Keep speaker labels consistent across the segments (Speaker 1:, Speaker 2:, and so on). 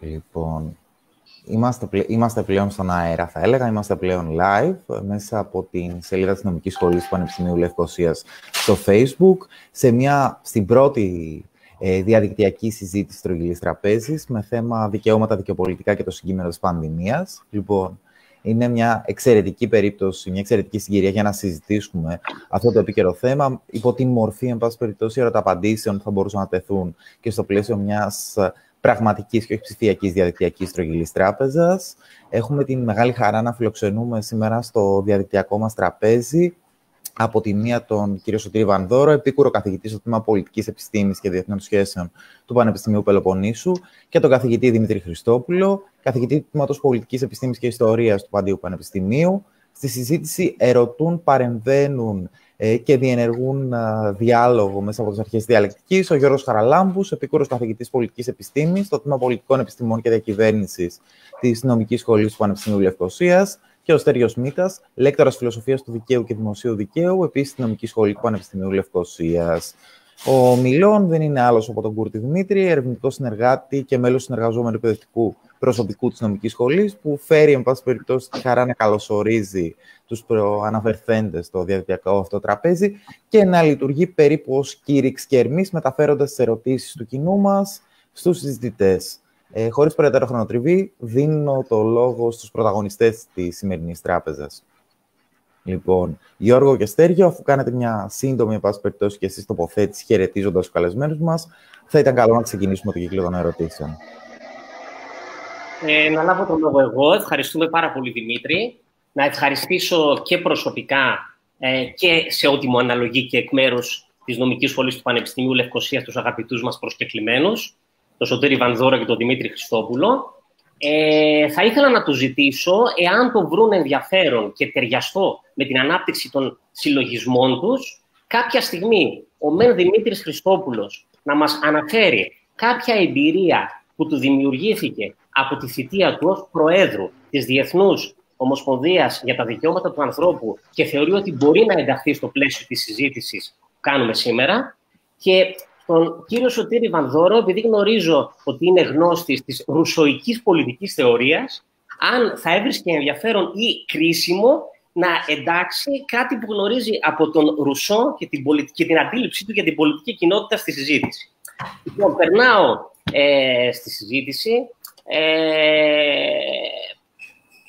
Speaker 1: Λοιπόν, είμαστε, είμαστε πλέον στον αέρα, θα έλεγα. Είμαστε πλέον live μέσα από την σελίδα της Νομικής Σχολής του Πανεπιστημίου Λευκοσίας στο Facebook, σε μια, στην πρώτη ε, διαδικτυακή συζήτηση τρογγυλής τραπέζης με θέμα δικαιώματα δικαιοπολιτικά και το συγκείμενο της πανδημίας. Λοιπόν, είναι μια εξαιρετική περίπτωση, μια εξαιρετική συγκυρία για να συζητήσουμε αυτό το επίκαιρο θέμα. Υπό την μορφή, εν πάση περιπτώσει, ερωταπαντήσεων θα μπορούσαν να τεθούν και στο πλαίσιο μιας πραγματικής και όχι ψηφιακής διαδικτυακής τρογγυλή τράπεζας. Έχουμε την μεγάλη χαρά να φιλοξενούμε σήμερα στο διαδικτυακό μας τραπέζι από τη μία τον κύριο Σωτήρη Βανδόρο, επίκουρο καθηγητή στο τμήμα Πολιτικής Επιστήμης και Διεθνών Σχέσεων του Πανεπιστημίου Πελοποννήσου, και τον καθηγητή Δημήτρη Χριστόπουλο, καθηγητή του τμήματος Πολιτικής Επιστήμης και Ιστορίας του Παντίου Πανεπιστημίου. Στη συζήτηση ερωτούν, παρεμβαίνουν ε, και διενεργούν διάλογο μέσα από τις αρχές διαλεκτικής ο Γιώργος Χαραλάμπους, επίκουρος καθηγητής Πολιτικής Επιστήμης στο τμήμα Πολιτικών Επιστημών και Διακυβέρνησης της Νομικής Σχολής του Πανεπιστημίου Λευκοσίας και ο Στέριος Μίτα, λέκτορας φιλοσοφίας του δικαίου και δημοσίου δικαίου, επίσης στη Νομικής Σχολής του Πανεπιστημίου Λευκοσίας. Ο Μιλόν δεν είναι άλλος από τον Κούρτη Δημήτρη, ερευνητικός συνεργάτη και μέλος συνεργαζόμενου εκπαιδευτικού προσωπικού της νομικής σχολής, που φέρει, εν πάση περιπτώσει, τη χαρά να καλωσορίζει τους προαναφερθέντες στο διαδικτυακό αυτό τραπέζι και να λειτουργεί περίπου ως κήρυξ και ερμής, μεταφέροντας τις ερωτήσεις του κοινού μας στους συζητητές. Ε, Χωρίς περαιτέρω χρονοτριβή, δίνω το λόγο στους πρωταγωνιστές της σημερινής τράπεζας. Λοιπόν, Γιώργο και Στέργιο, αφού κάνετε μια σύντομη, εν πάση περιπτώσει, και εσείς τοποθέτηση χαιρετίζοντας τους καλεσμένους μας, θα ήταν καλό να ξεκινήσουμε το κύκλο των ερωτήσεων.
Speaker 2: Ε, να λάβω τον λόγο εγώ. Ευχαριστούμε πάρα πολύ, Δημήτρη. Να ευχαριστήσω και προσωπικά ε, και σε ό,τι μου αναλογεί και εκ μέρους της Νομικής Σχολής του Πανεπιστημίου Λευκοσίας τους αγαπητούς μας προσκεκλημένους, τον Σωτήρη Βανδόρα και τον Δημήτρη Χριστόπουλο. Ε, θα ήθελα να τους ζητήσω, εάν το βρουν ενδιαφέρον και ταιριαστό με την ανάπτυξη των συλλογισμών τους, κάποια στιγμή ο Μεν Δημήτρης Χριστόπουλος να μας αναφέρει κάποια εμπειρία που του δημιουργήθηκε από τη θητεία του ως Προέδρου της Διεθνούς Ομοσπονδίας για τα Δικαιώματα του Ανθρώπου και θεωρεί ότι μπορεί να ενταχθεί στο πλαίσιο της συζήτησης που κάνουμε σήμερα. Και τον κύριο Σωτήρη Βανδόρο, επειδή γνωρίζω ότι είναι γνώστης της ρουσοικής πολιτικής θεωρίας, αν θα έβρισκε ενδιαφέρον ή κρίσιμο να εντάξει κάτι που γνωρίζει από τον Ρουσό και την, πολιτική, την αντίληψή του για την πολιτική κοινότητα στη συζήτηση. Λοιπόν, περνάω ε, στη συζήτηση. Ε,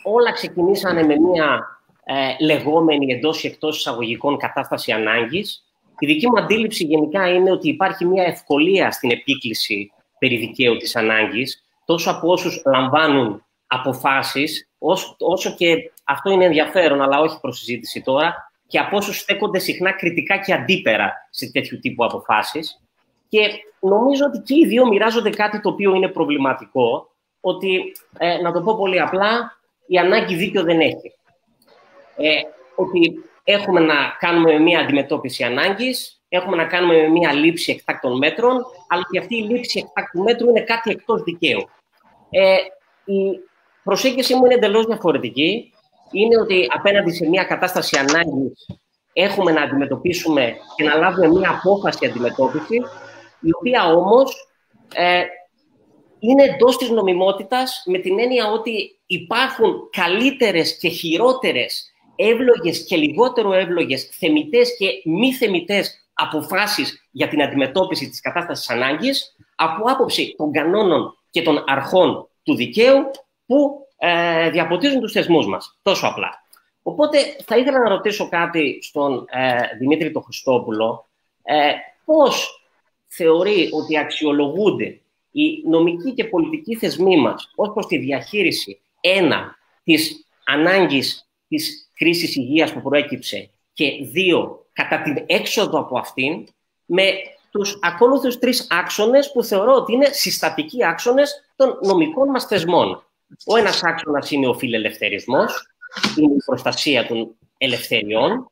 Speaker 2: όλα ξεκινήσανε με μια ε, λεγόμενη εντός ή εκτός εισαγωγικών κατάσταση ανάγκης. Η δική μου αντίληψη γενικά είναι ότι υπάρχει μια ευκολία στην επίκληση περί δικαίου της ανάγκης, τόσο από όσους λαμβάνουν αποφάσεις, όσο και αυτό είναι ενδιαφέρον, αλλά όχι προς συζήτηση τώρα, και από όσους στέκονται συχνά κριτικά και αντίπερα σε τέτοιου τύπου αποφάσεις. Και νομίζω ότι και οι δύο μοιράζονται κάτι το οποίο είναι προβληματικό, ότι, ε, να το πω πολύ απλά, η ανάγκη δίκαιο δεν έχει. Ε, ότι έχουμε να κάνουμε μια αντιμετώπιση ανάγκης, έχουμε να κάνουμε μια λήψη εκτάκτων μέτρων, αλλά και αυτή η λήψη εκτάκτου μέτρου είναι κάτι εκτός δικαίου. Ε, η προσέγγιση μου είναι εντελώς διαφορετική. Είναι ότι απέναντι σε μια κατάσταση ανάγκης έχουμε να αντιμετωπίσουμε και να λάβουμε μια απόφαση αντιμετώπιση, η οποία όμως ε, είναι εντός της νομιμότητας με την έννοια ότι υπάρχουν καλύτερες και χειρότερες εύλογες και λιγότερο εύλογες θεμητές και μη θεμητές αποφάσεις για την αντιμετώπιση της κατάστασης ανάγκης από άποψη των κανόνων και των αρχών του δικαίου που ε, διαποτίζουν τους θεσμούς μας. Τόσο απλά. Οπότε θα ήθελα να ρωτήσω κάτι στον ε, Δημήτρη τον Χριστόπουλο. Ε, πώς θεωρεί ότι αξιολογούνται οι νομικοί και πολιτικοί θεσμοί μας ως προς τη διαχείριση ένα της ανάγκης της κρίσης υγείας που προέκυψε και δύο κατά την έξοδο από αυτήν με τους ακόλουθους τρεις άξονες που θεωρώ ότι είναι συστατικοί άξονες των νομικών μας θεσμών. Ο ένας άξονας είναι ο φιλελευθερισμός, είναι η προστασία των ελευθεριών.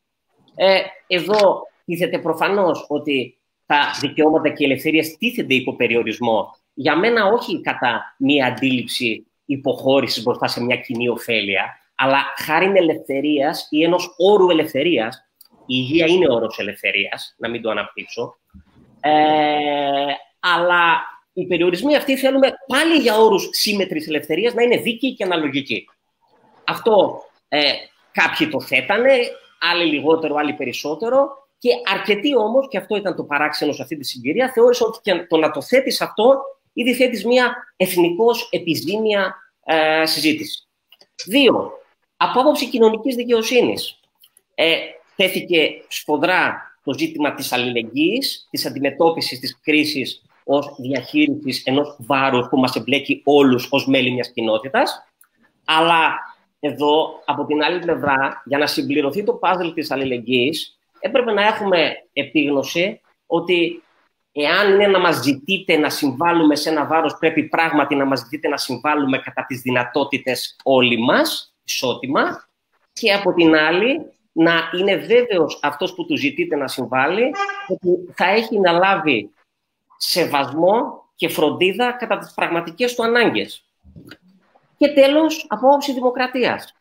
Speaker 2: Ε, εδώ τίθεται προφανώς ότι τα δικαιώματα και οι ελευθερίες τίθενται υπό περιορισμό. Για μένα όχι κατά μία αντίληψη υποχώρησης μπροστά σε μια κοινή ωφέλεια, αλλά χάρη ελευθερίας ή ενός όρου ελευθερίας, η υγεία είναι όρος ελευθερίας, να μην το αναπτύξω. Ε, αλλά οι περιορισμοί αυτοί θέλουμε πάλι για όρους σύμμετρης ελευθερίας να είναι δίκαιοι και αναλογικοί. Αυτό ε, κάποιοι το θέτανε, άλλοι λιγότερο, άλλοι περισσότερο. Και αρκετοί όμως, και αυτό ήταν το παράξενο σε αυτή τη συγκυρία, θεώρησαν ότι και το να το θέτεις αυτό, ήδη θέτεις μια εθνικώς επιζήμια ε, συζήτηση. Δύο, από άποψη κοινωνικής δικαιοσύνης. Ε, τέθηκε σφοδρά το ζήτημα της αλληλεγγύης, της αντιμετώπισης της κρίσης ως διαχείρισης ενός βάρους που μας εμπλέκει όλους ως μέλη μιας κοινότητας. Αλλά εδώ, από την άλλη πλευρά, για να συμπληρωθεί το πάζλ της αλληλεγγύης, έπρεπε να έχουμε επίγνωση ότι εάν είναι να μας ζητείτε να συμβάλλουμε σε ένα βάρος, πρέπει πράγματι να μας ζητείτε να συμβάλλουμε κατά τις δυνατότητες όλοι μας, ισότιμα, και από την άλλη να είναι βέβαιος αυτός που του ζητείτε να συμβάλλει ότι θα έχει να λάβει σεβασμό και φροντίδα κατά τις πραγματικές του ανάγκες. Και τέλος, από όψη δημοκρατίας.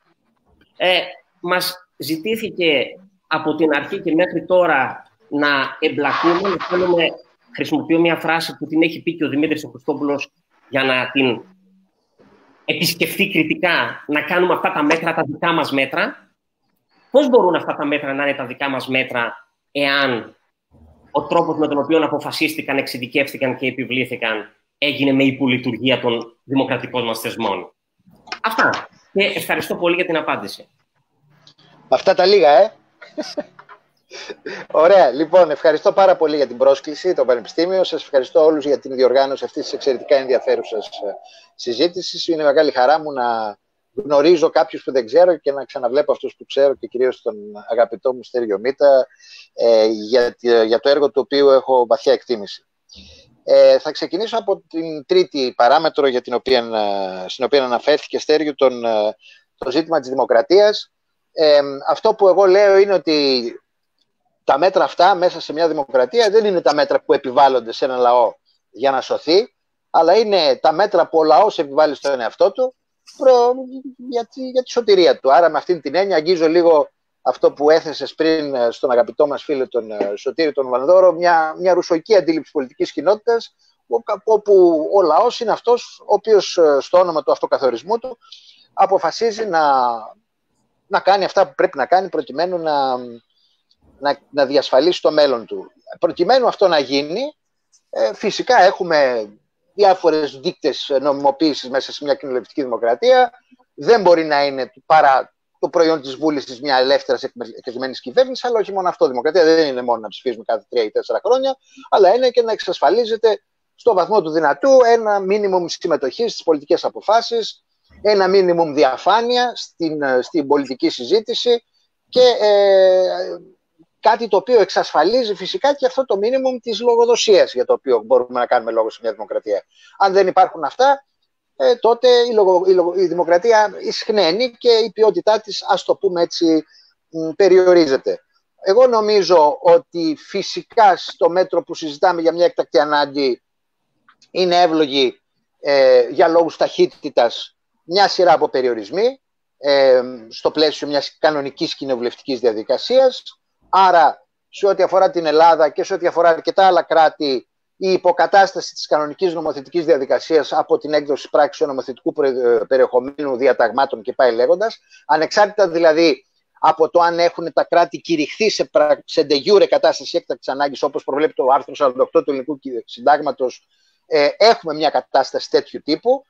Speaker 2: Ε, μας ζητήθηκε από την αρχή και μέχρι τώρα να εμπλακούμε, θέλουμε, χρησιμοποιώ μια φράση που την έχει πει και ο Δημήτρης Χριστόπουλος για να την επισκεφτεί κριτικά, να κάνουμε αυτά τα μέτρα, τα δικά μας μέτρα. Πώς μπορούν αυτά τα μέτρα να είναι τα δικά μας μέτρα, εάν ο τρόπος με τον οποίο αποφασίστηκαν, εξειδικεύτηκαν και επιβλήθηκαν έγινε με υπολειτουργία των δημοκρατικών μας θεσμών. Αυτά. Και ευχαριστώ πολύ για την απάντηση.
Speaker 3: Αυτά τα λίγα, ε. Ωραία. Λοιπόν, ευχαριστώ πάρα πολύ για την πρόσκληση, το Πανεπιστήμιο. Σας ευχαριστώ όλους για την διοργάνωση αυτής της εξαιρετικά ενδιαφέρουσας ε, συζήτησης. Είναι μεγάλη χαρά μου να γνωρίζω κάποιους που δεν ξέρω και να ξαναβλέπω αυτούς που ξέρω και κυρίως τον αγαπητό μου Στέργιο Μίτα ε, για, για το έργο του οποίου έχω βαθιά εκτίμηση. Ε, θα ξεκινήσω από την τρίτη παράμετρο για την οποία, ε, στην οποία αναφέρθηκε Στέργιο, τον, ε, το ζήτημα της δημοκρατίας. Ε, αυτό που εγώ λέω είναι ότι τα μέτρα αυτά μέσα σε μια δημοκρατία δεν είναι τα μέτρα που επιβάλλονται σε ένα λαό για να σωθεί, αλλά είναι τα μέτρα που ο λαός επιβάλλει στον εαυτό του προ, για, τη, για τη σωτηρία του. Άρα με αυτήν την έννοια αγγίζω λίγο αυτό που έθεσες πριν ε, στον αγαπητό μας φίλο τον ε, Σωτήρη τον Βανδόρο, μια, μια ρουσοϊκή αντίληψη πολιτικής κοινότητας, όπου ο λαός είναι αυτός ο οποίος ε, στο όνομα του αυτοκαθορισμού του αποφασίζει να, να κάνει αυτά που πρέπει να κάνει προκειμένου να, να, να διασφαλίσει το μέλλον του. Προκειμένου αυτό να γίνει, φυσικά έχουμε διάφορες δείκτες νομιμοποίησης μέσα σε μια κοινοβουλευτική δημοκρατία. Δεν μπορεί να είναι παρά το προϊόν της βούλησης μια ελεύθερας εκπαιδευμένη κυβέρνησης, αλλά όχι μόνο αυτό. Δημοκρατία δεν είναι μόνο να ψηφίζουμε κάθε τρία ή τέσσερα χρόνια, αλλά είναι και να εξασφαλίζεται στο βαθμό του δυνατού ένα μίνιμουμ συμμετοχής στις πολιτικές αποφάσεις, ένα μίνιμουμ διαφάνεια στην, ε, στην πολιτική συζήτηση και ε, κάτι το οποίο εξασφαλίζει φυσικά και αυτό το μίνιμουμ της λογοδοσίας για το οποίο μπορούμε να κάνουμε λόγο σε μια δημοκρατία. Αν δεν υπάρχουν αυτά, ε, τότε η, λογο, η, η δημοκρατία ισχνένει και η ποιότητά της, ας το πούμε έτσι, περιορίζεται. Εγώ νομίζω ότι φυσικά στο μέτρο που συζητάμε για μια εκτακτή ανάγκη είναι εύλογη ε, για λόγους ταχύτητας μια σειρά από περιορισμοί ε, στο πλαίσιο μιας κανονικής κοινοβουλευτικής διαδικασίας. Άρα, σε ό,τι αφορά την Ελλάδα και σε ό,τι αφορά αρκετά άλλα κράτη, η υποκατάσταση της κανονικής νομοθετικής διαδικασίας από την έκδοση πράξη νομοθετικού περιεχομένου διαταγμάτων και πάει λέγοντας, ανεξάρτητα δηλαδή από το αν έχουν τα κράτη κηρυχθεί σε, σε de jure κατάσταση έκτακτης ανάγκης, όπως προβλέπει το άρθρο 48 του ελληνικού συντάγματος, ε, έχουμε μια κατάσταση τέτοιου τύπου.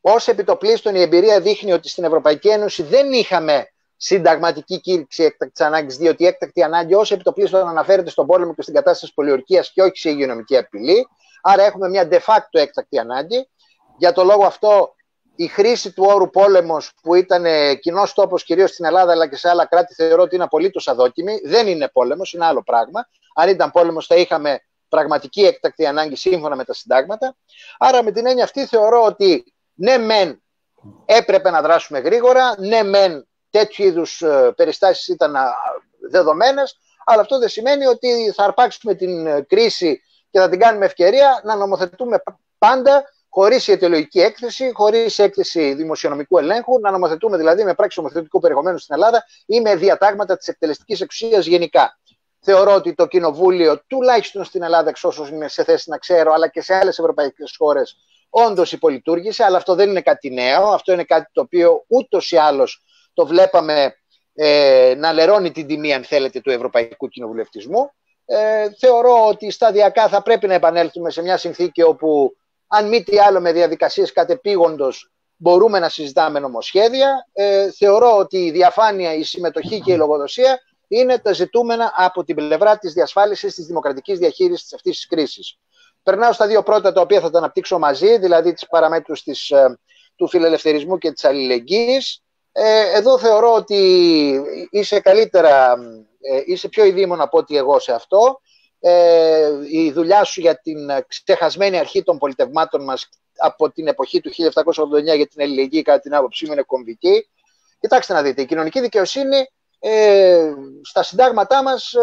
Speaker 3: Ως επιτοπλίστων η εμπειρία δείχνει ότι στην Ευρωπαϊκή Ένωση δεν είχαμε συνταγματική κήρυξη έκτακτη ανάγκης, διότι η έκτακτη ανάγκη ω επιτοπλίστων αναφέρεται στον πόλεμο και στην κατάσταση πολιορκίας και όχι σε υγειονομική απειλή. Άρα έχουμε μια de facto έκτακτη ανάγκη. Για το λόγο αυτό, η χρήση του όρου πόλεμος, που ήταν κοινός τόπος κυρίως στην Ελλάδα αλλά και σε άλλα κράτη, θεωρώ ότι είναι απολύτως αδόκιμη. Δεν είναι πόλεμος, είναι άλλο πράγμα. Αν ήταν πόλεμος, θα είχαμε πραγματική έκτακτη ανάγκη σύμφωνα με τα συντάγματα. Άρα, με την έννοια αυτή, θεωρώ ότι ναι, μεν έπρεπε να δράσουμε γρήγορα, ναι, μεν τέτοιου είδους ε, περιστάσεις ήταν δεδομένες, αλλά αυτό δεν σημαίνει ότι θα αρπάξουμε την ε, κρίση και θα την κάνουμε ευκαιρία να νομοθετούμε πάντα χωρίς αιτιολογική έκθεση, χωρίς έκθεση δημοσιονομικού ελέγχου, να νομοθετούμε δηλαδή με πράξη νομοθετικού περιεχομένου στην Ελλάδα ή με διατάγματα της εκτελεστικής εξουσίας γενικά. Θεωρώ ότι το Κοινοβούλιο, τουλάχιστον στην Ελλάδα, εξ όσων είμαι σε θέση να ξέρω, αλλά και σε άλλες ευρωπαϊκές χώρες, όντως υπολειτουργήσε. Αλλά αυτό δεν είναι κάτι νέο. Αυτό είναι κάτι το οποίο ούτως ή άλλως το βλέπαμε ε, να λερώνει την τιμή, αν θέλετε, του ευρωπαϊκού κοινοβουλευτισμού. Ε, θεωρώ ότι σταδιακά θα πρέπει να επανέλθουμε σε μια συνθήκη όπου, αν μη τι άλλο με διαδικασίες κατεπήγοντος, μπορούμε να συζητάμε νομοσχέδια. Ε, θεωρώ ότι η διαφάνεια, η συμμετοχή και η λογοδοσία είναι τα ζητούμενα από την πλευρά της διασφάλισης της δημοκρατικής διαχείρισης αυτής της κρίσης. Περνάω στα δύο πρώτα τα οποία θα τα αναπτύξω μαζί, δηλαδή τις παραμέτρους της, ε, του φιλελευθερισμού και της αλληλεγγύης. Ε, εδώ θεωρώ ότι είσαι καλύτερα, ε, είσαι πιο ειδήμων από ότι εγώ σε αυτό. Ε, η δουλειά σου για την ξεχασμένη αρχή των πολιτευμάτων μας από την εποχή του 1789 για την αλληλεγγύη κατά την άποψή μου είναι κομβική. Κοιτάξτε να δείτε, η κοινωνική δικαιοσύνη ε, στα συντάγματά μας ε,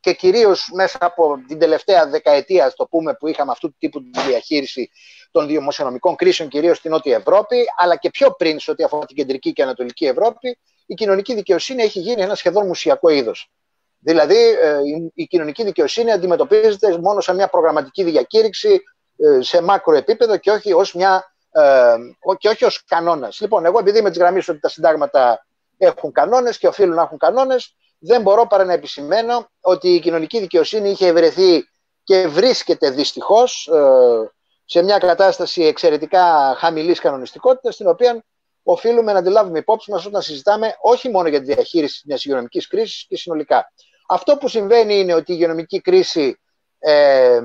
Speaker 3: και κυρίως μέσα από την τελευταία δεκαετία το πούμε, που είχαμε αυτού του τύπου τη διαχείριση των δημοσιονομικών κρίσεων κυρίως στην Νότια Ευρώπη αλλά και πιο πριν σε ό,τι αφορά την Κεντρική και Ανατολική Ευρώπη η κοινωνική δικαιοσύνη έχει γίνει ένα σχεδόν μουσιακό είδος. Δηλαδή ε, η κοινωνική δικαιοσύνη αντιμετωπίζεται μόνο σαν μια προγραμματική διακήρυξη ε, σε μάκρο επίπεδο και όχι ως, μια, ε, και όχι ως κανόνας. Λοιπόν, εγώ επειδή με τις γραμμές ότι τα συντάγματα έχουν κανόνες και οφείλουν να έχουν κανόνες, δεν μπορώ παρά να επισημαίνω ότι η κοινωνική δικαιοσύνη είχε βρεθεί και βρίσκεται δυστυχώς ε, σε μια κατάσταση εξαιρετικά χαμηλής κανονιστικότητας, στην οποία οφείλουμε να αντιλάβουμε υπόψη μας όταν συζητάμε όχι μόνο για τη διαχείριση της υγειονομικής κρίσης και συνολικά. Αυτό που συμβαίνει είναι ότι η υγειονομική κρίση ε,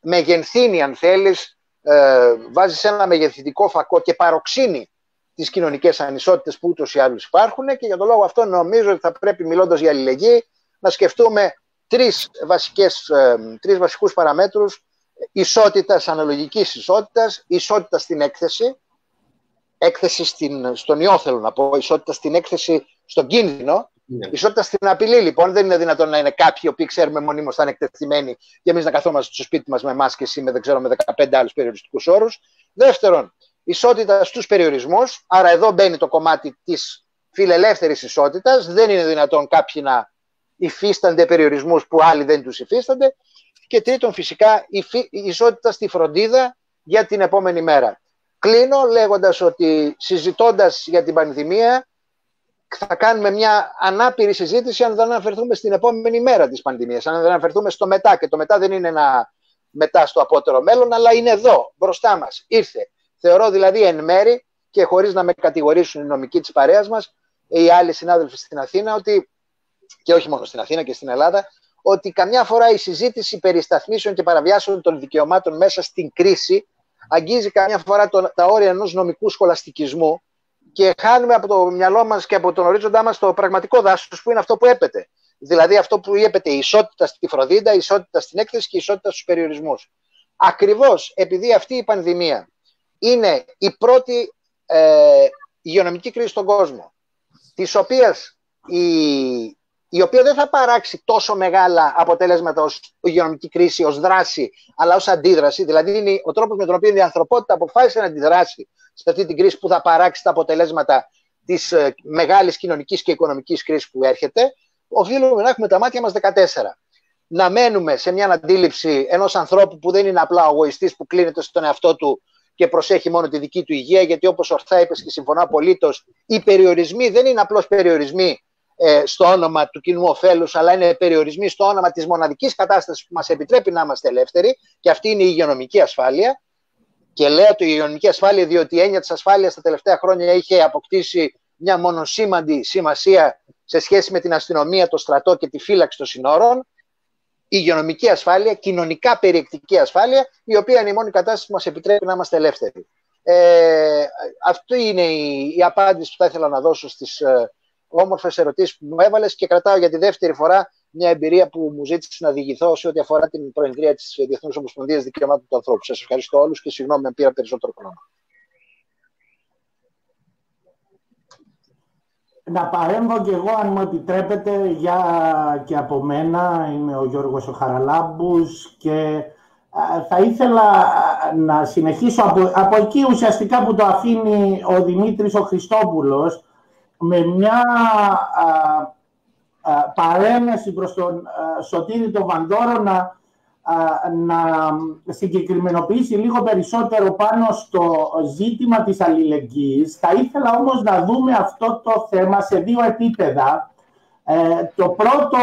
Speaker 3: μεγενθύνει, αν θέλεις, ε, βάζει σε ένα μεγεθυντικό φακό και παροξύνει τις κοινωνικές ανισότητες που ούτως ή άλλως υπάρχουν και για τον λόγο αυτό νομίζω ότι θα πρέπει μιλώντας για αλληλεγγύη να σκεφτούμε τρεις, βασικές, ε, τρεις βασικούς παραμέτρους ισότητας, αναλογικής ισότητας, ισότητα στην έκθεση, έκθεση στην, στον ιό θέλω να πω, ισότητα στην έκθεση στον κίνδυνο, ναι. Ισότητα στην απειλή, λοιπόν. Δεν είναι δυνατόν να είναι κάποιοι οι οποίοι ξέρουμε μονίμως θα είναι εκτεθειμένοι και εμείς να καθόμαστε στο σπίτι μας με μάσκες ή με, δεν ξέρω, με 15 άλλους περιοριστικούς όρους. Δεύτερον, ισότητας στους περιορισμούς. Άρα εδώ μπαίνει το κομμάτι της φιλελεύθερης ισότητας. Δεν είναι δυνατόν κάποιοι να υφίστανται περιορισμούς που άλλοι δεν τους υφίστανται. Και τρίτον, φυσικά, η, ισότητα στη φροντίδα για την επόμενη μέρα. Κλείνω λέγοντας ότι συζητώντας για την πανδημία θα κάνουμε μια ανάπηρη συζήτηση αν δεν αναφερθούμε στην επόμενη μέρα της πανδημίας, αν δεν αναφερθούμε στο μετά. Και το μετά δεν είναι ένα μετά στο απότερο μέλλον, αλλά είναι εδώ, μπροστά μας. Ήρθε. Θεωρώ δηλαδή εν μέρη και χωρίς να με κατηγορήσουν οι νομικοί της παρέας μας, οι άλλοι συνάδελφοι στην Αθήνα, ότι, και όχι μόνο στην Αθήνα και στην Ελλάδα, ότι καμιά φορά η συζήτηση περί σταθμίσεων και παραβιάσεων των δικαιωμάτων μέσα στην κρίση αγγίζει καμιά φορά το, τα όρια ενός νομικού σχολαστικισμού και χάνουμε από το μυαλό μας και από τον ορίζοντά μας το πραγματικό δάσος που είναι αυτό που έπεται. Δηλαδή αυτό που έπεται η ισότητα στη φροντίδα, η ισότητα στην έκθεση και η ισότητα στους περιορισμούς. Ακριβώς επειδή αυτή η πανδημία είναι η πρώτη ε, υγειονομική κρίση στον κόσμο, της οποίας η, η οποία δεν θα παράξει τόσο μεγάλα αποτέλεσματα ως υγειονομική κρίση, ως δράση, αλλά ως αντίδραση. Δηλαδή είναι ο τρόπος με τον οποίο η ανθρωπότητα αποφάσισε να αντιδράσει σε αυτή την κρίση που θα παράξει τα αποτελέσματα της ε, μεγάλης κοινωνικής και οικονομικής κρίσης που έρχεται. Οφείλουμε να έχουμε τα μάτια μας 14. Να μένουμε σε μια αντίληψη ενός ανθρώπου που δεν είναι απλά ο εγωιστής που κλείνεται στον εαυτό του και προσέχει μόνο τη δική του υγεία, γιατί όπως ορθά είπες και συμφωνώ απολύτως, οι περιορισμοί δεν είναι απλώς περιορισμοί ε, στο όνομα του κοινού ωφέλους, αλλά είναι περιορισμοί στο όνομα της μοναδικής κατάστασης που μας επιτρέπει να είμαστε ελεύθεροι, και αυτή είναι η υγειονομική ασφάλεια. Και λέω το υγειονομική ασφάλεια, διότι η έννοια της ασφάλειας τα τελευταία χρόνια είχε αποκτήσει μια μονοσήμαντη σημασία σε σχέση με την αστυνομία, το στρατό και τη φύλαξη των συνόρων. Η υγειονομική ασφάλεια, κοινωνικά περιεκτική ασφάλεια, η οποία είναι η μόνη κατάσταση που μας επιτρέπει να είμαστε ελεύθεροι. Ε, αυτή είναι η, η απάντηση που θα ήθελα να δώσω στις, ε, όμορφες ερωτήσεις που μου έβαλες και κρατάω για τη δεύτερη φορά μια εμπειρία που μου ζήτησε να διηγηθώ σε ό,τι αφορά την προεδρία της Διεθνούς Ομοσπονδίας Δικαιωμάτων του Ανθρώπου. Σας ευχαριστώ όλους και συγγνώμη αν πήρα περισσότερο χρόνο.
Speaker 4: Να παρέμβω και εγώ, αν μου επιτρέπετε, για και από μένα. Είμαι ο Γιώργος ο Χαραλάμπους και θα ήθελα να συνεχίσω από, από εκεί ουσιαστικά που το αφήνει ο Δημήτρης ο Χριστόπουλος με μια παρέμεση προς τον Σωτήρη τον Βαντόρο να, να συγκεκριμενοποιήσει λίγο περισσότερο πάνω στο ζήτημα της αλληλεγγύης. Θα ήθελα όμως να δούμε αυτό το θέμα σε δύο επίπεδα. Ε, το πρώτο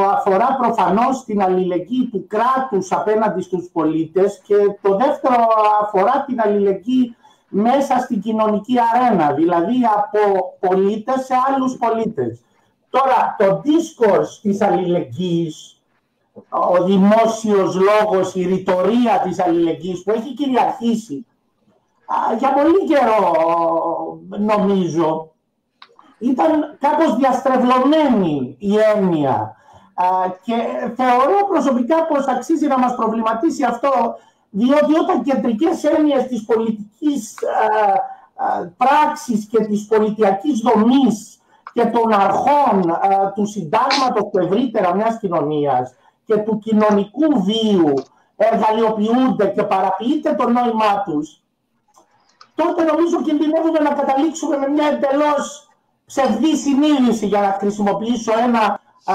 Speaker 4: αφορά προφανώς την αλληλεγγύη του κράτους απέναντι στους πολίτες και το δεύτερο αφορά την αλληλεγγύη μέσα στην κοινωνική αρένα, δηλαδή από πολίτες σε άλλους πολίτες. Τώρα, το discourse της αλληλεγγύης, ο δημόσιος λόγος, η ρητορία της αλληλεγγύης που έχει κυριαρχήσει για πολύ καιρό νομίζω ήταν κάπως διαστρεβλωμένη η έννοια. Και θεωρώ προσωπικά πως αξίζει να μας προβληματίσει αυτό διότι όταν κεντρικές έννοιες της πολιτικής πράξης και της πολιτιακής δομής και των αρχών του συντάγματος του ευρύτερα μιας κοινωνίας και του κοινωνικού βίου εργαλειοποιούνται και παραποιείται το νόημά τους, τότε νομίζω κινδυνεύουμε να καταλήξουμε με μια εντελώς ψευδή συνείδηση για να χρησιμοποιήσω ένα α,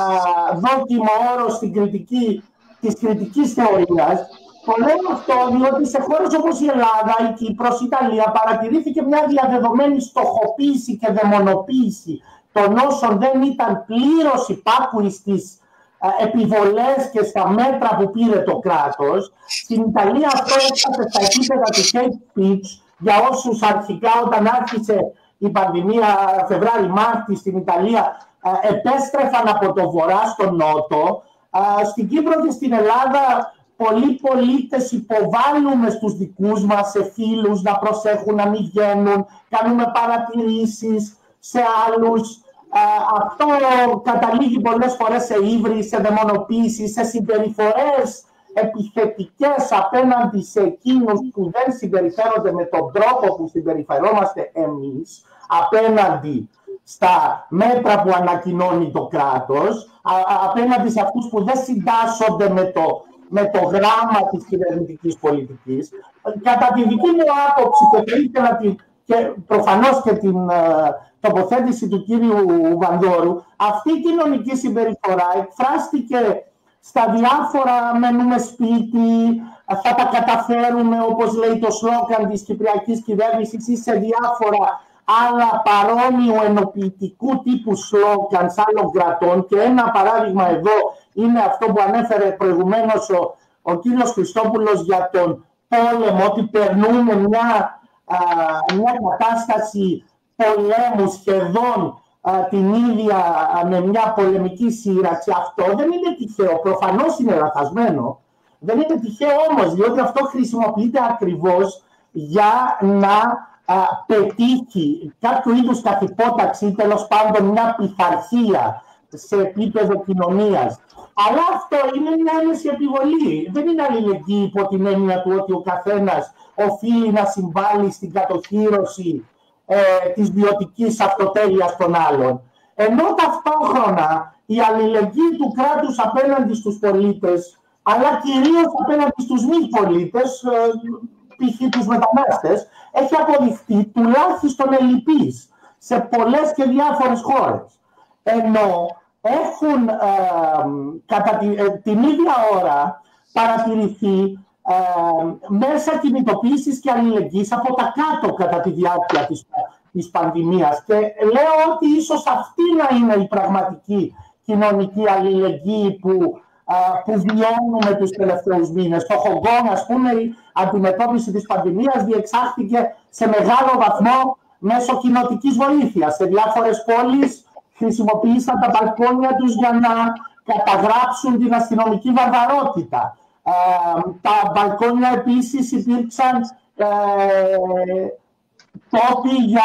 Speaker 4: δόκιμο όρο στην κριτική της κριτικής θεωρίας. Το λέω αυτό διότι σε χώρες όπως η Ελλάδα, η Κύπρος, η Ιταλία παρατηρήθηκε μια διαδεδομένη στοχοποίηση και δαιμονοποίηση των όσων δεν ήταν πλήρως υπάκουοι στις επιβολές και στα μέτρα που πήρε το κράτος. Στην Ιταλία αυτό έφτασε στα επίπεδα του hate speech για όσους αρχικά όταν άρχισε η πανδημία Φεβράρι-Μάρτι στην Ιταλία επέστρεφαν από το βορρά στο νότο. Στην Κύπρο και στην Ελλάδα πολλοί πολίτες υποβάλλουμε στους δικούς μας, σε φίλους, να προσέχουν να μην βγαίνουν, κάνουμε παρατηρήσεις σε άλλους. Αυτό καταλήγει πολλές φορές σε ύβρις, σε δαιμονοποίηση, σε συμπεριφορές επιθετικές απέναντι σε εκείνους που δεν συμπεριφέρονται με τον τρόπο που συμπεριφερόμαστε εμείς απέναντι στα μέτρα που ανακοινώνει το κράτος, απέναντι σε αυτούς που δεν συντάσσονται με το, με το γράμμα της κυβερνητικής πολιτικής. Κατά τη δική μου άποψη και θα ήθελα την, και προφανώς και την ε, τοποθέτηση του κύριου Βανδόρου, αυτή η κοινωνική συμπεριφορά εκφράστηκε στα διάφορα μένουμε σπίτι, θα τα καταφέρουμε όπως λέει το σλόγγαν της Κυπριακής Κυβέρνησης ή σε διάφορα άλλα παρόμοιου ενοποιητικού τύπου σλόγγαν άλλων κρατών. Και ένα παράδειγμα εδώ είναι αυτό που ανέφερε προηγουμένως ο, ο κύριος Χριστόπουλος για τον πόλεμο ότι περνούμε μια, μια κατάσταση πολέμου σχεδόν την ίδια με μια πολεμική σύραξη. Αυτό δεν είναι τυχαίο. Προφανώς είναι λαθασμένο. Δεν είναι τυχαίο όμως, διότι αυτό χρησιμοποιείται ακριβώς για να α, πετύχει κάποιο είδους καθυπόταξη ή τέλος πάντων μια πειθαρχία σε επίπεδο κοινωνίας. Αλλά αυτό είναι μια άμεση επιβολή. Δεν είναι αλληλεγγύη υπό την έννοια του ότι ο καθένας οφείλει να συμβάλλει στην κατοχήρωση ε, της βιωτικής αυτοτέλειας των άλλων. Ενώ ταυτόχρονα η αλληλεγγύη του κράτους απέναντι στους πολίτες, αλλά κυρίως απέναντι στους μη πολίτες, ε, π.χ. τους μετανάστες, έχει αποδειχθεί τουλάχιστον ελλειπής σε πολλές και διάφορες χώρες. Ενώ έχουν ε, κατά τη, ε, την ίδια ώρα παρατηρηθεί ε, μέσα κινητοποίησης και αλληλεγγύης από τα κάτω κατά τη διάρκεια της, της πανδημίας. Και λέω ότι ίσως αυτή να είναι η πραγματική κοινωνική αλληλεγγύη που, που βιώνουμε τους τελευταίους μήνες. Στο Χογκόν, ας πούμε, η αντιμετώπιση της πανδημίας διεξάχθηκε σε μεγάλο βαθμό μέσω κοινοτικής βοήθειας. Σε διάφορες πόλεις χρησιμοποίησαν τα μπαλκόνια τους για να καταγράψουν την αστυνομική βαρβαρότητα. Ε, τα μπαλκόνια επίσης υπήρξαν ε, τόποι για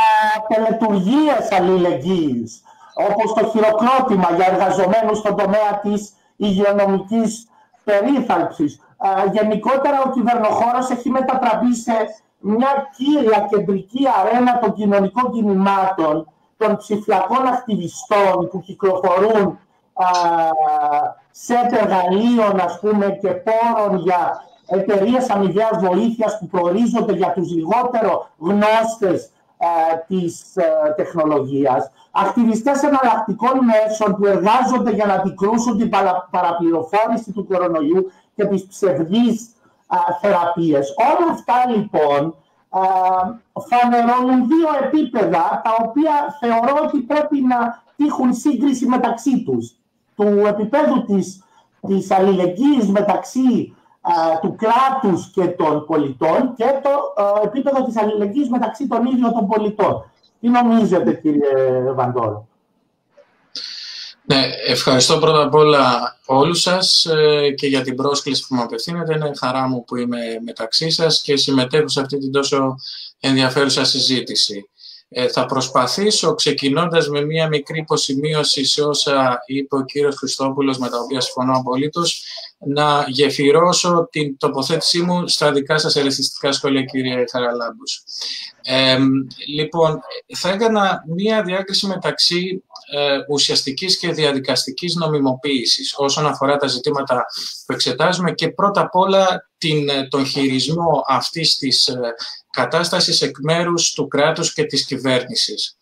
Speaker 4: τελετουργίες αλληλεγγύης, όπως το χειροκρότημα για εργαζομένους στον τομέα της υγειονομικής περίθαλψης. Ε, γενικότερα ο κυβερνοχώρος έχει μετατραπεί σε μια κύρια κεντρική αρένα των κοινωνικών κινημάτων, των ψηφιακών ακτιβιστών που κυκλοφορούν σε εργαλείων ας πούμε και πόρων για εταιρείες αμοιβαίας βοήθειας που προορίζονται για τους λιγότερο γνώστες ε, της ε, τεχνολογίας, ακτιβιστές εναλλακτικών μέσων που εργάζονται για να αντικρούσουν την παραπληροφόρηση του κορονοϊού και τις ψευδείς θεραπείες. Όλα αυτά λοιπόν φανερώνουν δύο επίπεδα τα οποία θεωρώ ότι πρέπει να τύχουν σύγκριση μεταξύ τους. Του επίπεδου της, της αλληλεγγύης μεταξύ του κράτους και των πολιτών και το επίπεδο της αλληλεγγύης μεταξύ των ίδιων των πολιτών. Τι νομίζετε κύριε Βαντόρο.
Speaker 5: Ναι, ευχαριστώ πρώτα απ' όλα όλους σας ε, και για την πρόσκληση που μου απευθύνετε. Είναι χαρά μου που είμαι μεταξύ σας και συμμετέχω σε αυτή την τόσο ενδιαφέρουσα συζήτηση. Ε, θα προσπαθήσω, ξεκινώντας με μία μικρή υποσημείωση σε όσα είπε ο κύριος Χριστόπουλος, με τα οποία συμφωνώ απολύτως, να γεφυρώσω την τοποθέτησή μου στα δικά σας ελευθεριστικά σχόλια, κύριε Χαραλάμπους. Ε, λοιπόν, θα έκανα μία διάκριση μεταξύ ε, ουσιαστικής και διαδικαστικής νομιμοποίησης όσον αφορά τα ζητήματα που εξετάζουμε και πρώτα απ' όλα την, ε, τον χειρισμό αυτής της ε, κατάστασης εκ μέρους του κράτους και της κυβέρνησης.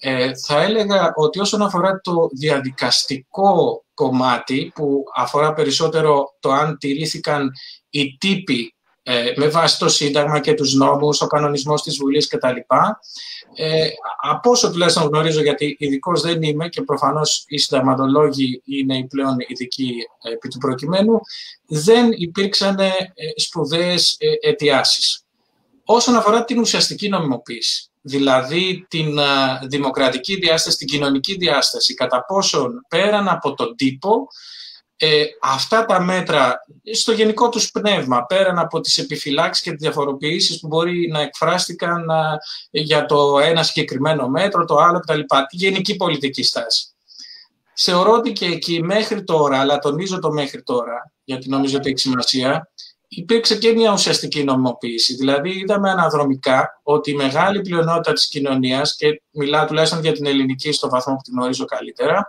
Speaker 5: Ε, θα έλεγα ότι όσον αφορά το διαδικαστικό κομμάτι που αφορά περισσότερο το αν τηρήθηκαν οι τύποι ε, με βάση το Σύνταγμα και τους νόμους, ο κανονισμός της Βουλής κτλ. Ε, από όσο τουλάχιστον γνωρίζω, γιατί ειδικό δεν είμαι και προφανώς οι συνταγματολόγοι είναι οι πλέον ειδικοί ε, επί του προκειμένου, δεν υπήρξαν ε, σπουδαίες ε, αιτιάσεις. Όσον αφορά την ουσιαστική νομιμοποίηση, δηλαδή την δημοκρατική διάσταση, την κοινωνική διάσταση, κατά πόσον πέραν από τον τύπο, ε, αυτά τα μέτρα στο γενικό τους πνεύμα, πέραν από τις επιφυλάξεις και τις διαφοροποιήσεις που μπορεί να εκφράστηκαν για το ένα συγκεκριμένο μέτρο, το άλλο κτλ. Τη γενική πολιτική στάση. Θεωρώ ότι και εκεί μέχρι τώρα, αλλά τονίζω το μέχρι τώρα, γιατί νομίζω ότι έχει σημασία, υπήρξε και μια ουσιαστική νομιμοποίηση. Δηλαδή, είδαμε αναδρομικά ότι η μεγάλη πλειονότητα της κοινωνίας, και μιλάω τουλάχιστον για την ελληνική στο βαθμό που την γνωρίζω καλύτερα,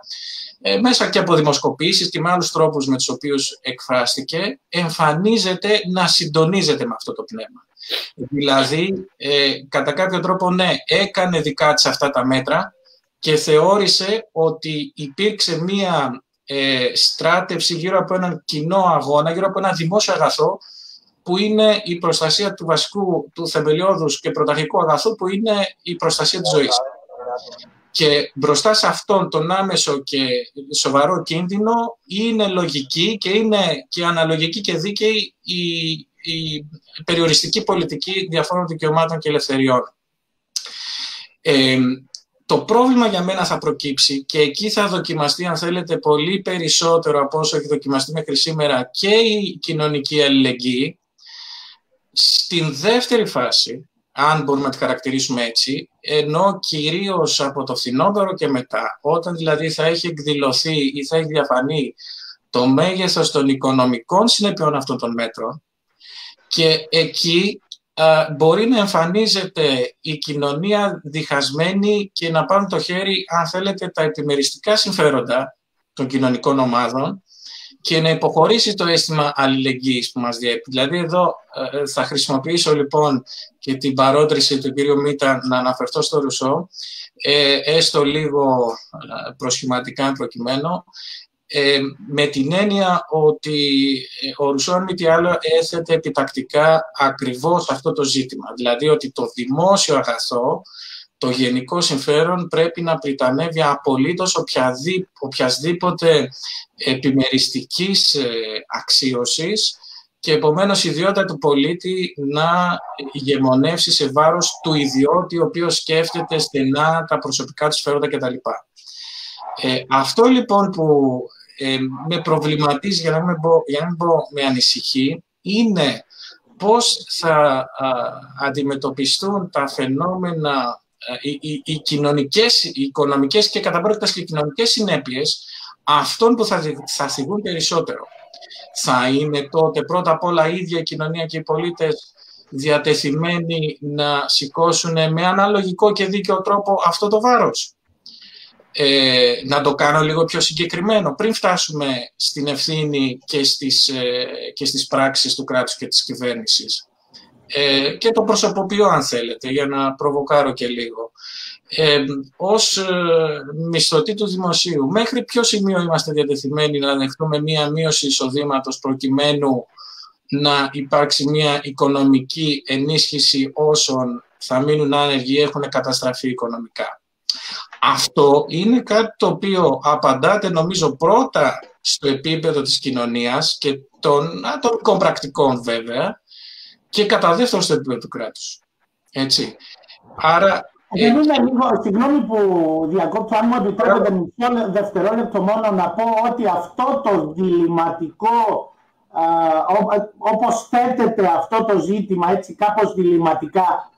Speaker 5: ε, μέσα και από δημοσκοπήσεις και με άλλους τρόπους με τους οποίους εκφράστηκε, εμφανίζεται να συντονίζεται με αυτό το πνεύμα. Δηλαδή, ε, κατά κάποιο τρόπο, ναι, έκανε δικά της αυτά τα μέτρα και θεώρησε ότι υπήρξε μία ε, στράτευση γύρω από έναν κοινό αγώνα, γύρω από ένα δημόσιο αγαθό, που είναι η προστασία του βασικού, του θεμελιώδους και πρωταρχικού αγαθού, που είναι η προστασία της ζωής. Και μπροστά σε αυτόν τον άμεσο και σοβαρό κίνδυνο είναι λογική και είναι και αναλογική και δίκαιη η, η περιοριστική πολιτική διαφόρων δικαιωμάτων και ελευθεριών. Ε, το πρόβλημα για μένα θα προκύψει και εκεί θα δοκιμαστεί, αν θέλετε, πολύ περισσότερο από όσο έχει δοκιμαστεί μέχρι σήμερα και η κοινωνική αλληλεγγύη. Στην δεύτερη φάση, αν μπορούμε να τη χαρακτηρίσουμε έτσι, ενώ κυρίως από το φθινόπωρο και μετά, όταν δηλαδή θα έχει εκδηλωθεί ή θα έχει διαφανεί το μέγεθος των οικονομικών συνεπειών αυτών των μέτρων και εκεί μπορεί να εμφανίζεται η κοινωνία διχασμένη και να πάρουν το χέρι, αν θέλετε, τα επιμεριστικά συμφέροντα των κοινωνικών ομάδων και να υποχωρήσει το αίσθημα αλληλεγγύης που μας διέπει. Δηλαδή εδώ ε, θα χρησιμοποιήσω λοιπόν και την παρότριση του κύριου Μίτα να αναφερθώ στο Ρουσό, ε, έστω λίγο ε, προσχηματικά προκειμένου, ε, με την έννοια ότι ο Ρουσό, αν μη τι άλλο, έθετε επιτακτικά ακριβώς αυτό το ζήτημα. Δηλαδή ότι το δημόσιο αγαθό, το γενικό συμφέρον πρέπει να πριτανεύει απολύτως οποιασδήποτε επιμεριστικής ε, αξίωσης και επομένως η ιδιότητα του πολίτη να ηγεμονεύσει σε βάρος του ιδιώτη ο οποίος σκέφτεται στενά τα προσωπικά του σφαίροντα κτλ. Ε, αυτό λοιπόν που ε, με προβληματίζει, για να, μην πω, για να μην πω με ανησυχεί, είναι πώς θα αντιμετωπιστούν τα φαινόμενα, οι, οι, οι κοινωνικές, οι οικονομικές και κατά και κοινωνικές συνέπειες αυτών που θα, θα θυγούν περισσότερο. Θα είναι τότε πρώτα απ' όλα η ίδια η κοινωνία και οι πολίτες διατεθειμένοι να σηκώσουν με αναλογικό και δίκαιο τρόπο αυτό το βάρος. Ε, να το κάνω λίγο πιο συγκεκριμένο, πριν φτάσουμε στην ευθύνη και στις, ε, και στις πράξεις του κράτους και της κυβέρνησης. Ε, και το προσωποποιώ αν θέλετε, για να προβοκάρω και λίγο. Ε, ως ε, μισθωτή του δημοσίου, μέχρι ποιο σημείο είμαστε διατεθειμένοι να δεχτούμε μία μείωση εισοδήματος προκειμένου να υπάρξει μία οικονομική ενίσχυση όσων θα μείνουν άνεργοι ή έχουν καταστραφεί οικονομικά. Αυτό είναι κάτι το οποίο απαντάται νομίζω πρώτα στο επίπεδο της κοινωνίας και των ατομικών πρακτικών βέβαια και κατά δεύτερο στο επίπεδο του κράτους. Έτσι. Άρα...
Speaker 4: Δεν είναι λίγο, συγγνώμη που διακόπτω, αν μου επιτρέπετε μισό δευτερόλεπτο μόνο να πω ότι αυτό το διληματικό, όπως θέτεται αυτό το ζήτημα έτσι κάπως διληματικά,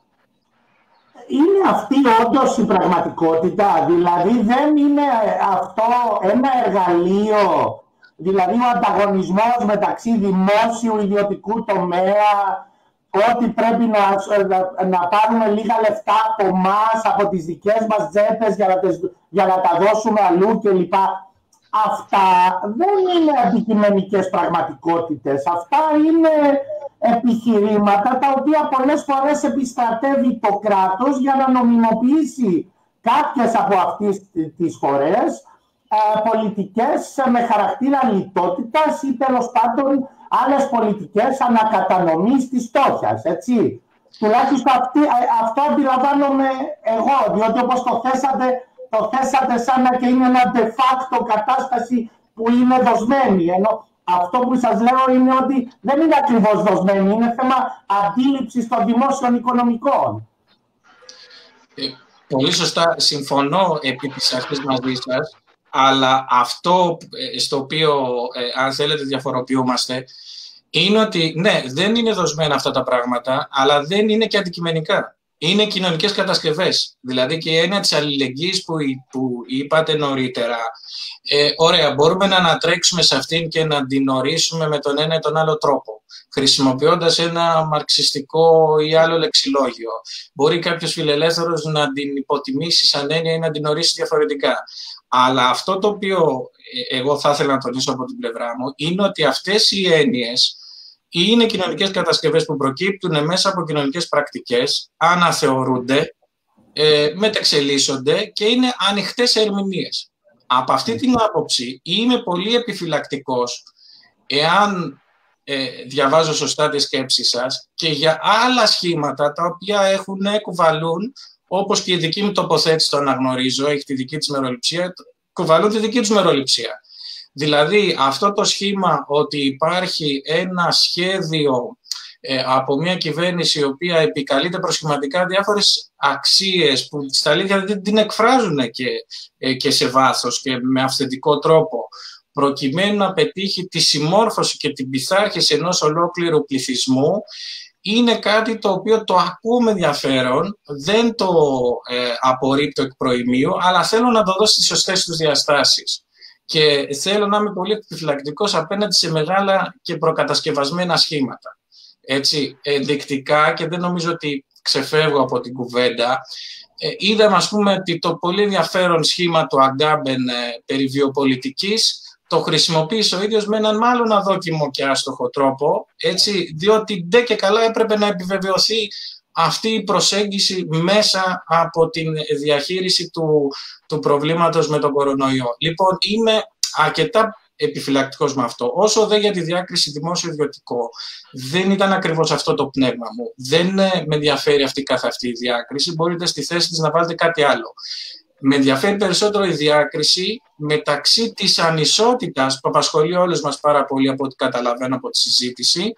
Speaker 4: είναι αυτή όντως η πραγματικότητα. Δηλαδή δεν είναι αυτό ένα εργαλείο, δηλαδή ο ανταγωνισμός μεταξύ δημόσιου ιδιωτικού τομέα, ότι πρέπει να, να, πάρουμε λίγα λεφτά από εμάς, από τις δικές μας τζέπες για να, για να τα δώσουμε αλλού κλπ. Αυτά δεν είναι αντικειμενικές πραγματικότητες. Αυτά είναι επιχειρήματα τα οποία πολλές φορές επιστρατεύει το κράτος για να νομιμοποιήσει κάποιες από αυτές τις φορές ε, πολιτικές με χαρακτήρα λιτότητας ή τέλος πάντων άλλες πολιτικές ανακατανομής της στόχιας, έτσι. Τουλάχιστον αυτή, ε, αυτό αντιλαμβάνομαι εγώ, διότι όπως το θέσατε, το θέσατε σαν να και είναι ένα de facto κατάσταση που είναι δοσμένη, ενώ αυτό που σας λέω είναι ότι δεν είναι ακριβώς δοσμένη, είναι θέμα αντίληψης των δημόσιων οικονομικών.
Speaker 5: Ε, πολύ σωστά, συμφωνώ επί της αρχής μαζί σας, αλλά αυτό ε, στο οποίο, ε, αν θέλετε, διαφοροποιούμαστε, είναι ότι, ναι, δεν είναι δοσμένα αυτά τα πράγματα, αλλά δεν είναι και αντικειμενικά είναι κοινωνικές κατασκευές. Δηλαδή και η έννοια της αλληλεγγύης που, που είπατε νωρίτερα. Ε, ωραία, μπορούμε να ανατρέξουμε σε αυτήν και να την ορίσουμε με τον ένα ή τον άλλο τρόπο, χρησιμοποιώντας ένα μαρξιστικό ή άλλο λεξιλόγιο. Μπορεί κάποιος φιλελεύθερος να την υποτιμήσει σαν έννοια ή να την ορίσει διαφορετικά. Αλλά αυτό το οποίο ε, εγώ θα ήθελα να τονίσω από την πλευρά μου είναι ότι αυτές οι έννοιες ή είναι κοινωνικές κατασκευές που προκύπτουν μέσα από κοινωνικές πρακτικές, αναθεωρούνται, ε, μεταξελίσσονται και είναι ανοιχτές ερμηνείες. Από αυτή την άποψη είμαι πολύ επιφυλακτικός εάν ε, διαβάζω σωστά τη σκέψη σας και για άλλα σχήματα τα οποία έχουν κουβαλούν όπως και η δική μου τοποθέτηση το αναγνωρίζω, έχει τη δική της μεροληψία, κουβαλούν τη δική τους μεροληψία. Δηλαδή αυτό το σχήμα ότι υπάρχει ένα σχέδιο ε, από μια κυβέρνηση η οποία επικαλείται προσχηματικά διάφορες αξίες που στα αλήθεια δεν την εκφράζουν και, ε, και σε βάθος και με αυθεντικό τρόπο προκειμένου να πετύχει τη συμμόρφωση και την πειθάρχηση ενός ολόκληρου πληθυσμού είναι κάτι το οποίο το ακούμε ενδιαφέρον, δεν το ε, απορρίπτω εκ προημίου, αλλά θέλω να το δώσω στις σωστές τους διαστάσεις και θέλω να είμαι πολύ επιφυλακτικός απέναντι σε μεγάλα και προκατασκευασμένα σχήματα. Έτσι, ενδεικτικά και δεν νομίζω ότι ξεφεύγω από την κουβέντα. Ε, είδαμε, ας πούμε, ότι το πολύ ενδιαφέρον σχήμα του Αγκάμπεν ε, περί βιοπολιτικής το χρησιμοποίησε ο ίδιος με έναν μάλλον αδόκιμο και άστοχο τρόπο, έτσι, διότι ντε και καλά έπρεπε να επιβεβαιωθεί αυτή η προσέγγιση μέσα από την διαχείριση του, του προβλήματος με τον κορονοϊό. Λοιπόν, είμαι αρκετά επιφυλακτικός με αυτό. Όσο δε για τη διάκριση δημόσιο-ιδιωτικό, δεν ήταν ακριβώς αυτό το πνεύμα μου. Δεν ε, με ενδιαφέρει αυτή καθ' αυτή η διάκριση. Μπορείτε στη θέση της να βάλετε κάτι άλλο. Με ενδιαφέρει περισσότερο η διάκριση μεταξύ της ανισότητας που απασχολεί όλους μας πάρα πολύ από ό,τι καταλαβαίνω από τη συζήτηση,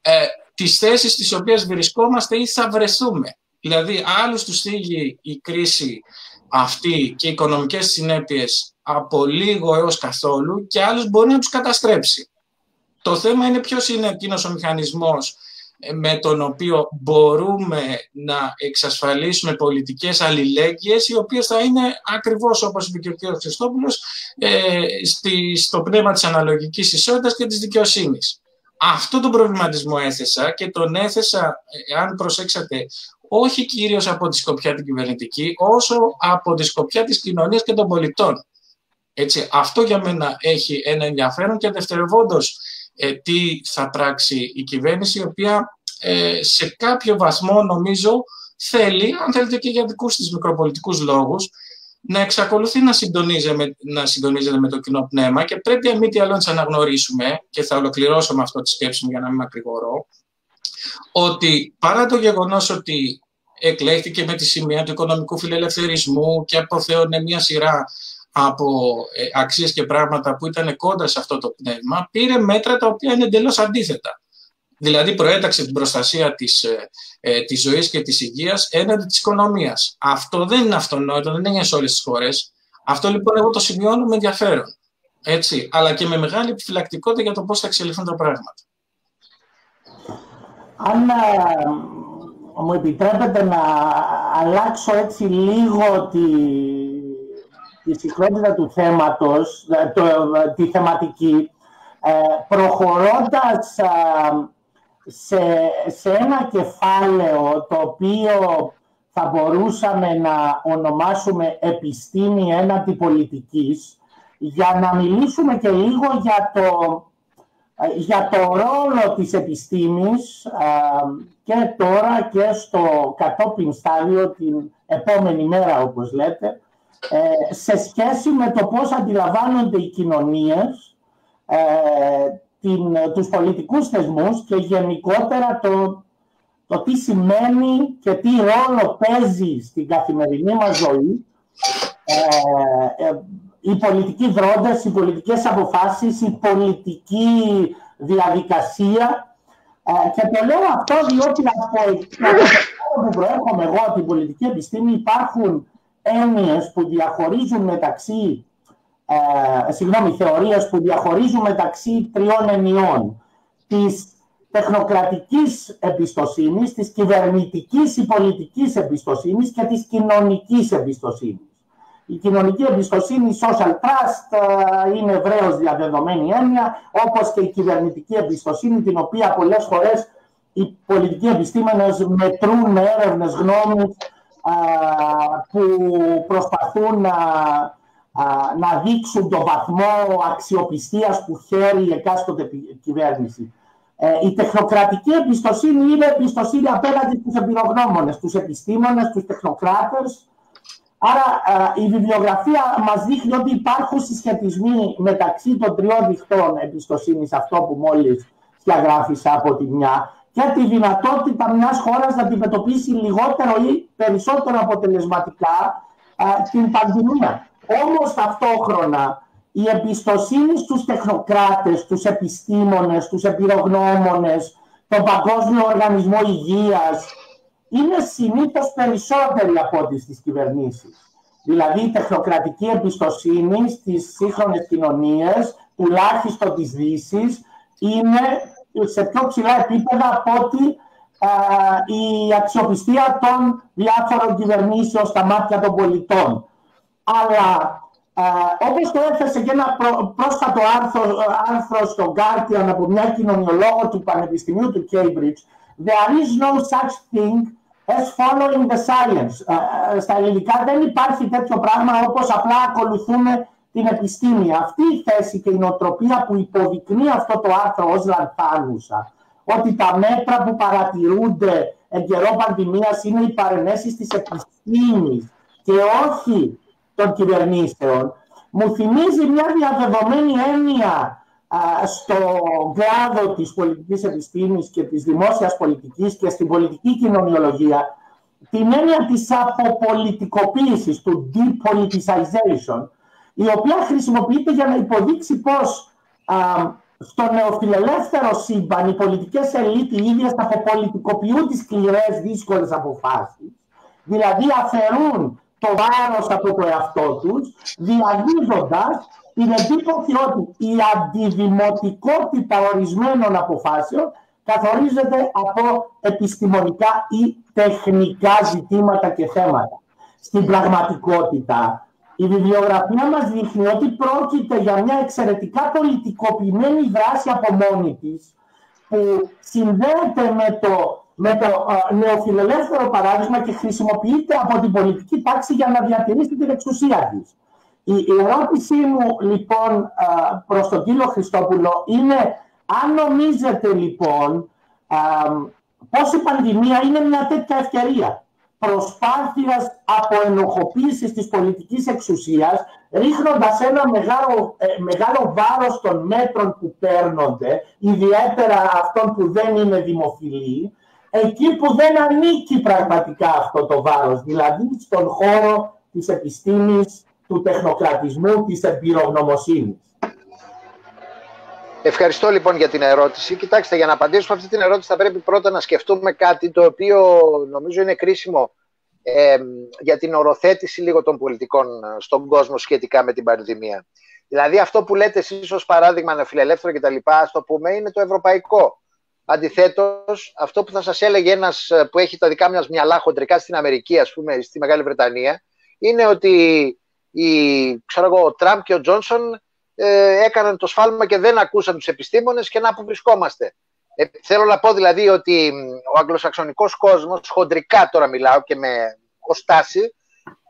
Speaker 5: ε, τις θέσεις στις οποίες βρισκόμαστε ή θα βρεθούμε. Δηλαδή, άλλους τους θίγει η κρίση αυτή και οι οικονομικές συνέπειες από λίγο έως καθόλου και άλλους μπορεί να τους καταστρέψει. Το θέμα είναι ποιος είναι εκείνος ο μηχανισμός ε, με τον οποίο μπορούμε να εξασφαλίσουμε πολιτικές αλληλέγγυες οι οποίες θα είναι ακριβώς όπως είπε και ο κ. Χριστόπουλος ε, στο πνεύμα της αναλογικής ισότητας και της δικαιοσύνης. Αυτό τον προβληματισμό έθεσα και τον έθεσα, αν προσέξατε, όχι κυρίως από τη σκοπιά την κυβερνητική, όσο από τη σκοπιά της κοινωνίας και των πολιτών. Έτσι, αυτό για μένα έχει ένα ενδιαφέρον και δευτερευόντως ε, τι θα πράξει η κυβέρνηση, η οποία ε, σε κάποιο βαθμό νομίζω θέλει, αν θέλετε και για δικούς της μικροπολιτικούς λόγους, να εξακολουθεί να συντονίζεται, με, να συντονίζεται με το κοινό πνεύμα και πρέπει αν μη τι άλλο να αναγνωρίσουμε και θα ολοκληρώσω με αυτό τη σκέψη μου για να μην μακρηγορώ ότι παρά το γεγονός ότι εκλέχθηκε με τη σημεία του οικονομικού φιλελευθερισμού και αποθέωνε μια σειρά από ε, αξίες και πράγματα που ήταν κόντρα σε αυτό το πνεύμα, πήρε μέτρα τα οποία είναι εντελώς αντίθετα. Δηλαδή προέταξε την προστασία της, ε, ε της ζωής και της υγείας έναντι της οικονομίας. Αυτό δεν είναι αυτονόητο, δεν είναι σε όλες τις χώρες. Αυτό λοιπόν εγώ το σημειώνω με ενδιαφέρον. Έτσι, αλλά και με μεγάλη επιφυλακτικότητα για το πώς θα εξελιχθούν τα πράγματα.
Speaker 4: Αν ε, μου επιτρέπετε να αλλάξω έτσι λίγο τη, τη συχνότητα του θέματος, ε, το, τη θεματική, προχωρώντας σε, σε ένα κεφάλαιο το οποίο θα μπορούσαμε να ονομάσουμε επιστήμη έναντι πολιτικής για να μιλήσουμε και λίγο για το, για το ρόλο της επιστήμης και τώρα και στο κατόπιν στάδιο την επόμενη μέρα όπως λέτε ε, σε σχέση με το πώς αντιλαμβάνονται οι κοινωνίες ε, την, τους πολιτικούς θεσμούς και γενικότερα το, το τι σημαίνει και τι ρόλο παίζει στην καθημερινή μας ζωή ε, ε, οι πολιτικοί δρόντες, οι πολιτικές αποφάσεις, η πολιτική διαδικασία. Ε, και το λέω αυτό διότι από το που προέρχομαι εγώ από την πολιτική επιστήμη υπάρχουν έννοιες που διαχωρίζουν μεταξύ ε, συγγνώμη, θεωρίες που διαχωρίζουν μεταξύ τριών ενιών. Της τεχνοκρατικής εμπιστοσύνης, της κυβερνητικής ή πολιτικής εμπιστοσύνης και της κοινωνικής εμπιστοσύνης. Η κοινωνική εμπιστοσύνη, η social trust, ε, είναι ευρέως διαδεδομένη έννοια, όπως και η κυβερνητική εμπιστοσύνη, την οποία πολλές φορές οι πολιτικοί επιστήμονες μετρούν με έρευνες γνώμης ε, που προσπαθούν να να δείξουν το βαθμό αξιοπιστίας που χαίρει η εκάστοτε κυβέρνηση. Ε, η τεχνοκρατική εμπιστοσύνη είναι εμπιστοσύνη απέναντι στους εμπειρογνώμονες, στους επιστήμονες, στους τεχνοκράτες. Άρα η βιβλιογραφία μας δείχνει ότι υπάρχουν συσχετισμοί μεταξύ των τριών δικτών εμπιστοσύνης, αυτό που μόλις διαγράφησα από τη μια, και τη δυνατότητα μιας χώρας να αντιμετωπίσει λιγότερο ή περισσότερο αποτελεσματικά την πανδημία. Όμως ταυτόχρονα η εμπιστοσύνη στους τεχνοκράτες, στους επιστήμονες, στους εμπειρογνώμονες, τον Παγκόσμιο Οργανισμό Υγείας, είναι συνήθως περισσότερη από ό,τι στις κυβερνήσεις. Δηλαδή η τεχνοκρατική εμπιστοσύνη στις σύγχρονες κοινωνίες, τουλάχιστον της Δύσης, είναι σε πιο ψηλά επίπεδα από ότι η αξιοπιστία των διάφορων κυβερνήσεων στα μάτια των πολιτών. Αλλά όπως το έθεσε και ένα πρόσφατο άρθρο, άρθρος στο Guardian από μια κοινωνιολόγο του Πανεπιστημίου του Cambridge, there is no such thing as following the science. Στα ελληνικά δεν υπάρχει τέτοιο πράγμα όπως απλά ακολουθούμε την επιστήμη. Αυτή η θέση και η νοοτροπία που υποδεικνύει αυτό το άρθρο ως λανθάνουσα, ότι τα μέτρα που παρατηρούνται εν καιρό πανδημίας είναι οι παρενέσεις της επιστήμης και όχι των κυβερνήσεων, μου θυμίζει μια διαδεδομένη έννοια στο κλάδο της πολιτικής επιστήμης και της δημόσιας πολιτικής και στην πολιτική κοινωνιολογία την έννοια της αποπολιτικοποίησης, του depoliticization, η οποία χρησιμοποιείται για να υποδείξει πως α, στο νεοφιλελεύθερο σύμπαν οι πολιτικές ελίτ οι ίδιες αποπολιτικοποιούν τις σκληρές δύσκολες αποφάσεις, δηλαδή αφαιρούν το βάρος από το εαυτό τους, διαδίδοντας την εντύπωση ότι η αντιδημοτικότητα ορισμένων αποφάσεων καθορίζεται από επιστημονικά ή τεχνικά ζητήματα και θέματα. Στην πραγματικότητα, η βιβλιογραφία μας δείχνει ότι πρόκειται για μια εξαιρετικά πολιτικοποιημένη δράση από μόνη της, που συνδέεται με το με το νεοφιλελεύθερο παράδειγμα και χρησιμοποιείται από την πολιτική τάξη για να διατηρήσει την εξουσία της. Η, ερώτησή μου λοιπόν προς τον κύριο Χριστόπουλο είναι αν νομίζετε λοιπόν πώς η πανδημία είναι μια τέτοια ευκαιρία; Προσπάθειας αποενοχοποίησης της πολιτικής εξουσίας, ρίχνοντας ένα μεγάλο, ε, μεγάλο βάρος των μέτρων που παίρνονται, ιδιαίτερα αυτών που δεν είναι δημοφιλή, εκεί που δεν ανήκει πραγματικά αυτό το βάρος, δηλαδή στον χώρο της επιστήμης, του τεχνοκρατισμού, της εμπειρογνωμοσύνης.
Speaker 3: Ευχαριστώ λοιπόν για την ερώτηση. Κοιτάξτε, για να απαντήσουμε αυτή την ερώτηση θα πρέπει πρώτα να σκεφτούμε κάτι το οποίο νομίζω είναι κρίσιμο ε, για την οροθέτηση λίγο των πολιτικών ε, στον κόσμο σχετικά με την πανδημία. Δηλαδή αυτό που λέτε εσείς ως παράδειγμα νεοφιλελεύθερο και τα λοιπά, ας το πούμε, είναι το ευρωπαϊκό. Αντιθέτως, αυτό που θα σας έλεγε ένας ε, που έχει τα δικά μας μυαλά χοντρικά στην Αμερική, ας πούμε, στη Μεγάλη Βρετανία, είναι ότι η, ξέρω εγώ, ο Τραμπ και ο Τζόνσον ε, έκαναν το σφάλμα και δεν ακούσαν τους επιστήμονες και να που βρισκόμαστε. Ε, θέλω να πω δηλαδή ότι ο αγγλοσαξονικός κόσμος, χοντρικά τώρα μιλάω και με οστάση,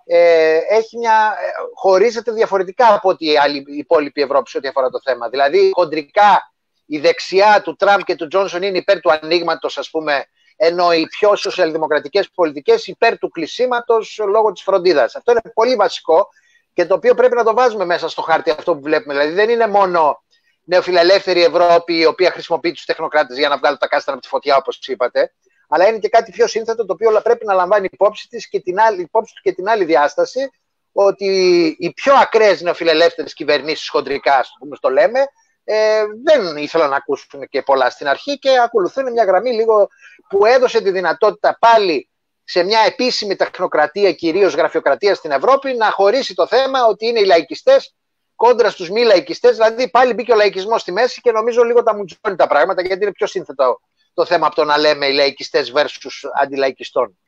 Speaker 3: ε, έχει μια, ε, χωρίζεται διαφορετικά από ότι η, άλλη, η υπόλοιπη Ευρώπη σε ό,τι αφορά το θέμα. Δηλαδή, χοντρικά η δεξιά του Τραμπ και του Τζόνσον είναι υπέρ του ανοίγματος, ας πούμε, ενώ οι πιο σοσιαλδημοκρατικές πολιτικές υπέρ του κλεισίματος λόγω της φροντίδας. Αυτό είναι πολύ βασικό και το οποίο πρέπει να το βάζουμε μέσα στο χάρτη αυτό που βλέπουμε. Δηλαδή δεν είναι μόνο νεοφιλελεύθερη Ευρώπη η οποία χρησιμοποιεί τους τεχνοκράτες για να βγάλει τα κάστρα από τη φωτιά, όπως είπατε, αλλά είναι και κάτι πιο σύνθετο το οποίο πρέπει να λαμβάνει υπόψη, της και την άλλη, υπόψη του και την άλλη διάσταση ότι οι πιο ακραίες νεοφιλελεύθερες κυβερνήσεις χοντρικά, ας πούμε, το λέμε, ε, δεν ήθελαν να ακούσουν και πολλά στην αρχή και ακολουθούν μια γραμμή λίγο που έδωσε τη δυνατότητα πάλι σε μια επίσημη τεχνοκρατία, κυρίως γραφειοκρατία στην Ευρώπη, να χωρίσει το θέμα ότι είναι οι λαϊκιστές κόντρα στους μη λαϊκιστές. Δηλαδή πάλι μπήκε ο λαϊκισμός στη μέση και νομίζω λίγο τα μουτζώνει τα πράγματα γιατί είναι πιο σύνθετο το θέμα από το να λέμε οι λαϊκιστές versus αντιλαϊκιστών.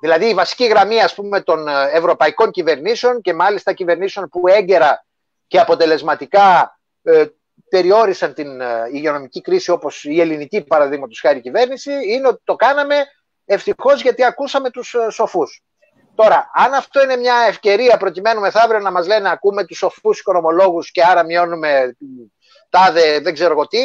Speaker 3: Δηλαδή η βασική γραμμή ας πούμε των ε, ευρωπαϊκών κυβερνήσεων και μάλιστα κυβερνήσεων που έγκαιρα και αποτελεσματικά ε, περιόρισαν την ε, υγειονομική κρίση όπως η ελληνική παραδείγματος χάρη κυβέρνηση είναι ότι το κάναμε ευτυχώς γιατί ακούσαμε τους ε, σοφούς. Τώρα, αν αυτό είναι μια ευκαιρία προκειμένου μεθαύριο να μας λένε ακούμε τους σοφούς οικονομολόγους και άρα μειώνουμε τάδε δεν ξέρω εγώ τι,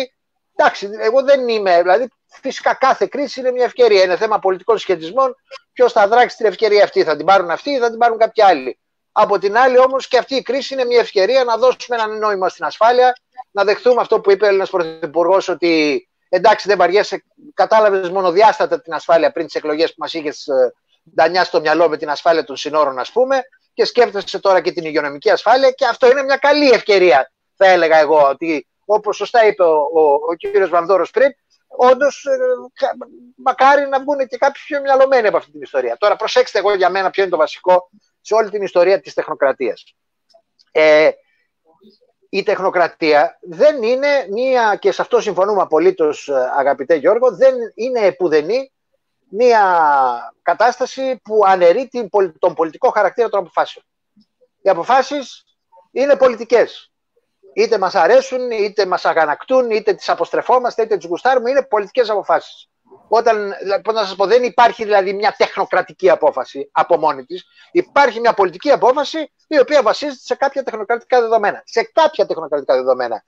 Speaker 3: εντάξει, εγώ δεν είμαι, δηλαδή φυσικά κάθε κρίση είναι μια ευκαιρία, είναι θέμα πολιτικών σχετισμών, ποιος θα δράξει την ευκαιρία αυτή, θα την πάρουν αυτοί ή θα την πάρουν κάποιοι άλλοι. Από την άλλη όμως και αυτή η κρίση είναι μια ευκαιρία να δώσουμε ένα νόημα στην ασφάλεια, να δεχθούμε αυτό που είπε ο Έλληνας Πρωθυπουργός ότι εντάξει δεν βαριέσαι, κατάλαβες μονοδιάστατα την ασφάλεια πριν τις εκλογές που μας είχες ε, ντανιάς στο μυαλό με την ασφάλεια των συνόρων, ας πούμε, και σκέφτεσαι τώρα και την υγειονομική ασφάλεια και αυτό είναι μια καλή ευκαιρία, θα έλεγα εγώ, ότι όπως σωστά είπε ο, ο, ο κ. Βανδόρος πριν, όντως ε, μακάρι να βγουν και κάποιοι πιο μυαλωμένοι από αυτή την ιστορία. Τώρα προσέξτε εγώ για μένα ποιο είναι το βασικό σε όλη την ιστορία της τεχνοκρατίας. Ε, η τεχνοκρατία δεν είναι μία, και σε αυτό συμφωνούμε απολύτως αγαπητέ Γιώργο, δεν είναι επουδενή μία κατάσταση που αναιρεί τον πολιτικό χαρακτήρα των αποφάσεων. Οι αποφάσεις είναι πολιτικές. Είτε μας αρέσουν, είτε μας αγανακτούν, είτε τις αποστρεφόμαστε, είτε τις γουστάρουμε, είναι πολιτικές αποφάσεις. Όταν, πώς να σας πω, δεν υπάρχει δηλαδή μια τεχνοκρατική απόφαση από μόνη της. Υπάρχει μια πολιτική απόφαση η οποία βασίζεται σε κάποια τεχνοκρατικά δεδομένα. Σε κάποια τεχνοκρατικά δεδομένα.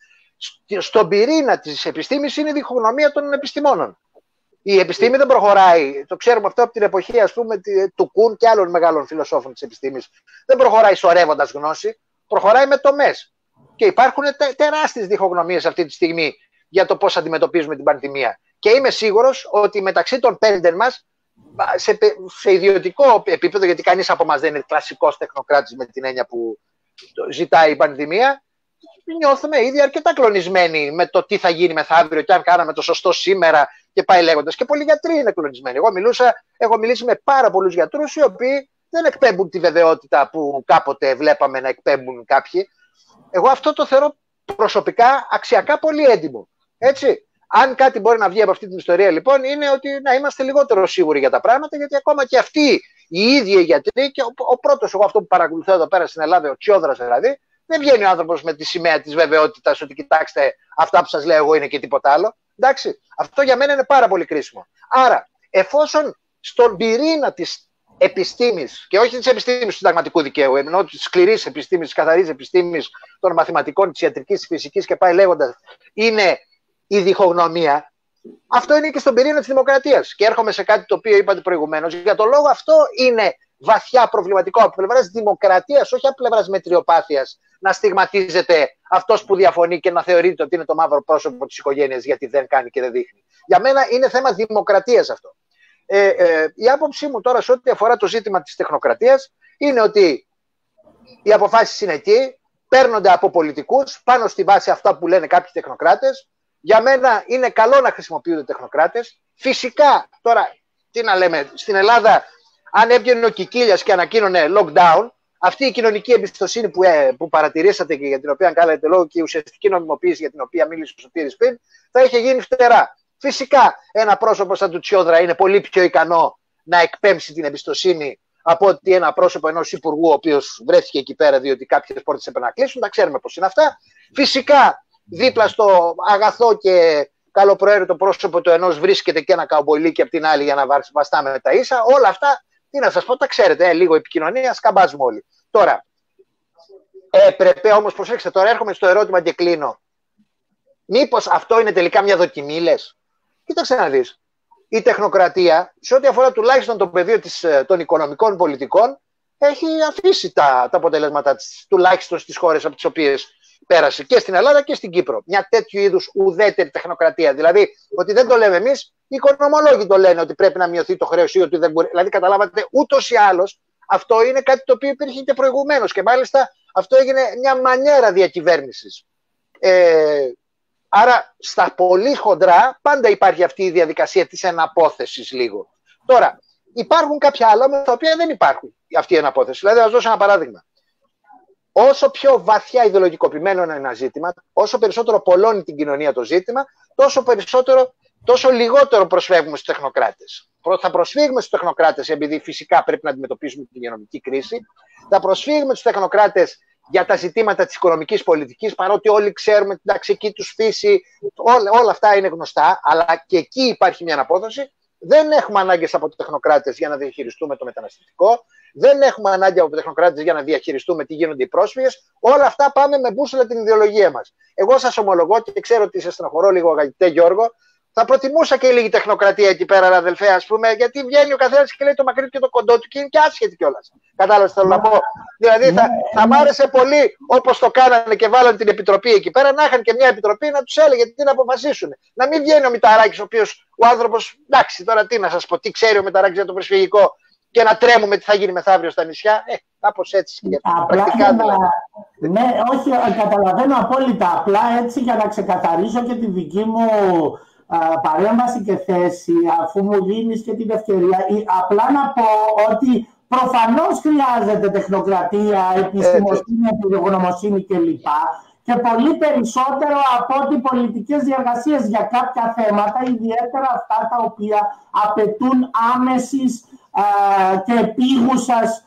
Speaker 3: Στον πυρήνα της επιστήμης είναι η διχογνωμία των επιστημόνων. Η επιστήμη δεν προχωράει, το ξέρουμε αυτό από την εποχή ας πούμε, του Κουν και άλλων μεγάλων φιλοσόφων της επιστήμης. Δεν προχωράει σωρεύοντας γνώση, προχωράει με τομές. Και υπάρχουν τεράστιες διχογνωμίες αυτή τη στιγμή για το πώς αντιμετωπίζουμε την πανδημία. Και είμαι σίγουρος ότι μεταξύ των πέντε μας, σε, σε ιδιωτικό επίπεδο, γιατί κανείς από μας δεν είναι κλασικός τεχνοκράτης με την έννοια που ζητάει η πανδημία, νιώθουμε ήδη αρκετά κλονισμένοι με το τι θα γίνει μεθαύριο και αν κάναμε το σωστό σήμερα και πάει λέγοντας. Και πολλοί γιατροί είναι κλονισμένοι. Εγώ μιλούσα, έχω μιλήσει με πάρα πολλούς γιατρούς οι οποίοι δεν εκπέμπουν τη βεβαιότητα που κάποτε βλέπαμε να εκπέμπουν κάποιοι. Εγώ αυτό το θεωρώ προσωπικά αξιακά πολύ έντιμο. Έτσι. Αν κάτι μπορεί να βγει από αυτή την ιστορία, λοιπόν, είναι ότι να είμαστε λιγότερο σίγουροι για τα πράγματα, γιατί ακόμα και αυτοί οι ίδιοι οι γιατροί, και ο, ο πρώτος, εγώ αυτό που παρακολουθώ εδώ πέρα στην Ελλάδα, ο Τσιόδρας δηλαδή, δεν βγαίνει ο άνθρωπος με τη σημαία της βεβαιότητας ότι κοιτάξτε, αυτά που σας λέω εγώ είναι και τίποτα άλλο. Εντάξει, αυτό για μένα είναι πάρα πολύ κρίσιμο. Άρα, εφόσον στον πυρήνα της επιστήμης, και όχι της επιστήμης του συνταγματικού δικαίου, ενώ της σκληρής επιστήμης, της καθαρής επιστήμης των μαθηματικών, της ιατρικής, της φυσικής και πάει λέγοντας, είναι η διχογνωμία, Αυτό είναι και στον πυρήνα της δημοκρατίας. Και έρχομαι σε κάτι το οποίο είπατε προηγουμένως. Για τον λόγο αυτό είναι βαθιά προβληματικό από πλευράς δημοκρατίας, όχι από πλευράς μετριοπάθειας, να στιγματίζεται αυτός που διαφωνεί και να θεωρείται ότι είναι το μαύρο πρόσωπο της οικογένειας γιατί δεν κάνει και δεν δείχνει. Για μένα είναι θέμα δημοκρατίας αυτό. Ε, ε, η άποψή μου τώρα σε ό,τι αφορά το ζήτημα της τεχνοκρατίας είναι ότι οι αποφάσεις είναι εκεί, παίρνονται από πολιτικούς πάνω στη βάση αυτά που λένε κάποιοι τεχνοκράτες. Για μένα είναι καλό να χρησιμοποιούνται τεχνοκράτες. Φυσικά, τώρα τι να λέμε, στην Ελλάδα, αν έβγαινε ο Κικίλιας και ανακοίνωνε lockdown, αυτή η κοινωνική εμπιστοσύνη που, ε, που παρατηρήσατε και για την οποία κάνετε λόγο και η ουσιαστική νομιμοποίηση για την οποία μίλησε ο Σωτήρης πριν, θα είχε γίνει φτερά. Φυσικά, ένα πρόσωπο σαν του Τσιόδρα είναι πολύ πιο ικανό να εκπέμψει την εμπιστοσύνη από ότι ένα πρόσωπο ενός υπουργού, ο οποίος βρέθηκε εκεί πέρα διότι κάποιες πόρτες έπρεπε να κλείσουν. Τα ξέρουμε πώς είναι αυτά. Φυσικά, δίπλα στο αγαθό και καλοπροαίρετο πρόσωπο του ενός βρίσκεται και ένα καμποϊλίκι από την άλλη για να βαστάμε τα ίσα. Όλα αυτά, τι να σας πω, τα ξέρετε. Ε, λίγο επικοινωνία, σκαμπάζουμε όλοι. Τώρα, έπρεπε όμως, προσέξτε, τώρα έρχομαι στο ερώτημα και κλείνω. Μήπως αυτό είναι τελικά μια δοκιμή, λες; Κοίταξε να δεις η τεχνοκρατία, σε ό,τι αφορά τουλάχιστον το πεδίο της, ε, των οικονομικών πολιτικών, έχει αφήσει τα, τα αποτελέσματά της, τουλάχιστον στις χώρες από τις οποίες πέρασε και στην Ελλάδα και στην Κύπρο. Μια τέτοιου είδους ουδέτερη τεχνοκρατία. Δηλαδή, ότι δεν το λέμε εμείς, οι οικονομολόγοι το λένε ότι πρέπει να μειωθεί το χρέος ή ότι δεν μπορεί. Δηλαδή, καταλάβατε, ούτως ή άλλως αυτό είναι κάτι το οποίο υπήρχε και προηγουμένως και μάλιστα αυτό έγινε μια μανιέρα διακυβέρνησης. Ε, Άρα στα πολύ χοντρά πάντα υπάρχει αυτή η διαδικασία της εναπόθεσης λίγο. Τώρα, υπάρχουν κάποια άλλα με τα οποία δεν υπάρχουν αυτή η εναπόθεση. Δηλαδή, ας δώσω ένα παράδειγμα. Όσο πιο βαθιά ιδεολογικοποιημένο είναι ένα ζήτημα, όσο περισσότερο πολλώνει την κοινωνία το ζήτημα, τόσο περισσότερο, τόσο λιγότερο προσφεύγουμε στους τεχνοκράτες. Θα προσφύγουμε στους τεχνοκράτες επειδή φυσικά πρέπει να αντιμετωπίσουμε την υγειονομική κρίση. Θα προσφύγουμε στους τεχνοκράτες για τα ζητήματα της οικονομικής πολιτικής, παρότι όλοι ξέρουμε την ταξική τους φύση, όλα, όλα αυτά είναι γνωστά, αλλά και εκεί υπάρχει μια αναπόδοση. Δεν έχουμε ανάγκες από τεχνοκράτες για να διαχειριστούμε το μεταναστευτικό. Δεν έχουμε ανάγκη από τεχνοκράτες για να διαχειριστούμε τι γίνονται οι πρόσφυγες. Όλα αυτά πάμε με μπούσουλα την ιδεολογία μας. Εγώ σας ομολογώ και ξέρω ότι σε στενοχωρώ λίγο, αγαπητέ Γιώργο, θα προτιμούσα και λίγη τεχνοκρατία εκεί πέρα, αδελφέ, ας πούμε, γιατί βγαίνει ο καθένας και λέει το μακρύ και το κοντό του και είναι και άσχετη κιόλας. Κατάλαβες, θέλω να πω; Δηλαδή θα, θα μ' άρεσε πολύ όπως το κάνανε και βάλανε την επιτροπή εκεί πέρα, να είχαν και μια επιτροπή να τους έλεγε τι να αποφασίσουν. Να μην βγαίνει ο Μηταράκης, ο οποίος ο άνθρωπος, εντάξει, τώρα τι να σας πω, τι ξέρει ο Μηταράκης για το προσφυγικό και να τρέμουμε τι θα γίνει μεθαύριο στα νησιά. Ε, κάπως έτσι.
Speaker 4: Απλά δηλαδή. Ναι, όχι, καταλαβαίνω απόλυτα. Απλά έτσι για να ξεκαθαρίσω και τη δική μου παρέμβαση και θέση, αφού μου δίνεις και την ευκαιρία, απλά να πω ότι προφανώς χρειάζεται τεχνοκρατία, επιστημοσύνη, επιδογνωμοσύνη κλπ. Και πολύ περισσότερο από ότι πολιτικές διαργασίες για κάποια θέματα, ιδιαίτερα αυτά τα οποία απαιτούν άμεσης και επίγουσας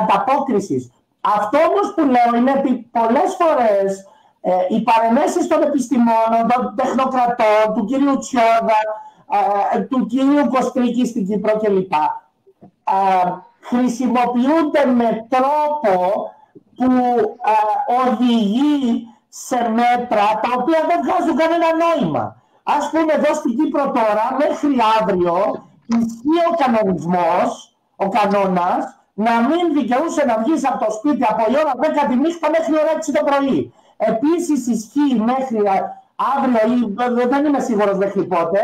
Speaker 4: ανταπόκρισης. Αυτό όμως που λέω είναι ότι πολλές φορές ε, οι παρεμέσεις των επιστημόνων, των τεχνοκρατών, του κύριου Τσιόδα, ε, του κύριου Κοστρίκη στην Κύπρο κλπ. Ε, χρησιμοποιούνται με τρόπο που οδηγεί σε μέτρα τα οποία δεν βγάζουν κανένα νόημα. Ας πούμε εδώ στην Κύπρο τώρα, μέχρι αύριο, ισχύει ο κανονισμός, ο κανόνας, να μην δικαιούσε να βγεις από το σπίτι από η ώρα 10 τη νύχτα μέχρι ώρα 6 το πρωί. Επίσης ισχύει μέχρι αύριο ή δεν είμαι σίγουρος μέχρι πότε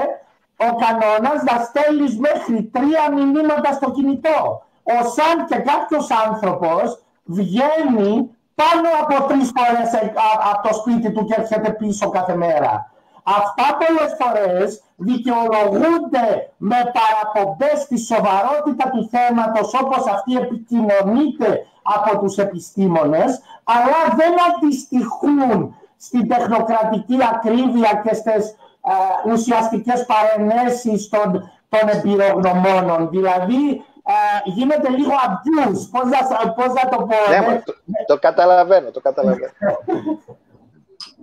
Speaker 4: ο κανόνας να στέλνεις μέχρι τρία μηνύματα στο κινητό. Ο σαν και κάποιος άνθρωπος βγαίνει πάνω από τρεις φορές από το σπίτι του και έρχεται πίσω κάθε μέρα. Αυτά πολλές φορές δικαιολογούνται με παραπομπές στη σοβαρότητα του θέματος όπως αυτή επικοινωνείται από τους επιστήμονες αλλά δεν αντιστοιχούν στην τεχνοκρατική ακρίβεια και στις ε, ουσιαστικές παρενέσεις των, των εμπειρογνωμόνων. Δηλαδή ε, γίνεται λίγο abuse. Πώς να, πώς να το πω.
Speaker 3: Ναι, ε; το, το καταλαβαίνω, το καταλαβαίνω.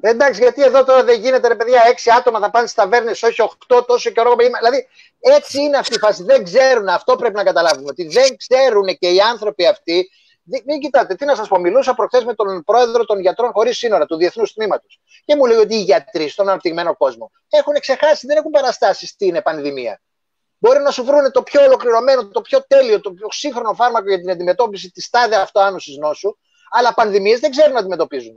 Speaker 3: Εντάξει, γιατί εδώ τώρα δεν γίνεται, ρε παιδιά, έξι άτομα θα πάνε στις ταβέρνες, όχι οχτώ, τόσο καιρό. Δηλαδή, έτσι είναι αυτή η φάση. Δεν ξέρουν, αυτό πρέπει να καταλάβουμε. Ότι δεν ξέρουν και οι άνθρωποι αυτοί μην κοιτάτε, τι να σας πω. Μιλούσα προχθές με τον πρόεδρο των γιατρών χωρίς σύνορα του Διεθνούς Τμήματος. Και μου λέει ότι οι γιατροί στον αναπτυγμένο κόσμο έχουν ξεχάσει, δεν έχουν παραστάσεις στην πανδημία. Μπορεί να σου βρουν το πιο ολοκληρωμένο, το πιο τέλειο, το πιο σύγχρονο φάρμακο για την αντιμετώπιση της τάδε αυτοάνωσης νόσου, αλλά πανδημίες δεν ξέρουν να αντιμετωπίζουν.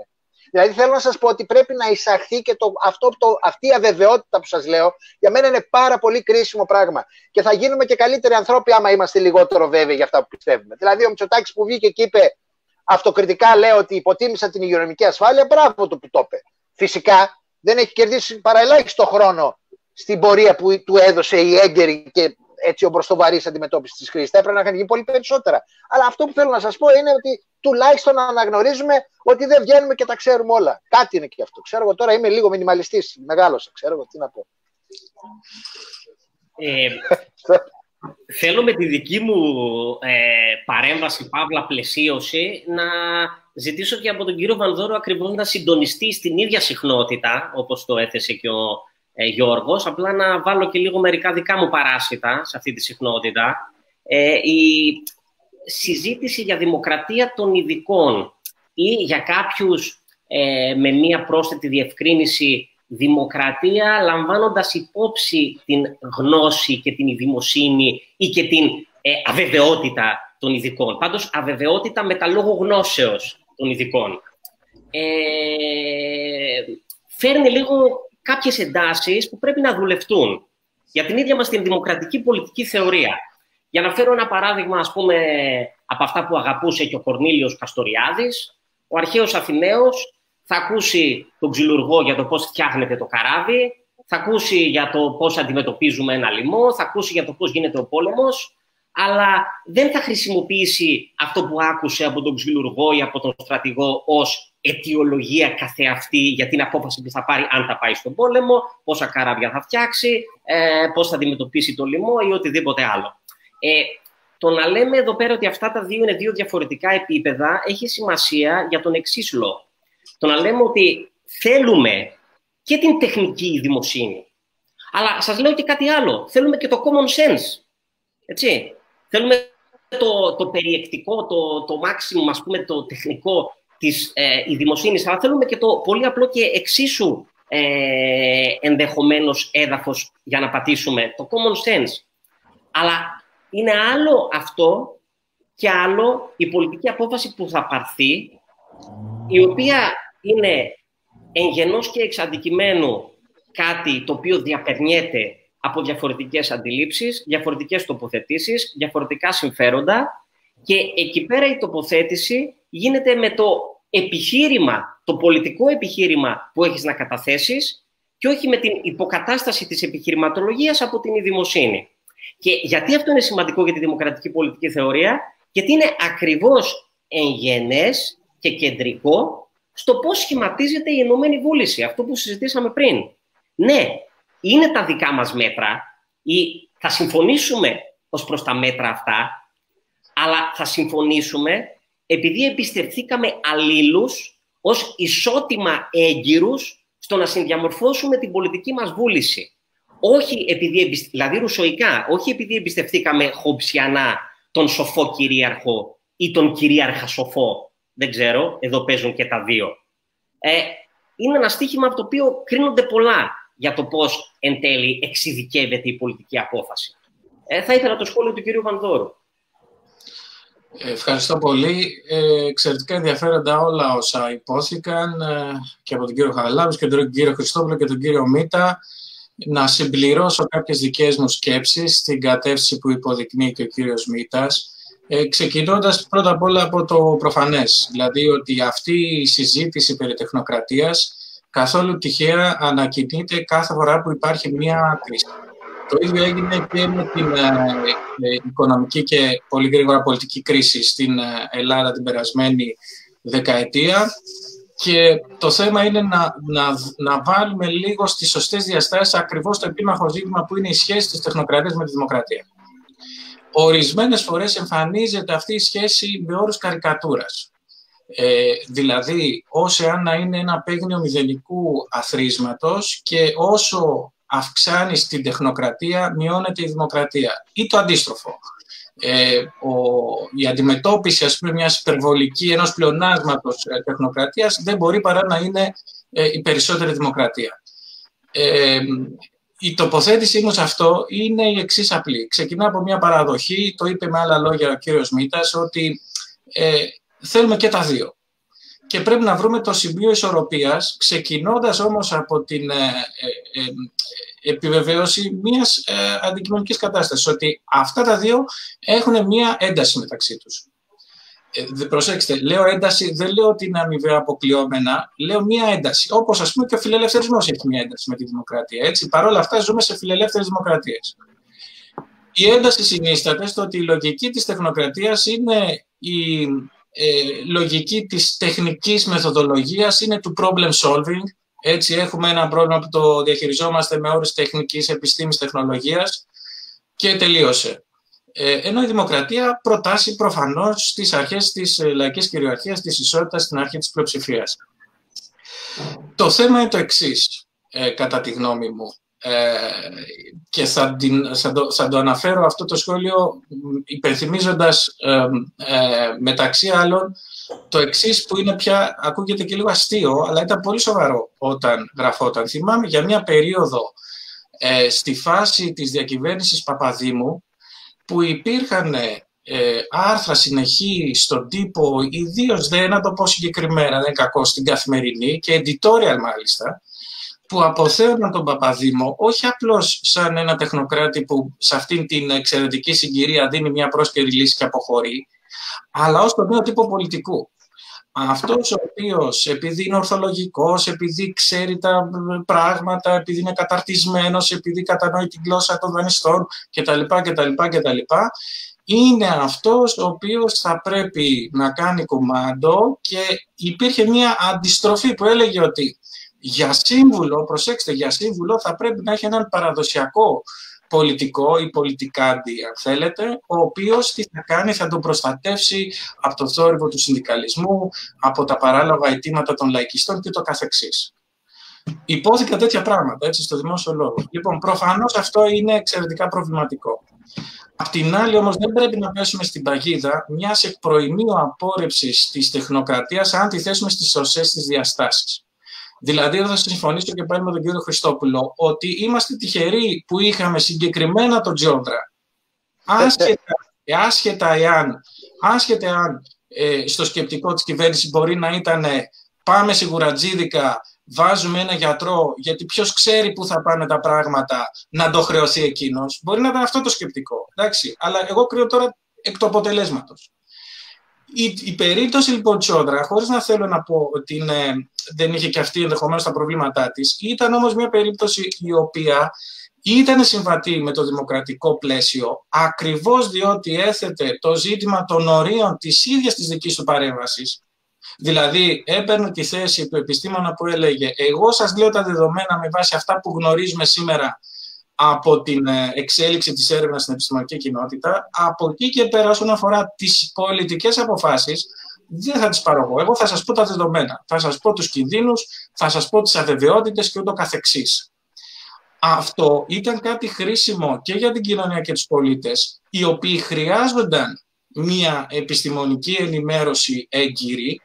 Speaker 3: Δηλαδή θέλω να σας πω ότι πρέπει να εισαχθεί και το, αυτό, το, αυτή η αβεβαιότητα που σας λέω, για μένα είναι πάρα πολύ κρίσιμο πράγμα. Και θα γίνουμε και καλύτεροι ανθρώποι άμα είμαστε λιγότερο βέβαιοι για αυτά που πιστεύουμε. Δηλαδή, ο Μητσοτάκης που βγήκε και είπε αυτοκριτικά, λέω ότι υποτίμησα την υγειονομική ασφάλεια, μπράβο το που το είπε. Φυσικά δεν έχει κερδίσει παραελάχιστο χρόνο στην πορεία που του έδωσε η έγκαιρη και έτσι ο μπροστοβαρή αντιμετώπισης της κρίση. Θα έπρεπε να είχαν γίνει πολύ περισσότερα. Αλλά αυτό που θέλω να σας πω είναι ότι τουλάχιστον να αναγνωρίζουμε ότι δεν βγαίνουμε και τα ξέρουμε όλα. Κάτι είναι και αυτό. Ξέρω εγώ τώρα είμαι λίγο μινιμαλιστής. Μεγάλωσα. Ξέρω εγώ τι να πω.
Speaker 2: Ε, θέλω με τη δική μου ε, παρέμβαση, παύλα πλαισίωση, να ζητήσω και από τον κύριο Βανδόρο ακριβώς να συντονιστεί στην ίδια συχνότητα, όπως το έθεσε και ο ε, Γιώργος. Απλά να βάλω και λίγο μερικά δικά μου παράσιτα σε αυτή τη συχνότητα. Ε, η συζήτηση για δημοκρατία των ειδικών ή για κάποιους ε, με μία πρόσθετη διευκρίνηση δημοκρατία λαμβάνοντας υπόψη την γνώση και την ειδημοσύνη ή και την ε, αβεβαιότητα των ειδικών. Πάντως, αβεβαιότητα με τα λόγω γνώσεως των ειδικών. Ε, φέρνει λίγο κάποιες εντάσεις που πρέπει να δουλευτούν για την ίδια μας την δημοκρατική πολιτική θεωρία. Για να φέρω ένα παράδειγμα, ας πούμε, από αυτά που αγαπούσε και ο Κορνήλιος Καστοριάδης, ο αρχαίος Αθηναίος θα ακούσει τον ξυλουργό για το πώς φτιάχνεται το καράβι, θα ακούσει για το πώς αντιμετωπίζουμε ένα λοιμό, θα ακούσει για το πώς γίνεται ο πόλεμος, αλλά δεν θα χρησιμοποιήσει αυτό που άκουσε από τον ξυλουργό ή από τον στρατηγό ως αιτιολογία καθεαυτή για την απόφαση που θα πάρει αν θα πάει στον πόλεμο, πόσα καράβια θα φτιάξει, ε, πώς θα αντιμετωπίσει το λοιμό ή οτιδήποτε άλλο. Ε, το να λέμε εδώ πέρα ότι αυτά τα δύο είναι δύο διαφορετικά επίπεδα έχει σημασία για τον εξής λόγο. Το να λέμε ότι θέλουμε και την τεχνική δημοσύνη, αλλά σας λέω και κάτι άλλο. Θέλουμε και το common sense. Έτσι. Θέλουμε το, το περιεκτικό, το, το maximum, ας πούμε, το τεχνικό της ε, η αλλά θέλουμε και το πολύ απλό και εξίσου ε, ενδεχομένως έδαφος για να πατήσουμε, το common sense. Αλλά είναι άλλο αυτό και άλλο η πολιτική απόφαση που θα πάρθει, η οποία είναι εγγενώς και εξ κάτι το οποίο διαπερνιέται από διαφορετικές αντιλήψεις, διαφορετικές τοποθετήσεις, διαφορετικά συμφέροντα και εκεί πέρα η τοποθέτηση γίνεται με το επιχείρημα, το πολιτικό επιχείρημα που έχεις να καταθέσεις και όχι με την υποκατάσταση της επιχειρηματολογίας από την ειδημοσύνη. Και γιατί αυτό είναι σημαντικό για τη δημοκρατική πολιτική θεωρία, γιατί είναι ακριβώς εγγενές και κεντρικό στο πώς σχηματίζεται η Ενωμένη Βούληση, αυτό που συζητήσαμε πριν. Ναι, είναι τα δικά μας μέτρα ή θα συμφωνήσουμε ως προς τα μέτρα αυτά, αλλά θα συμφωνήσουμε επειδή εμπιστευθήκαμε αλλήλους ως ισότιμα έγκυρους στο να συνδιαμορφώσουμε την πολιτική μας βούληση. Όχι επειδή, δηλαδή ρουσοϊκά, όχι επειδή εμπιστευθήκαμε χοψιανά τον σοφό κυρίαρχο ή τον κυρίαρχα σοφό. Δεν ξέρω, εδώ παίζουν και τα δύο. Ε, είναι ένα στίχημα από το οποίο κρίνονται πολλά για το πώς εν τέλει εξειδικεύεται η πολιτική απόφαση. Ε, θα ήθελα το σχόλιο του κυρίου Βανδόρου.
Speaker 5: Ευχαριστώ πολύ. Ε, εξαιρετικά ενδιαφέροντα όλα όσα υπόθηκαν ε, και από τον κύριο Χαραλάβης και τον κύριο Χριστόπουλο και τον κύριο Μίτα. Να συμπληρώσω κάποιες δικές μου σκέψεις στην κατεύθυνση που υποδεικνύει και ο κύριος Μίτας. Ε, ξεκινώντας πρώτα απ' όλα από το προφανές, δηλαδή ότι αυτή η συζήτηση περί τεχνοκρατίας καθόλου τυχαία ανακοινείται κάθε φορά που υπάρχει μία κρίση. Το ίδιο έγινε και με την ε, ε, οικονομική και πολύ γρήγορα πολιτική κρίση στην ε, Ελλάδα την περασμένη δεκαετία. Και το θέμα είναι να, να, να βάλουμε λίγο στις σωστές διαστάσεις ακριβώς το επίμαχο ζήτημα που είναι η σχέση της τεχνοκρατίας με τη δημοκρατία. Ορισμένες φορές εμφανίζεται αυτή η σχέση με όρους καρικατούρας. Ε, δηλαδή, όσο αν να είναι ένα παίγνιο μηδενικού αθρίσματος και όσο αυξάνει την τεχνοκρατία, μειώνεται η δημοκρατία. Ή το αντίστροφο. ε, ο, η αντιμετώπιση ας πούμε, μιας υπερβολική ενός πλεονάσματος ε, τεχνοκρατίας δεν μπορεί παρά να είναι ε, η περισσότερη δημοκρατία. Ε, η τοποθέτησή μου σε αυτό είναι η εξής απλή. Ξεκινά από μια παραδοχή, το είπε με άλλα λόγια ο κύριος Μήτας, ότι ε, θέλουμε και τα δύο. Και πρέπει να βρούμε το σημείο ισορροπίας, ξεκινώντας όμως από την ε, ε, ε επιβεβαίωση μιας ε, αντικειμενικής κατάστασης, ότι αυτά τα δύο έχουν μια ένταση μεταξύ τους. Ε, προσέξτε, λέω ένταση, δεν λέω ότι είναι αμοιβαία αποκλειόμενα, λέω μία ένταση. Όπως ας πούμε και ο φιλελευθερισμός έχει μία ένταση με τη δημοκρατία. Έτσι. Παρ' όλα αυτά, ζούμε σε φιλελεύθερες δημοκρατίες. Η ένταση συνίσταται στο ότι η λογική της τεχνοκρατίας είναι η ε, λογική της τεχνικής μεθοδολογίας, είναι του problem solving. Έτσι, έχουμε ένα πρόβλημα που το διαχειριζόμαστε με όρους τεχνικής επιστήμης τεχνολογίας και τελείωσε. Ε, ενώ η δημοκρατία προτάσει προφανώς στις αρχές της ε, λαϊκής κυριαρχίας, της ισότητας, στην αρχή της πλειοψηφίας. Το θέμα είναι το εξής, ε, κατά τη γνώμη μου. Και θα, την, θα, το, θα το αναφέρω αυτό το σχόλιο υπενθυμίζοντας μεταξύ άλλων το εξής που είναι πια, ακούγεται και λίγο αστείο, αλλά ήταν πολύ σοβαρό όταν γραφόταν. Θυμάμαι για μια περίοδο στη φάση της διακυβέρνησης Παπαδήμου, που υπήρχαν ε, άρθρα συνεχή στον τύπο, ιδίως δεν να το πω συγκεκριμένα, δεν είναι κακό, στην καθημερινή και editorial μάλιστα, που αποθέωναν τον Παπαδήμο όχι απλώς σαν ένα τεχνοκράτη που σε αυτήν την εξαιρετική συγκυρία δίνει μια πρόσκαιρη λύση και αποχωρεί, αλλά ως τον νέο τύπο πολιτικού. Αυτός ο οποίος επειδή είναι ορθολογικός, επειδή ξέρει τα πράγματα, επειδή είναι καταρτισμένος, επειδή κατανοεί την γλώσσα των δανειστών κτλ. κτλ, κτλ είναι αυτός ο οποίος θα πρέπει να κάνει κομμάντο και υπήρχε μια αντιστροφή που έλεγε ότι για σύμβουλο, προσέξτε, για σύμβουλο θα πρέπει να έχει έναν παραδοσιακό πολιτικό ή πολιτικάντη, αν θέλετε, ο οποίος τι θα κάνει, θα τον προστατεύσει από το θόρυβο του συνδικαλισμού, από τα παράλογα αιτήματα των λαϊκιστών και το καθεξής. Υπόθηκαν τέτοια πράγματα, έτσι, στο δημόσιο λόγο. Λοιπόν, προφανώς αυτό είναι εξαιρετικά προβληματικό. Απ' την άλλη, όμως, δεν πρέπει να πέσουμε στην παγίδα μιας εκπροημίου απόρρεψης της τεχνοκρατίας αν τη θέσουμε στις σωστές της διαστάσεις. Δηλαδή, εδώ θα συμφωνήσω και πάλι με τον κύριο Χριστόπουλο, ότι είμαστε τυχεροί που είχαμε συγκεκριμένα τον Τζόντρα. Άσχετα, άσχετα εάν, άσχετα εάν ε, στο σκεπτικό της κυβέρνησης μπορεί να ήταν πάμε σιγουρατζίδικα, βάζουμε ένα γιατρό, γιατί ποιος ξέρει πού θα πάνε τα πράγματα, να το χρεωθεί εκείνος. Μπορεί να ήταν αυτό το σκεπτικό. Εντάξει. Αλλά εγώ κρύω τώρα εκ του αποτελέσματος. Η, η περίπτωση λοιπόν Τσόντρα, χωρίς να θέλω να πω ότι είναι, δεν είχε και αυτή ενδεχομένως τα προβλήματά της, ήταν όμως μια περίπτωση η οποία ήταν συμβατή με το δημοκρατικό πλαίσιο, ακριβώς διότι έθετε το ζήτημα των ορίων της ίδιας της δικής του παρέμβασης. Δηλαδή, έπαιρνε τη θέση του επιστήμονα που έλεγε «Εγώ σας λέω τα δεδομένα με βάση αυτά που γνωρίζουμε σήμερα από την ε, εξέλιξη της έρευνας στην επιστημονική κοινότητα. Από εκεί και πέρα, όσον αφορά τις πολιτικές αποφάσεις, δεν θα τις πάρω εγώ. Εγώ θα σας πω τα δεδομένα. Θα σας πω τους κινδύνους, θα σας πω τις αβεβαιότητες και ούτω καθεξής. Αυτό ήταν κάτι χρήσιμο και για την κοινωνία και τους πολίτες, οι οποίοι χρειάζονταν μία επιστημονική ενημέρωση έγκυρη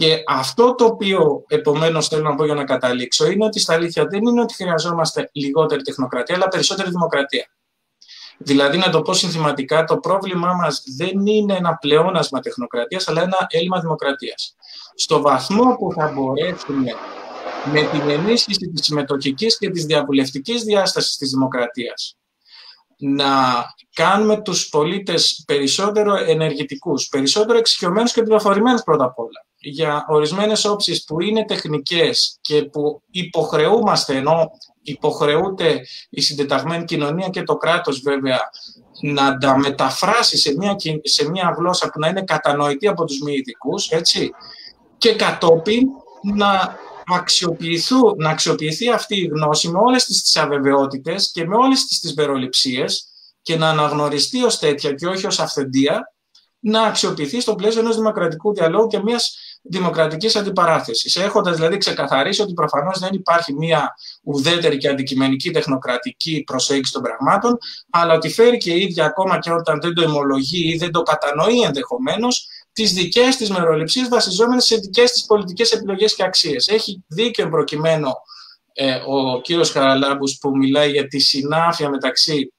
Speaker 5: και αυτό το οποίο επομένως θέλω να πω για να καταλήξω είναι ότι στα αλήθεια δεν είναι ότι χρειαζόμαστε λιγότερη τεχνοκρατία αλλά περισσότερη δημοκρατία. Δηλαδή, να το πω συνθηματικά, το πρόβλημά μας δεν είναι ένα πλεόνασμα τεχνοκρατίας, αλλά ένα έλλειμμα δημοκρατίας. Στο βαθμό που θα μπορέσουμε με την ενίσχυση της συμμετοχικής και της διαβουλευτικής διάστασης της δημοκρατίας να κάνουμε τους πολίτες περισσότερο ενεργητικούς, περισσότερο εξοικειωμένους και πληροφορημένους πρώτα απ' όλα για ορισμένες όψεις που είναι τεχνικές και που υποχρεούμαστε, ενώ υποχρεούται η συντεταγμένη κοινωνία και το κράτος βέβαια να τα μεταφράσει σε μια, σε μια γλώσσα που να είναι κατανοητή από τους μη ειδικούς, έτσι, και κατόπιν να να αξιοποιηθεί αυτή η γνώση με όλες τις, τις αβεβαιότητες και με όλες τις, τις βεροληψίες και να αναγνωριστεί ως τέτοια και όχι ως αυθεντία, να αξιοποιηθεί στο πλαίσιο ενός δημοκρατικού διαλόγου και μιας δημοκρατικής αντιπαράθεσης. Έχοντας δηλαδή ξεκαθαρίσει ότι προφανώς δεν υπάρχει μια ουδέτερη και αντικειμενική τεχνοκρατική προσέγγιση των πραγμάτων, αλλά ότι φέρει και η ίδια ακόμα και όταν δεν το ομολογεί ή δεν το κατανοεί ενδεχομένως, τις δικές της μεροληψίες βασιζόμενες σε δικές της πολιτικές επιλογές και αξίες. Έχει δίκιο προκειμένου ε, ο κύριος Χαραλάμπους που μιλάει για τη συνάφεια μεταξύ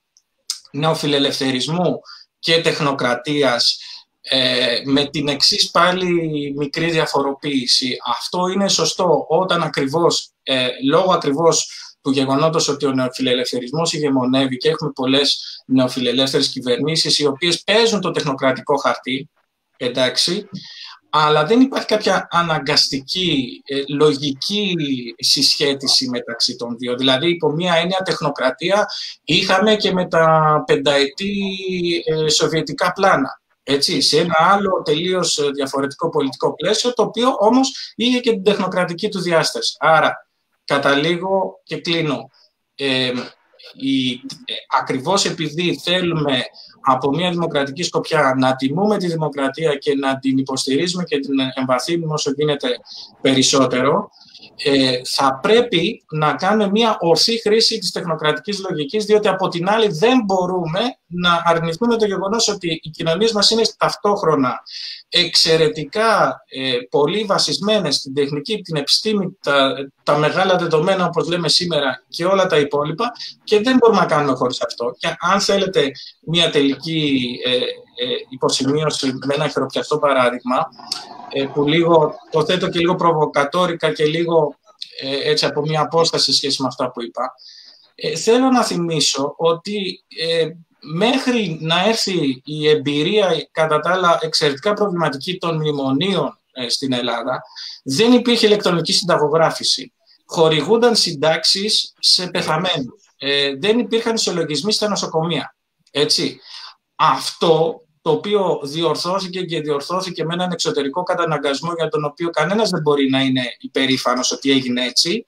Speaker 5: νεοφιλελευθερισμού και τεχνοκρατίας ε, με την εξής πάλι μικρή διαφοροποίηση. Αυτό είναι σωστό όταν ακριβώς, ε, λόγω ακριβώς του γεγονότος ότι ο νεοφιλελευθερισμός ηγεμονεύει και έχουμε πολλές νεοφιλελεύθερες κυβερνήσεις οι οποίες παίζουν το τεχνοκρατικό χαρτί, εντάξει, αλλά δεν υπάρχει κάποια αναγκαστική, ε, λογική συσχέτιση μεταξύ των δύο. Δηλαδή, υπό μία έννοια τεχνοκρατία είχαμε και με τα πενταετή ε, σοβιετικά πλάνα. Έτσι, σε ένα άλλο τελείως ε, διαφορετικό πολιτικό πλαίσιο, το οποίο όμως είχε και την τεχνοκρατική του διάσταση. Άρα, καταλήγω και κλείνω. Ε, η, ακριβώς επειδή θέλουμε από μια δημοκρατική σκοπιά να τιμούμε τη δημοκρατία και να την υποστηρίζουμε και την εμβαθύνουμε όσο γίνεται περισσότερο, ε, θα πρέπει να κάνουμε μια ορθή χρήση της τεχνοκρατικής λογικής, διότι από την άλλη δεν μπορούμε να αρνηθούμε το γεγονός ότι οι κοινωνίες μας είναι ταυτόχρονα εξαιρετικά ε, πολύ βασισμένες στην τεχνική, την επιστήμη, τα, τα μεγάλα δεδομένα όπως λέμε σήμερα και όλα τα υπόλοιπα και δεν μπορούμε να κάνουμε χωρίς αυτό. Και αν θέλετε μια τελική ε, ε, υποσημείωση με ένα χειροπιαστό παράδειγμα, ε, που λίγο, το θέτω και λίγο προβοκατόρικα και λίγο ε, έτσι από μια απόσταση σε σχέση με αυτά που είπα. Ε, θέλω να θυμίσω ότι ε, μέχρι να έρθει η εμπειρία κατά τα άλλα εξαιρετικά προβληματική των μνημονίων στην Ελλάδα, δεν υπήρχε ηλεκτρονική συνταγογράφηση. Χορηγούνταν συντάξεις σε πεθαμένους. δεν υπήρχαν ισολογισμοί στα νοσοκομεία. Έτσι. Αυτό το οποίο διορθώθηκε και διορθώθηκε με έναν εξωτερικό καταναγκασμό για τον οποίο κανένας δεν μπορεί να είναι υπερήφανος ότι έγινε έτσι,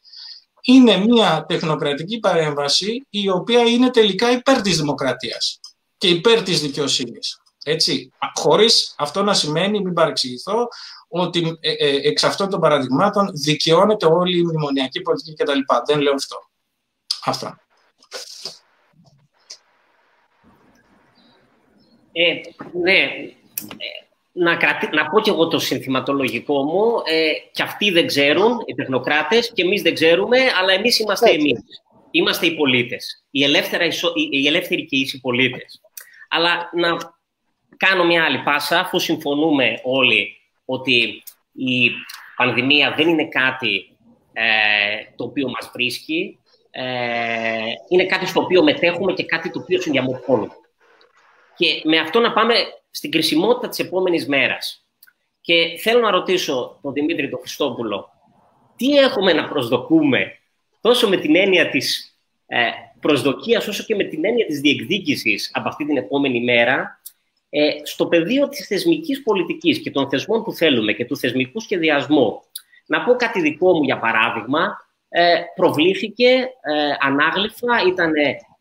Speaker 5: είναι μια τεχνοκρατική παρέμβαση η οποία είναι τελικά υπέρ της δημοκρατίας και υπέρ της δικαιοσύνης. Έτσι. Χωρίς αυτό να σημαίνει, μην παρεξηγηθώ, ότι ε, ε, εξ αυτών των παραδειγμάτων δικαιώνεται όλη η μνημονιακή πολιτική κτλ. Δεν λέω αυτό. Αυτά.
Speaker 2: Ε, ναι, ε, να, να πω και εγώ το συνθηματολογικό μου. Ε, και αυτοί δεν ξέρουν, οι τεχνοκράτες, και εμείς δεν ξέρουμε, αλλά εμείς είμαστε εμεί. εμείς. Είμαστε οι πολίτες. Οι, ελεύθερα, οι ελεύθεροι και ίσοι πολίτες. Αλλά να κάνω μια άλλη πάσα, αφού συμφωνούμε όλοι ότι η πανδημία δεν είναι κάτι ε, το οποίο μας βρίσκει, ε, είναι κάτι στο οποίο μετέχουμε και κάτι το οποίο συνδιαμορφώνουμε. Και με αυτό να πάμε στην κρισιμότητα της επόμενης μέρας. Και θέλω να ρωτήσω τον Δημήτρη τον Χριστόπουλο, τι έχουμε να προσδοκούμε τόσο με την έννοια της ε, προσδοκίας, όσο και με την έννοια της διεκδίκησης από αυτή την επόμενη μέρα, ε, στο πεδίο της θεσμικής πολιτικής και των θεσμών που θέλουμε και του θεσμικού σχεδιασμού. Να πω κάτι δικό μου, για παράδειγμα, ε, προβλήθηκε ε, ανάγλυφα, ήταν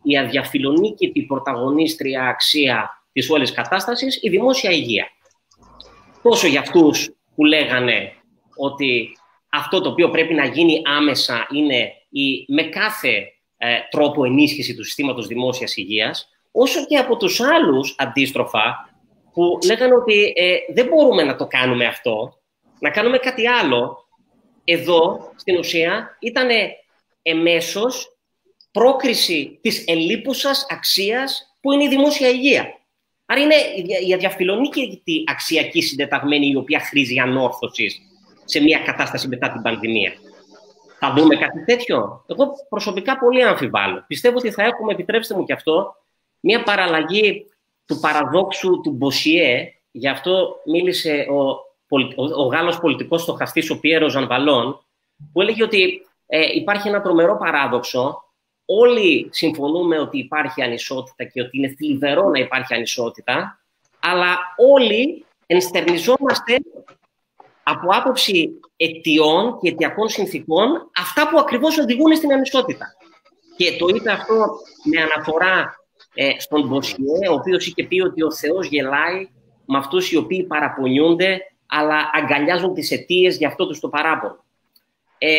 Speaker 2: η αδιαφιλονίκητη πρωταγωνίστρια αξία της όλης κατάστασης, η δημόσια υγεία. Τόσο για αυτούς που λέγανε ότι αυτό το οποίο πρέπει να γίνει άμεσα είναι η με κάθε ε, τρόπο ενίσχυση του συστήματος δημόσιας υγείας, όσο και από τους άλλους αντίστροφα που λέγανε ότι ε, δεν μπορούμε να το κάνουμε αυτό, να κάνουμε κάτι άλλο. Εδώ, στην ουσία, ήταν εμέσως πρόκριση της ελίπουσας αξίας που είναι η δημόσια υγεία. Άρα είναι η αδιαφιλονίκητη αξιακή συντεταγμένη η οποία χρήζει ανόρθωσης σε μια κατάσταση μετά την πανδημία. Θα δούμε κάτι τέτοιο. Εγώ προσωπικά πολύ αμφιβάλλω. Πιστεύω ότι θα έχουμε, επιτρέψτε μου και αυτό, μια παραλλαγή του παραδόξου του Μποσιέ. Γι' αυτό μίλησε ο, ο, ο Γάλλος πολιτικός στοχαστής, ο Πιέρος Ζανβαλόν, που έλεγε ότι ε, υπάρχει ένα τρομερό παράδοξο όλοι συμφωνούμε ότι υπάρχει ανισότητα και ότι είναι θλιβερό να υπάρχει ανισότητα, αλλά όλοι ενστερνιζόμαστε από άποψη αιτιών και αιτιακών συνθήκων αυτά που ακριβώς οδηγούν στην ανισότητα. Και το είπε αυτό με αναφορά ε, στον Μποσιέ, ο οποίος είχε πει ότι ο Θεός γελάει με αυτούς οι οποίοι παραπονιούνται αλλά αγκαλιάζουν τις αιτίες για αυτό τους το παράπονο. Ε,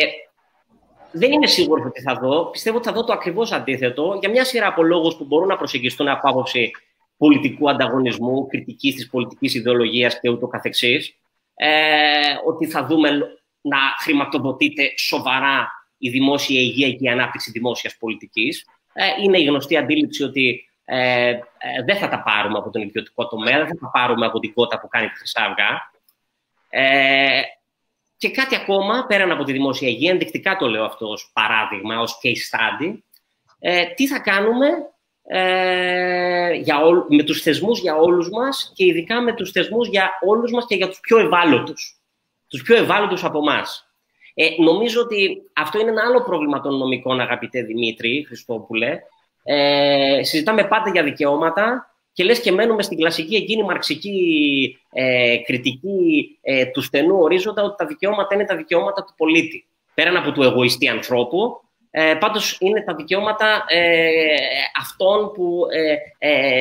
Speaker 2: δεν είμαι σίγουρο ότι θα δω. Πιστεύω ότι θα δω το ακριβώς αντίθετο για μια σειρά από λόγους που μπορούν να προσεγγιστούν από άποψη πολιτικού ανταγωνισμού, κριτικής της πολιτικής ιδεολογίας και ούτω καθεξής. Ε, ότι θα δούμε να χρηματοδοτείται σοβαρά η δημόσια υγεία και η ανάπτυξη δημόσιας πολιτικής. Ε, είναι η γνωστή αντίληψη ότι ε, ε, δεν θα τα πάρουμε από τον ιδιωτικό τομέα, δεν θα τα πάρουμε από την κότα που κάνει τη Χρυσά Ε, και κάτι ακόμα, πέραν από τη δημόσια υγεία, ενδεικτικά το λέω αυτό ως παράδειγμα, ως case study, ε, τι θα κάνουμε ε, για με τους θεσμούς για όλους μας και ειδικά με τους θεσμούς για όλους μας και για τους πιο ευάλωτους. Τους πιο ευάλωτους από εμάς. Ε, νομίζω ότι αυτό είναι ένα άλλο πρόβλημα των νομικών, αγαπητέ Δημήτρη Χριστόπουλε. Ε, συζητάμε πάντα για δικαιώματα και λες και μένουμε στην κλασική εκείνη μαρξική ε, κριτική ε, του στενού ορίζοντα ότι τα δικαιώματα είναι τα δικαιώματα του πολίτη. Πέραν από του εγωιστή ανθρώπου, ε, πάντως είναι τα δικαιώματα ε, αυτών που ε,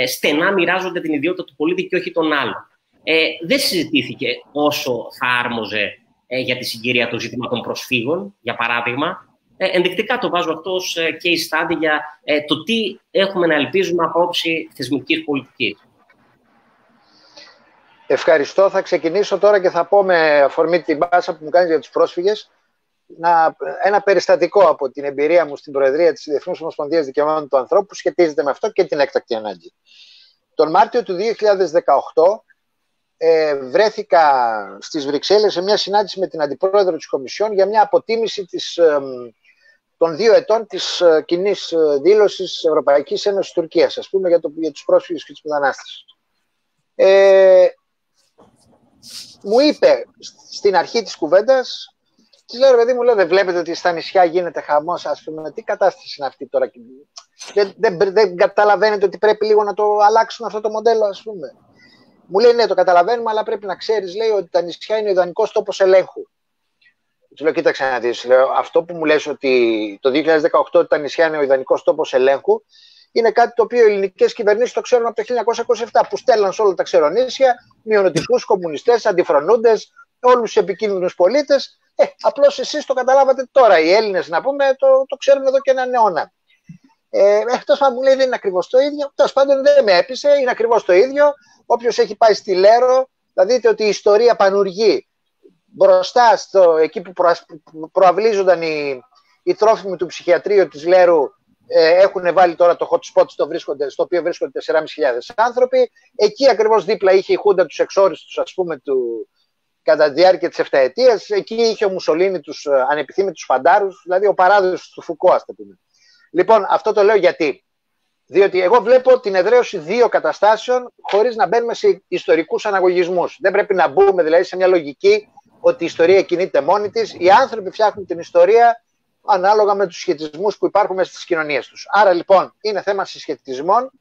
Speaker 2: ε, στενά μοιράζονται την ιδιότητα του πολίτη και όχι των άλλων. Ε, δεν συζητήθηκε όσο θα άρμοζε για τη συγκυρία το ζήτημα των προσφύγων, για παράδειγμα, ε, ενδεικτικά το βάζω αυτό ως ε, case study για ε, το τι έχουμε να ελπίζουμε από όψη θεσμικής πολιτικής.
Speaker 3: Ευχαριστώ. Θα ξεκινήσω τώρα και θα πω με αφορμή την μπάσα που μου κάνεις για τους πρόσφυγες να, ένα περιστατικό από την εμπειρία μου στην Προεδρία της Διεθνούς Ομοσπονδίας Δικαιωμάτων του Ανθρώπου που σχετίζεται με αυτό και την έκτακτη ανάγκη. Τον Μάρτιο του 2018 ε, βρέθηκα στις Βρυξέλλες σε μια συνάντηση με την Αντιπρόεδρο της Κομισιόν για μια αποτίμηση της των δύο ετών της ε, κοινής ε, δήλωσης Ευρωπαϊκής Ένωσης Τουρκίας, ας πούμε, για, το, για τους πρόσφυγες και τους μετανάστες. Ε, μου είπε στην αρχή της κουβέντας, της λέω, παιδί μου, λέω, δεν βλέπετε ότι στα νησιά γίνεται χαμός, ας πούμε, τι κατάσταση είναι αυτή τώρα. Δεν, δεν, δεν καταλαβαίνετε ότι πρέπει λίγο να το αλλάξουμε αυτό το μοντέλο, ας πούμε. Μου λέει, ναι, το καταλαβαίνουμε, αλλά πρέπει να ξέρεις, λέει, ότι τα νησιά είναι ο ιδανικός τόπος ελέγχου. Του λέω, κοίταξε να δεις, λέω, αυτό που μου λες ότι το 2018 τα νησιά είναι ο ιδανικός τόπος ελέγχου, είναι κάτι το οποίο οι ελληνικές κυβερνήσεις το ξέρουν από το 1927, που στέλναν σε όλα τα ξερονήσια μειονοτικούς, κομμουνιστές, αντιφρονούντες, όλους τους επικίνδυνους πολίτες. Ε, Απλώς εσείς το καταλάβατε τώρα. Οι Έλληνες, να πούμε, το, το ξέρουν εδώ και έναν αιώνα. Ε, Εκτός αν μου λέει δεν είναι ακριβώς το ίδιο. Τέλος πάντων δεν με έπεισε, είναι ακριβώς το ίδιο. Όποιος έχει πάει στη Λέρο, θα δείτε ότι η ιστορία πανουργεί μπροστά στο, εκεί που προαυλίζονταν οι, οι τρόφιμοι του ψυχιατρίου της Λέρου ε, έχουν βάλει τώρα το hot spot στο, βρίσκονται, στο οποίο βρίσκονται 4.500 άνθρωποι. Εκεί ακριβώς δίπλα είχε η Χούντα τους εξόριστους ας πούμε του, κατά τη διάρκεια της 7 ετίας. Εκεί είχε ο Μουσολίνη τους ε, ανεπιθύμητους φαντάρους, δηλαδή ο παράδοσος του Φουκώ ας το πούμε. Λοιπόν, αυτό το λέω γιατί. Διότι εγώ βλέπω την εδραίωση δύο καταστάσεων χωρίς να μπαίνουμε σε ιστορικούς αναγωγισμούς. Δεν πρέπει να μπούμε δηλαδή σε μια λογική ότι η ιστορία κινείται μόνη της. Οι άνθρωποι φτιάχνουν την ιστορία ανάλογα με τους σχετισμούς που υπάρχουν μέσα στις κοινωνίες τους. Άρα λοιπόν είναι θέμα συσχετισμών.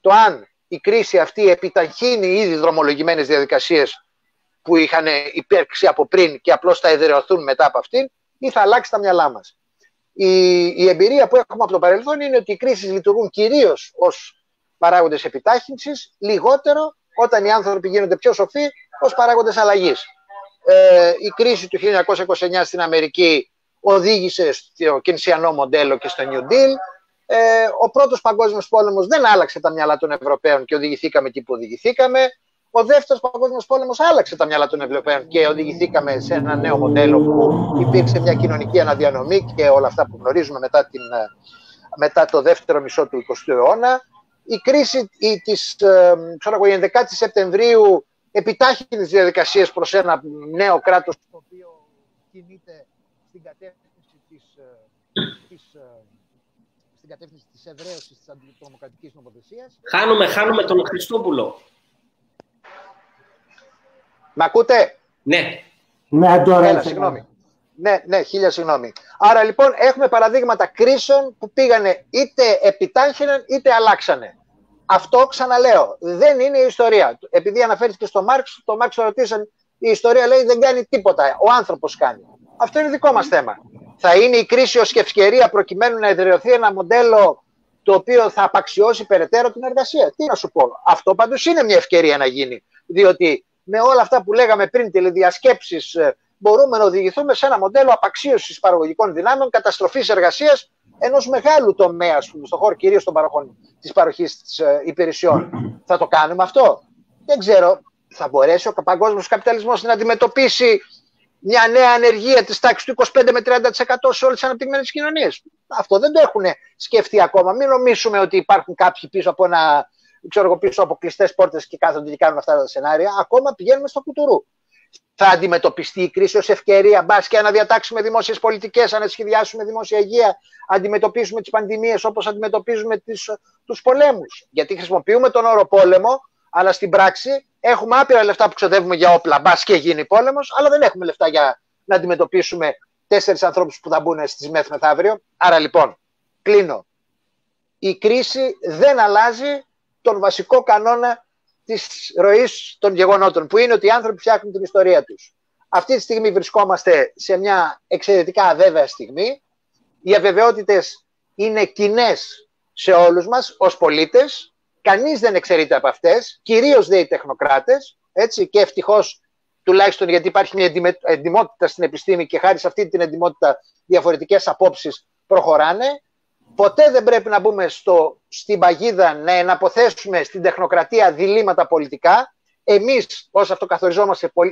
Speaker 3: Το αν η κρίση αυτή επιταχύνει ήδη δρομολογημένες διαδικασίες που είχαν υπέρξει από πριν και απλώς θα εδραιωθούν μετά από αυτήν, ή θα αλλάξει τα μυαλά μας. Η, η εμπειρία που έχουμε από το παρελθόν είναι ότι οι κρίσεις λειτουργούν κυρίως ως παράγοντες επιτάχυνσης, λιγότερο όταν οι άνθρωποι γίνονται πιο σοφοί ως παράγοντες αλλαγής ε, η κρίση του 1929 στην Αμερική οδήγησε στο κινησιανό μοντέλο και στο New Deal. Ε, ο πρώτος παγκόσμιος πόλεμος δεν άλλαξε τα μυαλά των Ευρωπαίων και οδηγηθήκαμε εκεί που οδηγηθήκαμε. Ο δεύτερος παγκόσμιος πόλεμος άλλαξε τα μυαλά των Ευρωπαίων και οδηγηθήκαμε σε ένα νέο μοντέλο που υπήρξε μια κοινωνική αναδιανομή και όλα αυτά που γνωρίζουμε μετά, την, μετά το δεύτερο μισό του 20ου αιώνα. Η κρίση της, ε, ξέρω, η 11η Σεπτεμβρίου επιτάχυνες τις διαδικασίες προς ένα νέο κράτος το οποίο κινείται στην κατεύθυνση της, ε, της, ε, στην κατεύθυνση της ευρέωσης της αντιτρομοκρατικής νομοθεσίας.
Speaker 2: Χάνουμε, χάνουμε τον Χριστόπουλο.
Speaker 3: Μ' ακούτε;
Speaker 2: Ναι.
Speaker 4: Ναι, τώρα
Speaker 3: Έλα, συγγνώμη. Ναι, ναι, χίλια συγγνώμη. Άρα λοιπόν έχουμε παραδείγματα κρίσεων που πήγανε είτε επιτάχυναν είτε αλλάξανε. Αυτό ξαναλέω. Δεν είναι η ιστορία. Επειδή αναφέρθηκε στο Μάρξ, το Μάρξ το ρωτήσαν, η ιστορία λέει δεν κάνει τίποτα. Ο άνθρωπος κάνει. Αυτό είναι δικό μας θέμα. Θα είναι η κρίση ω και ευκαιρία προκειμένου να ιδρυωθεί ένα μοντέλο το οποίο θα απαξιώσει περαιτέρω την εργασία. Τι να σου πω. Αυτό πάντως είναι μια ευκαιρία να γίνει. Διότι με όλα αυτά που λέγαμε πριν, τηλεδιασκέψεις, ε, μπορούμε να οδηγηθούμε σε ένα μοντέλο απαξίωσης παραγωγικών δυνάμεων, καταστροφής εργασίας ενός μεγάλου τομέα, ας πούμε, στον χώρο κυρίως των παροχών της παροχής της ε, υπηρεσιών. Θα το κάνουμε αυτό; Δεν ξέρω, θα μπορέσει ο παγκόσμιος καπιταλισμός να αντιμετωπίσει μια νέα ανεργία της τάξης του 25 με 30% σε όλες τις αναπτυγμένες κοινωνίες; Αυτό δεν το έχουν σκεφτεί ακόμα. Μην νομίσουμε ότι υπάρχουν κάποιοι πίσω από ένα ξέρω εγώ, πίσω από κλειστές πόρτες και κάθονται και κάνουν αυτά τα σενάρια. Ακόμα πηγαίνουμε στο κουτουρού. Θα αντιμετωπιστεί η κρίση ως ευκαιρία, μπας και αναδιατάξουμε δημόσιες πολιτικές, ανασχεδιάσουμε δημόσια υγεία, αντιμετωπίσουμε τις πανδημίες όπως αντιμετωπίζουμε τους πολέμους. Γιατί χρησιμοποιούμε τον όρο πόλεμο, αλλά στην πράξη έχουμε άπειρα λεφτά που ξοδεύουμε για όπλα, μπας και γίνει πόλεμος, αλλά δεν έχουμε λεφτά για να αντιμετωπίσουμε τέσσερις ανθρώπους που θα μπουν στις ΜΕΘ μεθαύριο. Άρα λοιπόν, κλείνω. Η κρίση δεν αλλάζει τον βασικό κανόνα της ροής των γεγονότων, που είναι ότι οι άνθρωποι φτιάχνουν την ιστορία τους. Αυτή τη στιγμή βρισκόμαστε σε μια εξαιρετικά αβέβαια στιγμή. Οι αβεβαιότητες είναι κοινές σε όλους μας ως πολίτες. Κανείς δεν εξαιρείται από αυτές, κυρίως δε οι τεχνοκράτες, έτσι, και ευτυχώς τουλάχιστον γιατί υπάρχει μια εντυμότητα στην επιστήμη και χάρη σε αυτή την εντυμότητα διαφορετικές απόψεις προχωράνε ποτέ δεν πρέπει να μπούμε στο, στην παγίδα να εναποθέσουμε στην τεχνοκρατία διλήμματα πολιτικά. Εμείς, ως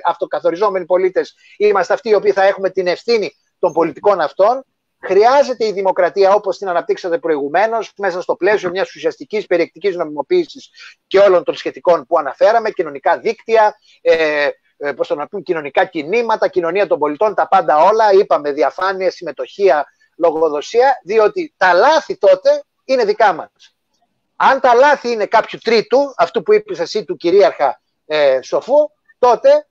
Speaker 3: αυτοκαθοριζόμενοι πολίτες, είμαστε αυτοί οι οποίοι θα έχουμε την ευθύνη των πολιτικών αυτών. Χρειάζεται η δημοκρατία, όπως την αναπτύξατε προηγουμένως, μέσα στο πλαίσιο μιας ουσιαστικής περιεκτικής νομιμοποίησης και όλων των σχετικών που αναφέραμε, κοινωνικά δίκτυα, ε, ε, πώς το να πούμε, κοινωνικά κινήματα, κοινωνία των πολιτών, τα πάντα όλα. Είπαμε διαφάνεια, συμμετοχή, λογοδοσία, διότι τα λάθη τότε είναι δικά μας. Αν τα λάθη είναι κάποιου τρίτου, αυτού που είπες εσύ του κυρίαρχα ε, σοφού, τότε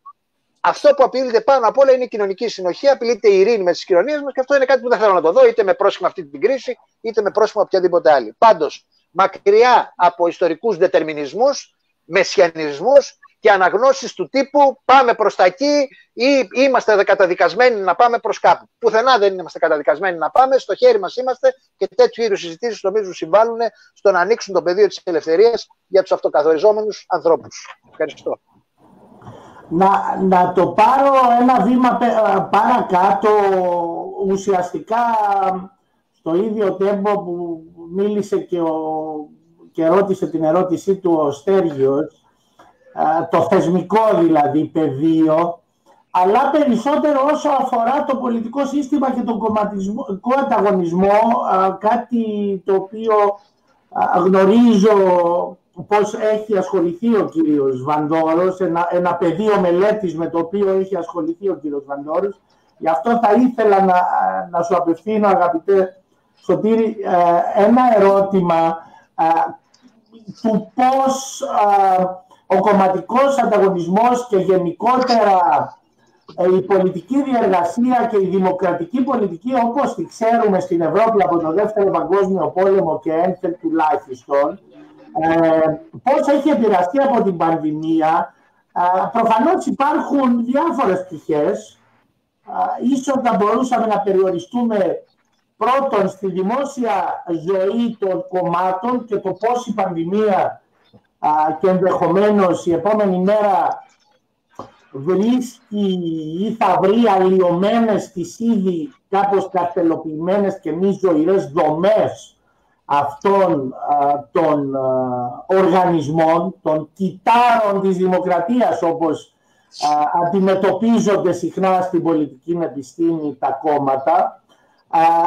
Speaker 3: αυτό που απειλείται πάνω απ' όλα είναι η κοινωνική συνοχή, απειλείται η ειρήνη με τι κοινωνίες μας και αυτό είναι κάτι που δεν θέλω να το δω, είτε με πρόσχημα αυτή την κρίση, είτε με πρόσχημα οποιαδήποτε άλλη. Πάντως, μακριά από ιστορικούς δετερμινισμού, μεσιανισμού και αναγνώσεις του τύπου πάμε προς τα εκεί ή είμαστε καταδικασμένοι να πάμε προς κάπου. Πουθενά δεν είμαστε καταδικασμένοι να πάμε, στο χέρι μας είμαστε και τέτοιου είδους συζητήσεις νομίζω συμβάλλουν στο να ανοίξουν το πεδίο της ελευθερίας για τους αυτοκαθοριζόμενους ανθρώπους. Ευχαριστώ.
Speaker 4: Να, να το πάρω ένα βήμα παρακάτω ουσιαστικά στο ίδιο τέμπο που μίλησε και, ο, και ρώτησε την ερώτησή του ο Στέργιος το θεσμικό δηλαδή πεδίο, αλλά περισσότερο όσο αφορά το πολιτικό σύστημα και τον κομματικό ανταγωνισμό, κάτι το οποίο γνωρίζω πώς έχει ασχοληθεί ο κύριος Βαντόρος, ένα, ένα πεδίο μελέτης με το οποίο έχει ασχοληθεί ο κύριος Βαντόρος. Γι' αυτό θα ήθελα να, να σου απευθύνω, αγαπητέ Σωτήρη, ένα ερώτημα του πώς ο κομματικός ανταγωνισμός και γενικότερα ε, η πολιτική διεργασία και η δημοκρατική πολιτική όπως τη ξέρουμε στην Ευρώπη από το Δεύτερο Παγκόσμιο Πόλεμο και ένθελ τουλάχιστον ε, πώς έχει επηρεαστεί από την πανδημία ε, προφανώς υπάρχουν διάφορες πτυχές. Ε, ίσως θα μπορούσαμε να περιοριστούμε πρώτον στη δημόσια ζωή των κομμάτων και το πώς η πανδημία και ενδεχομένως η επόμενη μέρα βρίσκει ή θα βρει αλλοιωμένες τις ήδη κάπως καρτελοποιημένες και μη ζωηρές δομές αυτών των οργανισμών, των κιτάρων της δημοκρατίας όπως αντιμετωπίζονται συχνά στην πολιτική επιστήμη τα κόμματα.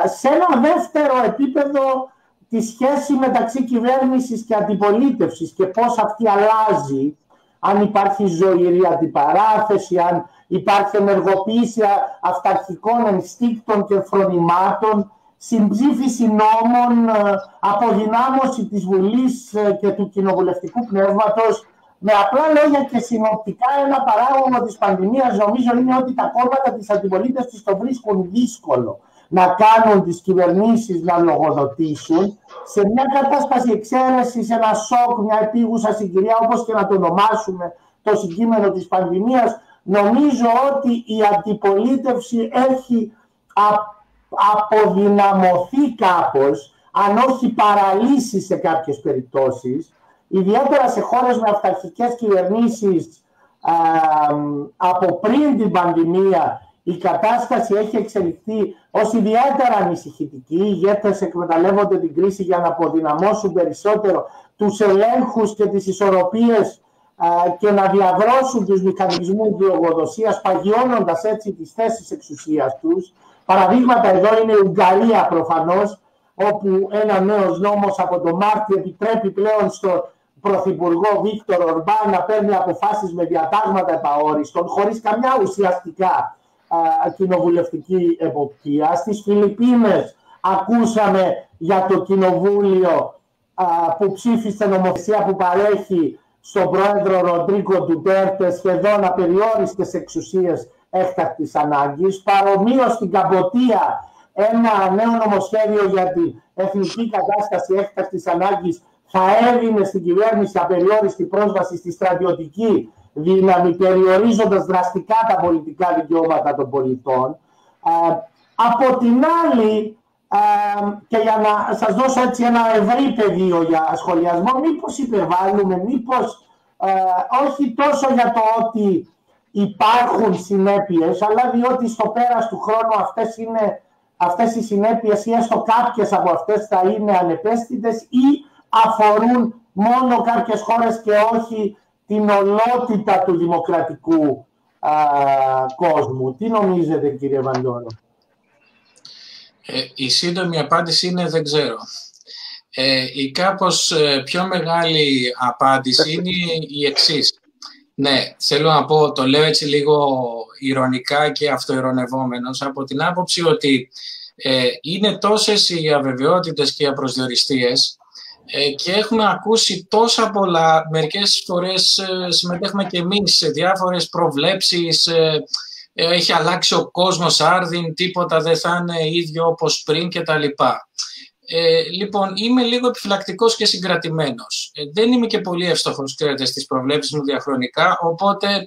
Speaker 4: σε ένα δεύτερο επίπεδο τη σχέση μεταξύ κυβέρνησης και αντιπολίτευσης και πώς αυτή αλλάζει, αν υπάρχει ζωηρή αντιπαράθεση, αν υπάρχει ενεργοποίηση αυταρχικών ενστίκτων και φρονημάτων, συμψήφιση νόμων, ε, αποδυνάμωση της Βουλής ε, και του κοινοβουλευτικού πνεύματος. Με απλά λόγια και συνοπτικά ένα παράγωγο της πανδημίας νομίζω είναι ότι τα κόμματα της αντιπολίτευσης το βρίσκουν δύσκολο να κάνουν τις κυβερνήσεις να λογοδοτήσουν σε μια κατάσταση εξαίρεσης, σε ένα σοκ, μια επίγουσα συγκυρία, όπως και να το ονομάσουμε το συγκείμενο της πανδημίας, νομίζω ότι η αντιπολίτευση έχει αποδυναμωθεί κάπως, αν όχι παραλύσει σε κάποιες περιπτώσεις, ιδιαίτερα σε χώρες με αυταρχικές κυβερνήσεις από πριν την πανδημία η κατάσταση έχει εξελιχθεί ως ιδιαίτερα ανησυχητική. Οι ηγέτες εκμεταλλεύονται την κρίση για να αποδυναμώσουν περισσότερο τους ελέγχους και τις ισορροπίες και να διαβρώσουν τους μηχανισμούς διογοδοσίας, παγιώνοντας έτσι τις θέσεις εξουσίας τους. Παραδείγματα εδώ είναι η Ουγγαρία προφανώς, όπου ένα νέος νόμος από το Μάρτιο επιτρέπει πλέον στο Πρωθυπουργό Βίκτορ Ορμπάν να παίρνει αποφάσεις με διατάγματα επαόριστον, χωρίς καμιά ουσιαστικά κοινοβουλευτική εποπτεία. Στις Φιλιππίνες ακούσαμε για το κοινοβούλιο που ψήφισε νομοθεσία που παρέχει στον πρόεδρο Ροντρίκο Ντουτέρτε σχεδόν απεριόριστες εξουσίες έκτακτης ανάγκης. Παρομοίως στην Καμποτία ένα νέο νομοσχέδιο για την εθνική κατάσταση έκτακτης ανάγκης θα έδινε στην κυβέρνηση απεριόριστη πρόσβαση στη στρατιωτική δύναμη, περιορίζοντας δραστικά τα πολιτικά δικαιώματα των πολιτών. Ε, από την άλλη, ε, και για να σας δώσω έτσι ένα ευρύ πεδίο για σχολιασμό, μήπως υπερβάλλουμε, μήπως ε, όχι τόσο για το ότι υπάρχουν συνέπειες, αλλά διότι στο πέρας του χρόνου αυτές, είναι, αυτές οι συνέπειες ή έστω κάποιες από αυτές θα είναι ανεπαίσθητες ή αφορούν μόνο κάποιες χώρες και όχι την ολότητα του δημοκρατικού α, κόσμου. Τι νομίζετε κύριε Βαντόρο;
Speaker 5: Ε, η σύντομη απάντηση είναι δεν ξέρω. Ε, η κάπως ε, πιο μεγάλη απάντηση είναι η εξής. Ναι, θέλω να πω, το λέω έτσι λίγο ηρωνικά και αυτοειρωνευόμενος, από την άποψη ότι ε, είναι τόσες οι αβεβαιότητες και οι απροσδιοριστίες ε, και έχουμε ακούσει τόσα πολλά, μερικές φορές ε, συμμετέχουμε και εμείς σε διάφορες προβλέψεις, ε, έχει αλλάξει ο κόσμος άρδιν, τίποτα δεν θα είναι ίδιο όπως πριν κτλ. Ε, λοιπόν, είμαι λίγο επιφυλακτικός και συγκρατημένος. δεν είμαι και πολύ εύστοχος, ξέρετε, στις προβλέψεις μου διαχρονικά, οπότε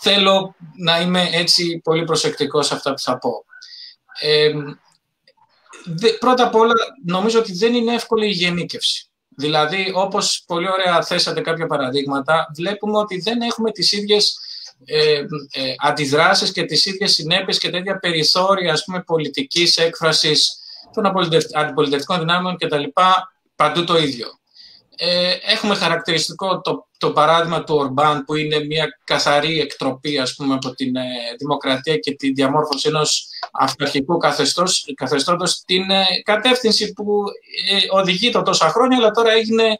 Speaker 5: θέλω να είμαι έτσι πολύ προσεκτικός σε αυτά που θα πω πρώτα απ' όλα νομίζω ότι δεν είναι εύκολη η γενίκευση. Δηλαδή, όπως πολύ ωραία θέσατε κάποια παραδείγματα, βλέπουμε ότι δεν έχουμε τις ίδιες ε, ε, αντιδράσεις και τις ίδιες συνέπειες και τέτοια περιθώρια ας πούμε, πολιτικής έκφρασης των αντιπολιτευτικών δυνάμεων κτλ. Παντού το ίδιο. Ε, έχουμε χαρακτηριστικό το, το παράδειγμα του Ορμπάν που είναι μια καθαρή εκτροπή ας πούμε, από την ε, δημοκρατία και τη διαμόρφωση ενός αυταρχικού καθεστώς, καθεστώτος στην ε, κατεύθυνση που ε, οδηγεί το τόσα χρόνια αλλά τώρα έγινε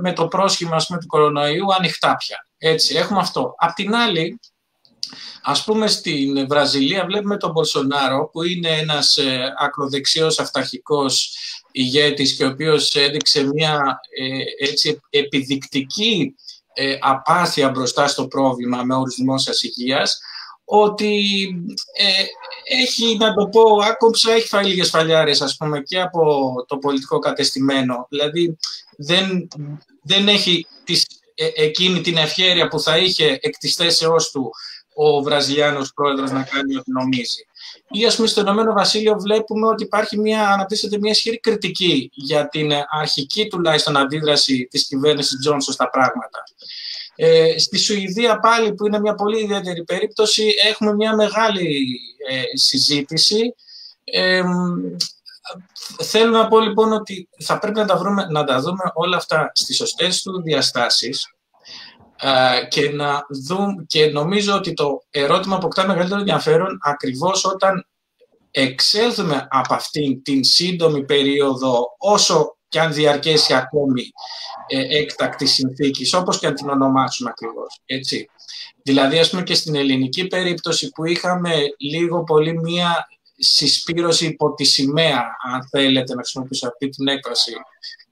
Speaker 5: με το πρόσχημα ας πούμε, του κορονοϊού ανοιχτά πια. Έτσι, έχουμε αυτό. Απ' την άλλη, Ας πούμε στην Βραζιλία βλέπουμε τον Μπολσονάρο που είναι ένας ακροδεξιός αυταρχικός ηγέτης και ο οποίος έδειξε μια ε, έτσι, επιδεικτική ε, απάθεια μπροστά στο πρόβλημα με όρους δημόσιας υγείας, ότι ε, έχει, να το πω, άκοψα, έχει φάει λίγες φαλιάρες, ας πούμε, και από το πολιτικό κατεστημένο. Δηλαδή, δεν, δεν έχει τις, ε, εκείνη την ευχέρεια που θα είχε εκ της θέσεώς του ο Βραζιλιάνος πρόεδρος να κάνει ό,τι νομίζει. Ή ας πούμε στο Ηνωμένο Βασίλειο βλέπουμε ότι υπάρχει μια, αναπτύσσεται μια ισχυρή κριτική για την αρχική τουλάχιστον αντίδραση της κυβέρνησης Τζόνσον στα πράγματα. Ε, στη Σουηδία πάλι που είναι μια πολύ ιδιαίτερη περίπτωση έχουμε μια μεγάλη ε, συζήτηση. Ε, θέλω να πω λοιπόν ότι θα πρέπει να τα, βρούμε, να τα δούμε όλα αυτά στις σωστές του διαστάσεις ε, και, να δούμε, και νομίζω ότι το ερώτημα αποκτά μεγαλύτερο ενδιαφέρον ακριβώς όταν εξέλθουμε από αυτήν την σύντομη περίοδο όσο και αν διαρκέσει ακόμη ε, έκτακτη συνθήκης, όπως και αν την ονομάσουν ακριβώς. Έτσι. Δηλαδή, ας πούμε και στην ελληνική περίπτωση που είχαμε λίγο πολύ μία συσπήρωση υπό τη σημαία, αν θέλετε να χρησιμοποιήσω αυτή την έκφραση,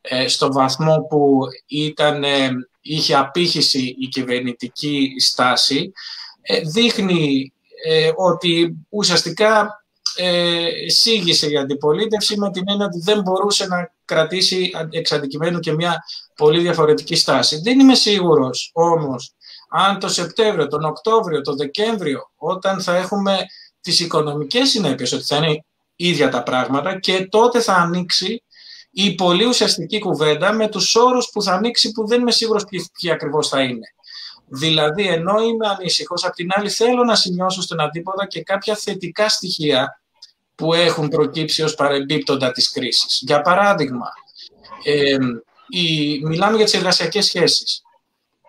Speaker 5: ε, στο βαθμό που ήταν ε, είχε απήχηση η κυβερνητική στάση, ε, δείχνει ε, ότι ουσιαστικά ε, σήγησε η αντιπολίτευση με την έννοια ότι δεν μπορούσε να κρατήσει εξ και μια πολύ διαφορετική στάση. Δεν είμαι σίγουρος όμως αν το Σεπτέμβριο, τον Οκτώβριο, τον Δεκέμβριο, όταν θα έχουμε τις οικονομικές συνέπειες, ότι θα είναι ίδια τα πράγματα και τότε θα ανοίξει η πολύ ουσιαστική κουβέντα με τους όρους που θα ανοίξει που δεν είμαι σίγουρος ποιοι, ποιοι ακριβώς θα είναι. Δηλαδή, ενώ είμαι ανήσυχο, απ' την άλλη θέλω να σημειώσω στον αντίποδα και κάποια θετικά στοιχεία που έχουν προκύψει ως παρεμπίπτοντα της κρίσης. Για παράδειγμα, ε, η, μιλάμε για τις εργασιακές σχέσεις.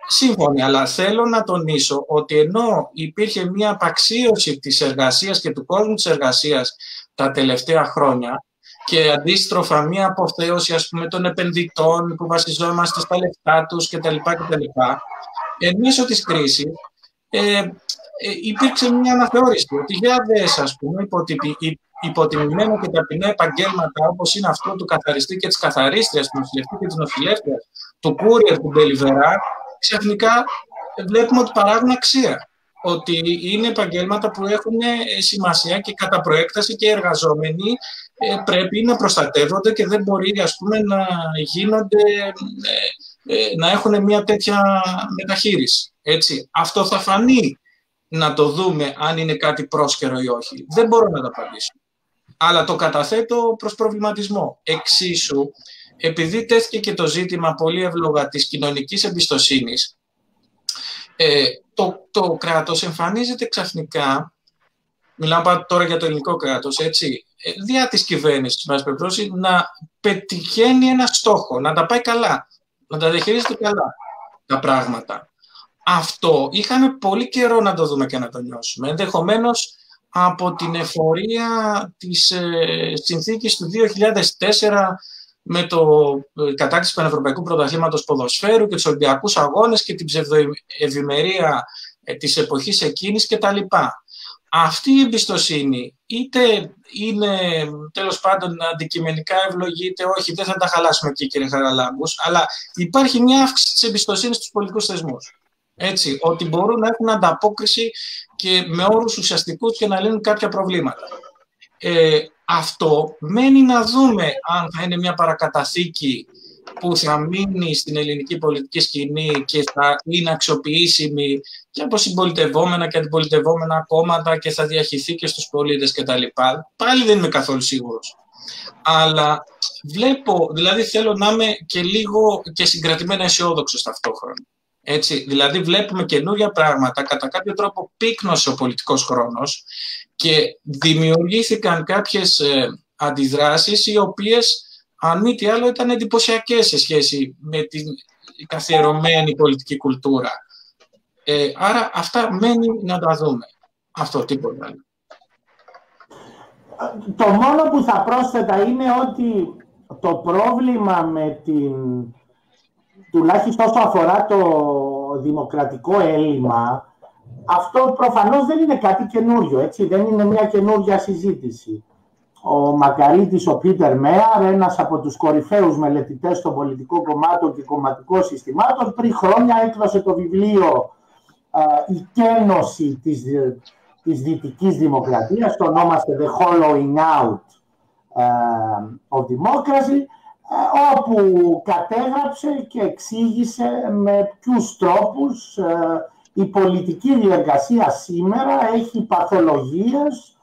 Speaker 5: Σύμφωνοι, αλλά θέλω να τονίσω ότι ενώ υπήρχε μια απαξίωση της εργασίας και του κόσμου της εργασίας τα τελευταία χρόνια και αντίστροφα μια αποθέωση ας πούμε, των επενδυτών που βασιζόμαστε στα λεφτά τους κτλ. κτλ. Εν μέσω της κρίσης ε, ε, υπήρξε μια αναθεώρηση ότι για δες, ας πούμε, υποτιμημένα και ταπεινά επαγγέλματα όπως είναι αυτό του καθαριστή και της καθαρίστριας, του νοσηλευτή και της νοσηλεύτριας, του courier, του μπελιβερά, ξαφνικά βλέπουμε ότι παράγουν αξία. Ότι είναι επαγγέλματα που έχουν ε, σημασία και κατά προέκταση και οι εργαζόμενοι ε, πρέπει να προστατεύονται και δεν μπορεί ας πούμε, να γίνονται, ε, να έχουν μια τέτοια μεταχείριση. Έτσι. Αυτό θα φανεί να το δούμε αν είναι κάτι πρόσκαιρο ή όχι. Δεν μπορώ να το απαντήσω αλλά το καταθέτω προς προβληματισμό. Εξίσου, επειδή τέθηκε και το ζήτημα πολύ εύλογα της κοινωνικής εμπιστοσύνης, ε, το, το κράτος εμφανίζεται ξαφνικά, μιλάω τώρα για το ελληνικό κράτος, έτσι, ε, διά της κυβέρνησης, να πετυχαίνει ένα στόχο, να τα πάει καλά, να τα διαχειρίζεται καλά τα πράγματα. Αυτό είχαμε πολύ καιρό να το δούμε και να το νιώσουμε. Ενδεχομένως από την εφορία της ε, συνθήκης του 2004 με το ε, κατάκτηση του Πανευρωπαϊκού Πρωταθλήματος Ποδοσφαίρου και τους Ολυμπιακούς Αγώνες και την ψευδοευημερία ε, της εποχής εκείνης κτλ. Αυτή η εμπιστοσύνη είτε είναι τέλος πάντων αντικειμενικά ευλογή είτε όχι, δεν θα τα χαλάσουμε εκεί κύριε Χαραλάμπους, αλλά υπάρχει μια αύξηση της εμπιστοσύνης στους πολιτικούς θεσμούς. Έτσι, ότι μπορούν να έχουν ανταπόκριση και με όρους ουσιαστικούς και να λύνουν κάποια προβλήματα. Ε, αυτό μένει να δούμε αν θα είναι μια παρακαταθήκη που θα μείνει στην ελληνική πολιτική σκηνή και θα είναι αξιοποιήσιμη και από συμπολιτευόμενα και αντιπολιτευόμενα κόμματα και θα διαχυθεί και στους πολίτες κτλ. Πάλι δεν είμαι καθόλου σίγουρος. Αλλά βλέπω, δηλαδή θέλω να είμαι και λίγο και συγκρατημένα αισιόδοξος ταυτόχρονα. Έτσι, δηλαδή βλέπουμε καινούργια πράγματα, κατά κάποιο τρόπο πύκνωσε ο πολιτικός χρόνος και δημιουργήθηκαν κάποιες ε, αντιδράσεις οι οποίες, αν μη τι άλλο, ήταν εντυπωσιακές σε σχέση με την καθιερωμένη πολιτική κουλτούρα. Ε, άρα αυτά μένει να τα δούμε. Αυτό, τίποτα άλλο.
Speaker 4: Το μόνο που θα πρόσθετα είναι ότι το πρόβλημα με την τουλάχιστον όσο αφορά το δημοκρατικό έλλειμμα, αυτό προφανώς δεν είναι κάτι καινούριο, έτσι, δεν είναι μια καινούργια συζήτηση. Ο Μακαρίτης, ο Πίτερ Μέαρ, ένας από τους κορυφαίους μελετητές των πολιτικών κομμάτων και κομματικών συστημάτων, πριν χρόνια έκδοσε το βιβλίο «Η κένωση της, της δυτικής δημοκρατίας», το ονόμαστε «The Hollowing Out of Democracy», όπου κατέγραψε και εξήγησε με ποιους τρόπους ε, η πολιτική διεργασία σήμερα έχει παθολογίες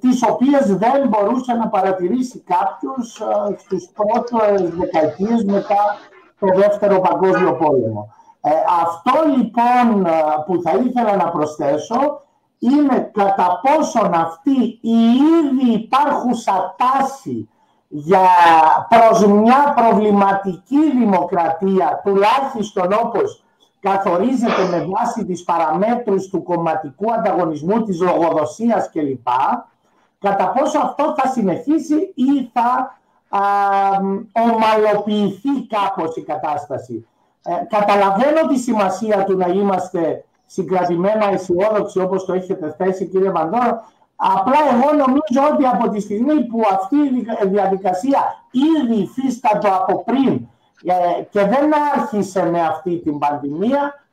Speaker 4: τις οποίες δεν μπορούσε να παρατηρήσει κάποιος ε, στους πρώτες δεκαετίες μετά το Δεύτερο Παγκόσμιο Πόλεμο. Ε, αυτό λοιπόν που θα ήθελα να προσθέσω είναι κατά πόσον αυτή η ήδη υπάρχουσα τάση για προς μια προβληματική δημοκρατία, τουλάχιστον όπως καθορίζεται με βάση τις παραμέτρους του κομματικού ανταγωνισμού, της λογοδοσίας κλπ. Κατά πόσο αυτό θα συνεχίσει ή θα α, ομαλοποιηθεί κάπως η κατάσταση. Ε, καταλαβαίνω τη σημασία του να είμαστε συγκρατημένα αισιόδοξοι όπως το έχετε θέσει κύριε Βαντόρο, Απλά εγώ νομίζω ότι από τη στιγμή που αυτή η διαδικασία ήδη υφίστατο από πριν ε, και δεν άρχισε με αυτή την πανδημία,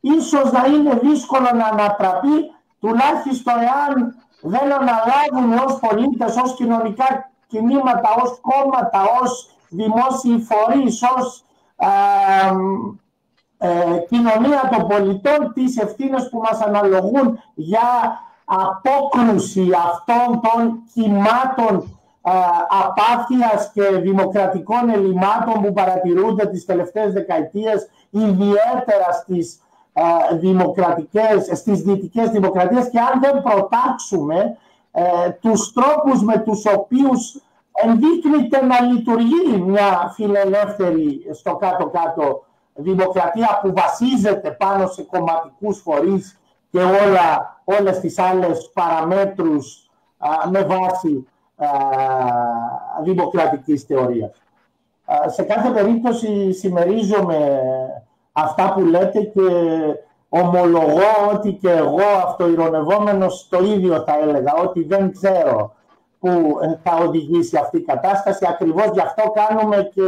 Speaker 4: ίσως να είναι δύσκολο να ανατραπεί, τουλάχιστον εάν δεν αναλάβουν ως πολίτες, ως κοινωνικά κινήματα, ως κόμματα, ως δημόσιοι φορείς, ως ε, ε, κοινωνία των πολιτών τις ευθύνες που μας αναλογούν για απόκρουση αυτών των κυμάτων α, απάθειας και δημοκρατικών ελλημάτων που παρατηρούνται τις τελευταίες δεκαετίες, ιδιαίτερα στις ε, δημοκρατικές, στις δυτικές δημοκρατίες και αν δεν προτάξουμε ε, τους τρόπους με τους οποίους ενδείκνυται να λειτουργεί μια φιλελεύθερη στο κάτω-κάτω δημοκρατία που βασίζεται πάνω σε κομματικούς φορείς και όλα, όλες τις άλλες παραμέτρους με βάση α, δημοκρατικής θεωρίας. σε κάθε περίπτωση συμμερίζομαι αυτά που λέτε και ομολογώ ότι και εγώ αυτοειρωνευόμενος το ίδιο θα έλεγα, ότι δεν ξέρω που ε, θα οδηγήσει αυτή η κατάσταση. Ακριβώς γι' αυτό κάνουμε και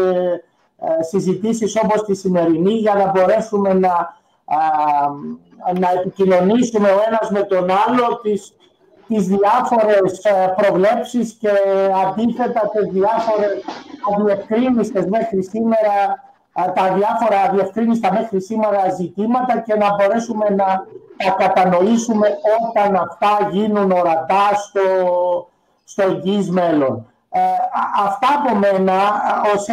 Speaker 4: ε, συζητήσεις όπως τη σημερινή για να μπορέσουμε να, να επικοινωνήσουμε ο ένας με τον άλλο τις, τις διάφορες ε, προβλέψεις και αντίθετα τις διάφορες αδιευκρίνηστες μέχρι σήμερα τα διάφορα διευκρίνηστα μέχρι σήμερα ζητήματα και να μπορέσουμε να τα κατανοήσουμε όταν αυτά γίνουν ορατά στο, στο εγγύς μέλλον. Ε, αυτά από μένα. Ο, Σέ,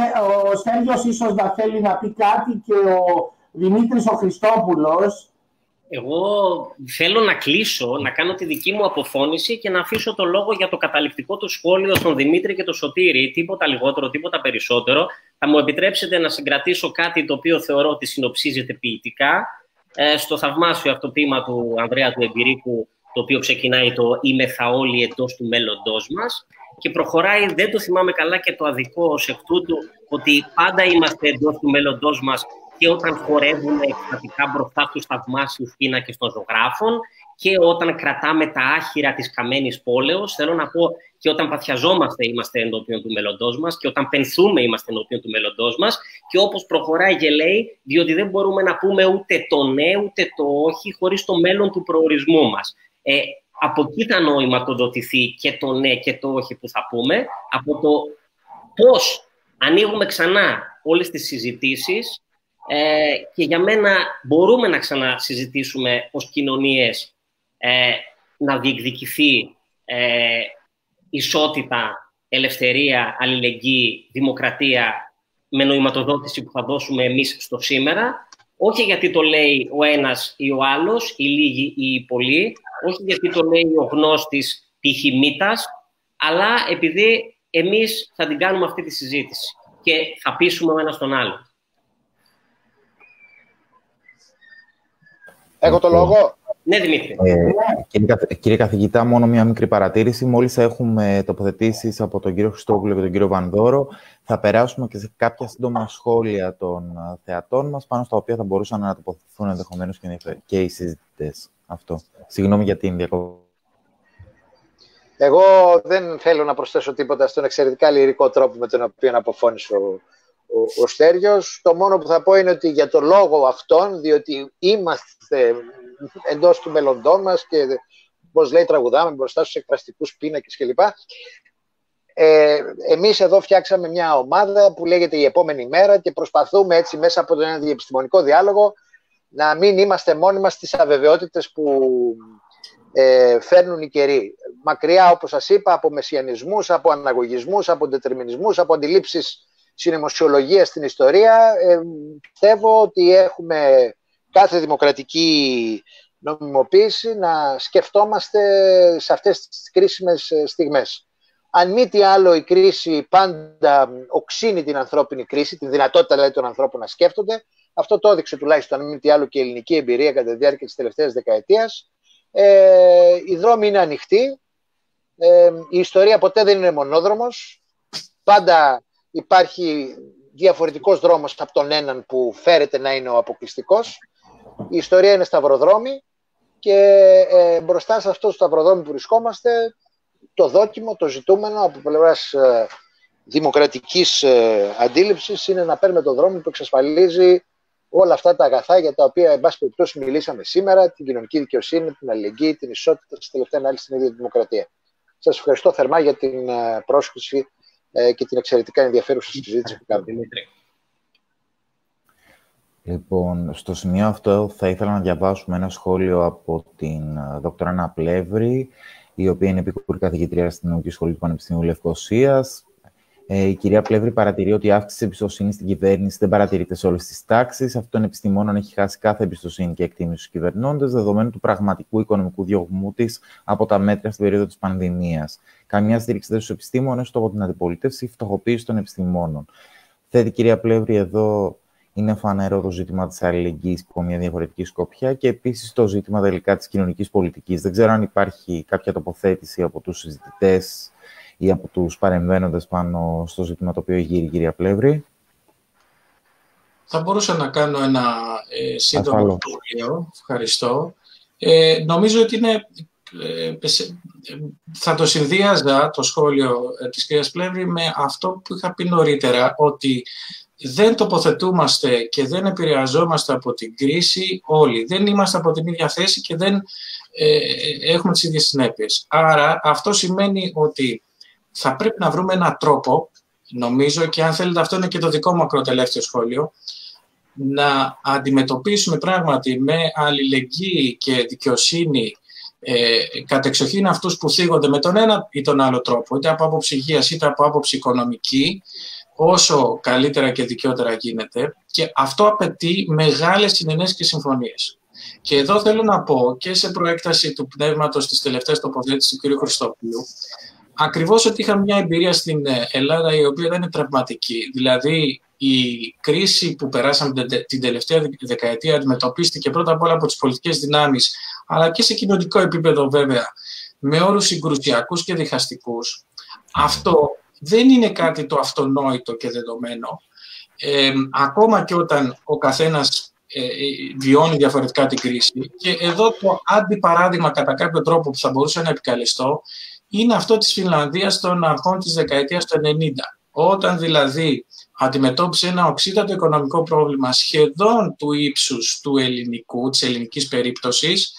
Speaker 4: ο Σέργιος ίσως να θέλει να πει κάτι και ο Δημήτρης ο Χριστόπουλος.
Speaker 2: Εγώ θέλω να κλείσω, να κάνω τη δική μου αποφώνηση και να αφήσω το λόγο για το καταληκτικό του σχόλιο στον Δημήτρη και τον Σωτήρη. Τίποτα λιγότερο, τίποτα περισσότερο. Θα μου επιτρέψετε να συγκρατήσω κάτι το οποίο θεωρώ ότι συνοψίζεται ποιητικά ε, στο θαυμάσιο αυτό ποίημα του Ανδρέα του Εμπειρίκου, το οποίο ξεκινάει το «Είμαι θα όλοι εντός του μέλλοντός μας» και προχωράει, δεν το θυμάμαι καλά και το αδικό ως εκ τούτου, ότι πάντα είμαστε εντός του μέλλοντός μας και όταν χορεύουμε εκστατικά μπροστά στους θαυμάσιους πίνακες των ζωγράφων και όταν κρατάμε τα άχυρα της καμένης πόλεως, θέλω να πω και όταν παθιαζόμαστε είμαστε ενώπιον του μέλλοντός μας και όταν πενθούμε είμαστε ενώπιον του μέλλοντός μας και όπως προχωράει και λέει, διότι δεν μπορούμε να πούμε ούτε το ναι ούτε το όχι χωρίς το μέλλον του προορισμού μας. Ε, από εκεί θα νοηματοδοτηθεί και το ναι και το όχι που θα πούμε, από το πώς ανοίγουμε ξανά όλες τις συζητήσεις ε, και για μένα μπορούμε να ξανασυζητήσουμε ως κοινωνίες ε, να διεκδικηθεί ε, ισότητα, ελευθερία, αλληλεγγύη, δημοκρατία με νοηματοδότηση που θα δώσουμε εμείς στο σήμερα όχι γιατί το λέει ο ένας ή ο άλλος, οι λίγοι ή οι πολλοί, όχι γιατί το λέει ο γνώστης πηχημίτας, αλλά επειδή εμείς θα την κάνουμε αυτή τη συζήτηση και θα πείσουμε ο ένας τον άλλο.
Speaker 3: Έχω το λόγο.
Speaker 2: Ναι, Δημήτρη. Ε,
Speaker 1: κύριε, κύριε καθηγητά, μόνο μια μικρή παρατήρηση. Μόλις έχουμε τοποθετήσεις από τον κύριο Χριστόπουλο και τον κύριο Βανδόρο, θα περάσουμε και σε κάποια σύντομα σχόλια των ε, θεατών μας, πάνω στα οποία θα μπορούσαν να τοποθετηθούν ενδεχομένως και οι συζητητές. Αυτό. Συγγνώμη για την διακοπή.
Speaker 3: Εγώ δεν θέλω να προσθέσω τίποτα στον εξαιρετικά λυρικό τρόπο με τον οποίο αποφώνησε ο, ο, ο Στέργιος. Το μόνο που θα πω είναι ότι για το λόγο αυτόν, διότι είμαστε εντός του μέλλοντός μας και πώς λέει τραγουδάμε μπροστά στους εκφραστικούς πίνακες κλπ. Ε, εμείς εδώ φτιάξαμε μια ομάδα που λέγεται η επόμενη μέρα και προσπαθούμε έτσι μέσα από τον διεπιστημονικό διάλογο να μην είμαστε μόνοι μας στις αβεβαιότητες που ε, φέρνουν οι καιροί. Μακριά, όπως σας είπα, από μεσιανισμούς, από αναγωγισμούς, από δετερμινισμούς, από αντιλήψεις συναιμοσιολογίας στην ιστορία. Ε, πιστεύω ότι έχουμε κάθε δημοκρατική νομιμοποίηση να σκεφτόμαστε σε αυτές τις κρίσιμες ε, στιγμές. Αν μη τι άλλο η κρίση πάντα οξύνει την ανθρώπινη κρίση, την δυνατότητα δηλαδή των ανθρώπων να σκέφτονται. Αυτό το έδειξε τουλάχιστον αν μη τι άλλο και η ελληνική εμπειρία κατά τη διάρκεια της τελευταίας δεκαετίας. Ε, οι δρόμοι είναι ανοιχτοί. Ε, η ιστορία ποτέ δεν είναι μονόδρομος. Πάντα υπάρχει διαφορετικός δρόμος από τον έναν που φέρεται να είναι ο αποκλειστικός. Η ιστορία είναι σταυροδρόμι και ε, μπροστά σε αυτό το σταυροδρόμι που βρισκόμαστε το δόκιμο, το ζητούμενο από πλευράς ε, δημοκρατικής ε, αντίληψης είναι να παίρνουμε το δρόμο που εξασφαλίζει όλα αυτά τα αγαθά για τα οποία, εν πάση περιπτώσει, μιλήσαμε σήμερα, την κοινωνική δικαιοσύνη, την αλληλεγγύη, την ισότητα, στη τελευταία ανάλυση στην ίδια τη δημοκρατία. Σας ευχαριστώ θερμά για την ε, πρόσκληση ε, και την εξαιρετικά ενδιαφέρουσα συζήτηση που κάνουμε.
Speaker 1: Λοιπόν, στο σημείο αυτό θα ήθελα να διαβάσουμε ένα σχόλιο από την ε, Δ. Ανά Πλεύρη, η οποία είναι επικούρη καθηγητρία στην Νομική Σχολή του Πανεπιστημίου Λευκοσίας. Ε, η κυρία Πλεύρη παρατηρεί ότι η αύξηση εμπιστοσύνης στην κυβέρνηση δεν παρατηρείται σε όλες τις τάξεις. Αυτό των επιστημόνων έχει χάσει κάθε εμπιστοσύνη και εκτίμηση στους κυβερνώντες, δεδομένου του πραγματικού οικονομικού διωγμού της από τα μέτρα στην περίοδο της πανδημίας. Καμιά στήριξη δεν στους επιστήμονες, ούτε από την αντιπολίτευση, φτωχοποίηση των επιστημόνων. Θέτει κυρία Πλεύρη εδώ είναι φανερό το ζήτημα της αλληλεγγύης από μια διαφορετική σκοπιά και επίσης το ζήτημα τελικά της κοινωνικής πολιτικής. Δεν ξέρω αν υπάρχει κάποια τοποθέτηση από τους συζητητές ή από τους παρεμβαίνοντες πάνω στο ζήτημα το οποίο γύρει η κυρία Πλεύρη.
Speaker 5: Θα μπορούσα να κάνω ένα ε, σύντομο σχόλιο. Ευχαριστώ. Ε, νομίζω ότι είναι, ε, θα το συνδύαζα το σχόλιο ε, της κυρίας Πλεύρη με αυτό που είχα πει νωρίτερα, ότι δεν τοποθετούμαστε και δεν επηρεαζόμαστε από την κρίση όλοι. Δεν είμαστε από την ίδια θέση και δεν ε, έχουμε τις ίδιες συνέπειες. Άρα αυτό σημαίνει ότι θα πρέπει να βρούμε έναν τρόπο, νομίζω, και αν θέλετε αυτό είναι και το δικό μου ακροτελεύθερο σχόλιο, να αντιμετωπίσουμε πράγματι με αλληλεγγύη και δικαιοσύνη ε, κατεξοχήν αυτούς που θίγονται με τον ένα ή τον άλλο τρόπο, είτε από άποψη υγείας είτε από άποψη οικονομική, όσο καλύτερα και δικαιότερα γίνεται και αυτό απαιτεί μεγάλες συνενέσεις και συμφωνίες. Και εδώ θέλω να πω και σε προέκταση του πνεύματος της τελευταίας τοποθέτησης του κ. Χριστόπουλου, ακριβώς ότι είχαμε μια εμπειρία στην ε, Ελλάδα η οποία ήταν τραυματική. Δηλαδή η κρίση που περάσαμε την τελευταία δεκαετία αντιμετωπίστηκε πρώτα απ' όλα από τις πολιτικές δυνάμεις αλλά και σε κοινωνικό επίπεδο βέβαια με όρους συγκρουσιακούς και διχαστικούς. Αυτό δεν είναι κάτι το αυτονόητο και δεδομένο. Ε, ακόμα και όταν ο καθένας ε, ε, βιώνει διαφορετικά την κρίση. Και εδώ το αντιπαράδειγμα κατά κάποιο τρόπο που θα μπορούσα να επικαλεστώ είναι αυτό της Φινλανδίας των αρχών της δεκαετίας του 90. Όταν δηλαδή αντιμετώπισε ένα οξύτατο οικονομικό πρόβλημα σχεδόν του ύψους του ελληνικού, της ελληνικής περίπτωσης,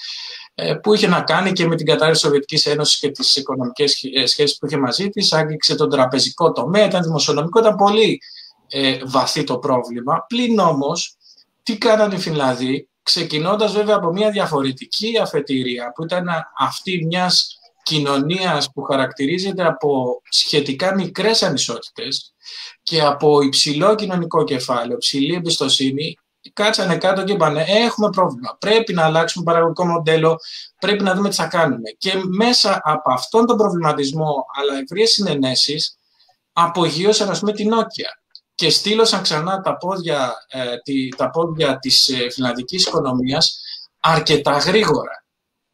Speaker 5: ε, που είχε να κάνει και με την κατάρρευση της Σοβιετικής Ένωσης και τις οικονομικές ε, σχέσεις που είχε μαζί της, άγγιξε τον τραπεζικό τομέα, ήταν δημοσιονομικό, ήταν πολύ ε, βαθύ το πρόβλημα. Πλην όμως, τι κάνανε οι Φινλανδοί, ξεκινώντας βέβαια από μια διαφορετική αφετηρία, που ήταν αυτή μιας κοινωνίας που χαρακτηρίζεται από σχετικά μικρές ανισότητες και από υψηλό κοινωνικό κεφάλαιο, ψηλή εμπιστοσύνη, κάτσανε κάτω και είπαν έχουμε πρόβλημα, πρέπει να αλλάξουμε παραγωγικό μοντέλο, πρέπει να δούμε τι θα κάνουμε. Και μέσα από αυτόν τον προβληματισμό, αλλά ευρείες συνενέσεις, απογείωσαν ας πούμε την Νόκια και στείλωσαν ξανά τα πόδια, ε, τη, τα πόδια της ε, φιλανδικής οικονομίας αρκετά γρήγορα.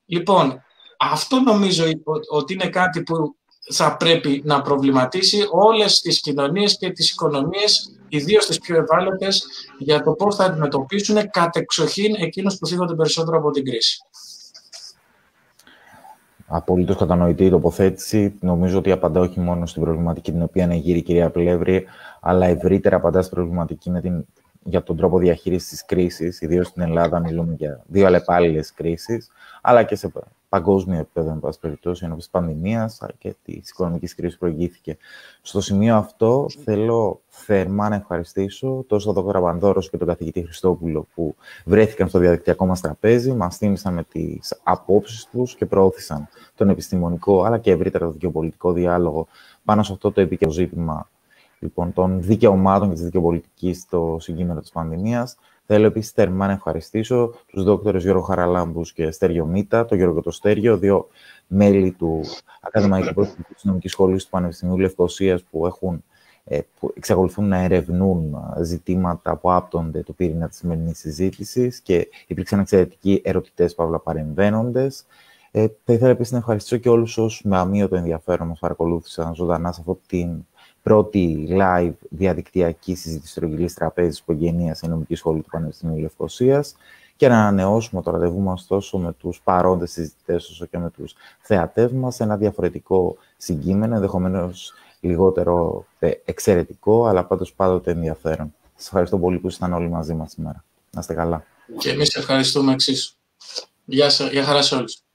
Speaker 5: Λοιπόν, αυτό νομίζω ότι είναι κάτι που θα πρέπει να προβληματίσει όλες τις κοινωνίες και τις οικονομίες, ιδίως τις πιο ευάλωτες, για το πώς θα αντιμετωπίσουν κατεξοχήν εκείνους που θίγονται περισσότερο από την κρίση.
Speaker 1: Απολύτως κατανοητή η τοποθέτηση. Νομίζω ότι απαντά όχι μόνο στην προβληματική την οποία ανεγείρει η κυρία Πλεύρη, αλλά ευρύτερα απαντά στην προβληματική με την, για τον τρόπο διαχείρισης της κρίσης. Ιδίως στην Ελλάδα μιλούμε για δύο αλλεπάλληλες κρίσεις, αλλά και σε παγκόσμιο επίπεδο, εν πάση περιπτώσει, ενώ της πανδημίας και της οικονομικής κρίσης που προηγήθηκε. Στο σημείο αυτό, θέλω θερμά να ευχαριστήσω τόσο τον Δ. Πανδόρο και τον καθηγητή Χριστόπουλο που βρέθηκαν στο διαδικτυακό μας τραπέζι, μας θύμισαν με τις απόψεις τους και προώθησαν τον επιστημονικό αλλά και ευρύτερα το δικαιοπολιτικό διάλογο πάνω σε αυτό το επίκαιρο ζήτημα λοιπόν, των δικαιωμάτων και της δικαιοπολιτικής στο συγκείμενο της πανδημίας. Θέλω επίσης θερμά να ευχαριστήσω τους δόκτωρες Γιώργο Χαραλάμπους και Στέργιο Μίτα, τον Γιώργο το Στέργιο, δύο μέλη του Ακαδημαϊκού Προσωπικού της Νομικής Σχολής του Πανεπιστημίου Λευκοσίας που, έχουν, ε, που εξακολουθούν να ερευνούν ζητήματα που άπτονται το πύρινο της σημερινής συζήτησης και υπήρξαν εξαιρετικοί ερωτητές παύλα παρεμβαίνοντες. Ε, θα ήθελα επίσης να ευχαριστήσω και όλους όσους με αμύωτο ενδιαφέρον μας παρακολούθησαν ζωντανά σε αυτή την πρώτη live διαδικτυακή συζήτηση στρογγυλής τραπέζης υπογενεία σε νομική σχολή του Πανεπιστημίου Λευκοσίας και να ανανεώσουμε το ραντεβού μας τόσο με τους παρόντες συζητητές όσο και με τους θεατές μας σε ένα διαφορετικό συγκείμενο, ενδεχομένως λιγότερο ε, εξαιρετικό, αλλά πάντως πάντοτε ενδιαφέρον. Σας ευχαριστώ πολύ που ήσασταν όλοι μαζί μας σήμερα. Να είστε καλά.
Speaker 5: Και εμείς ευχαριστούμε εξίσου. Γεια, σας, γεια χαρά σε όλους.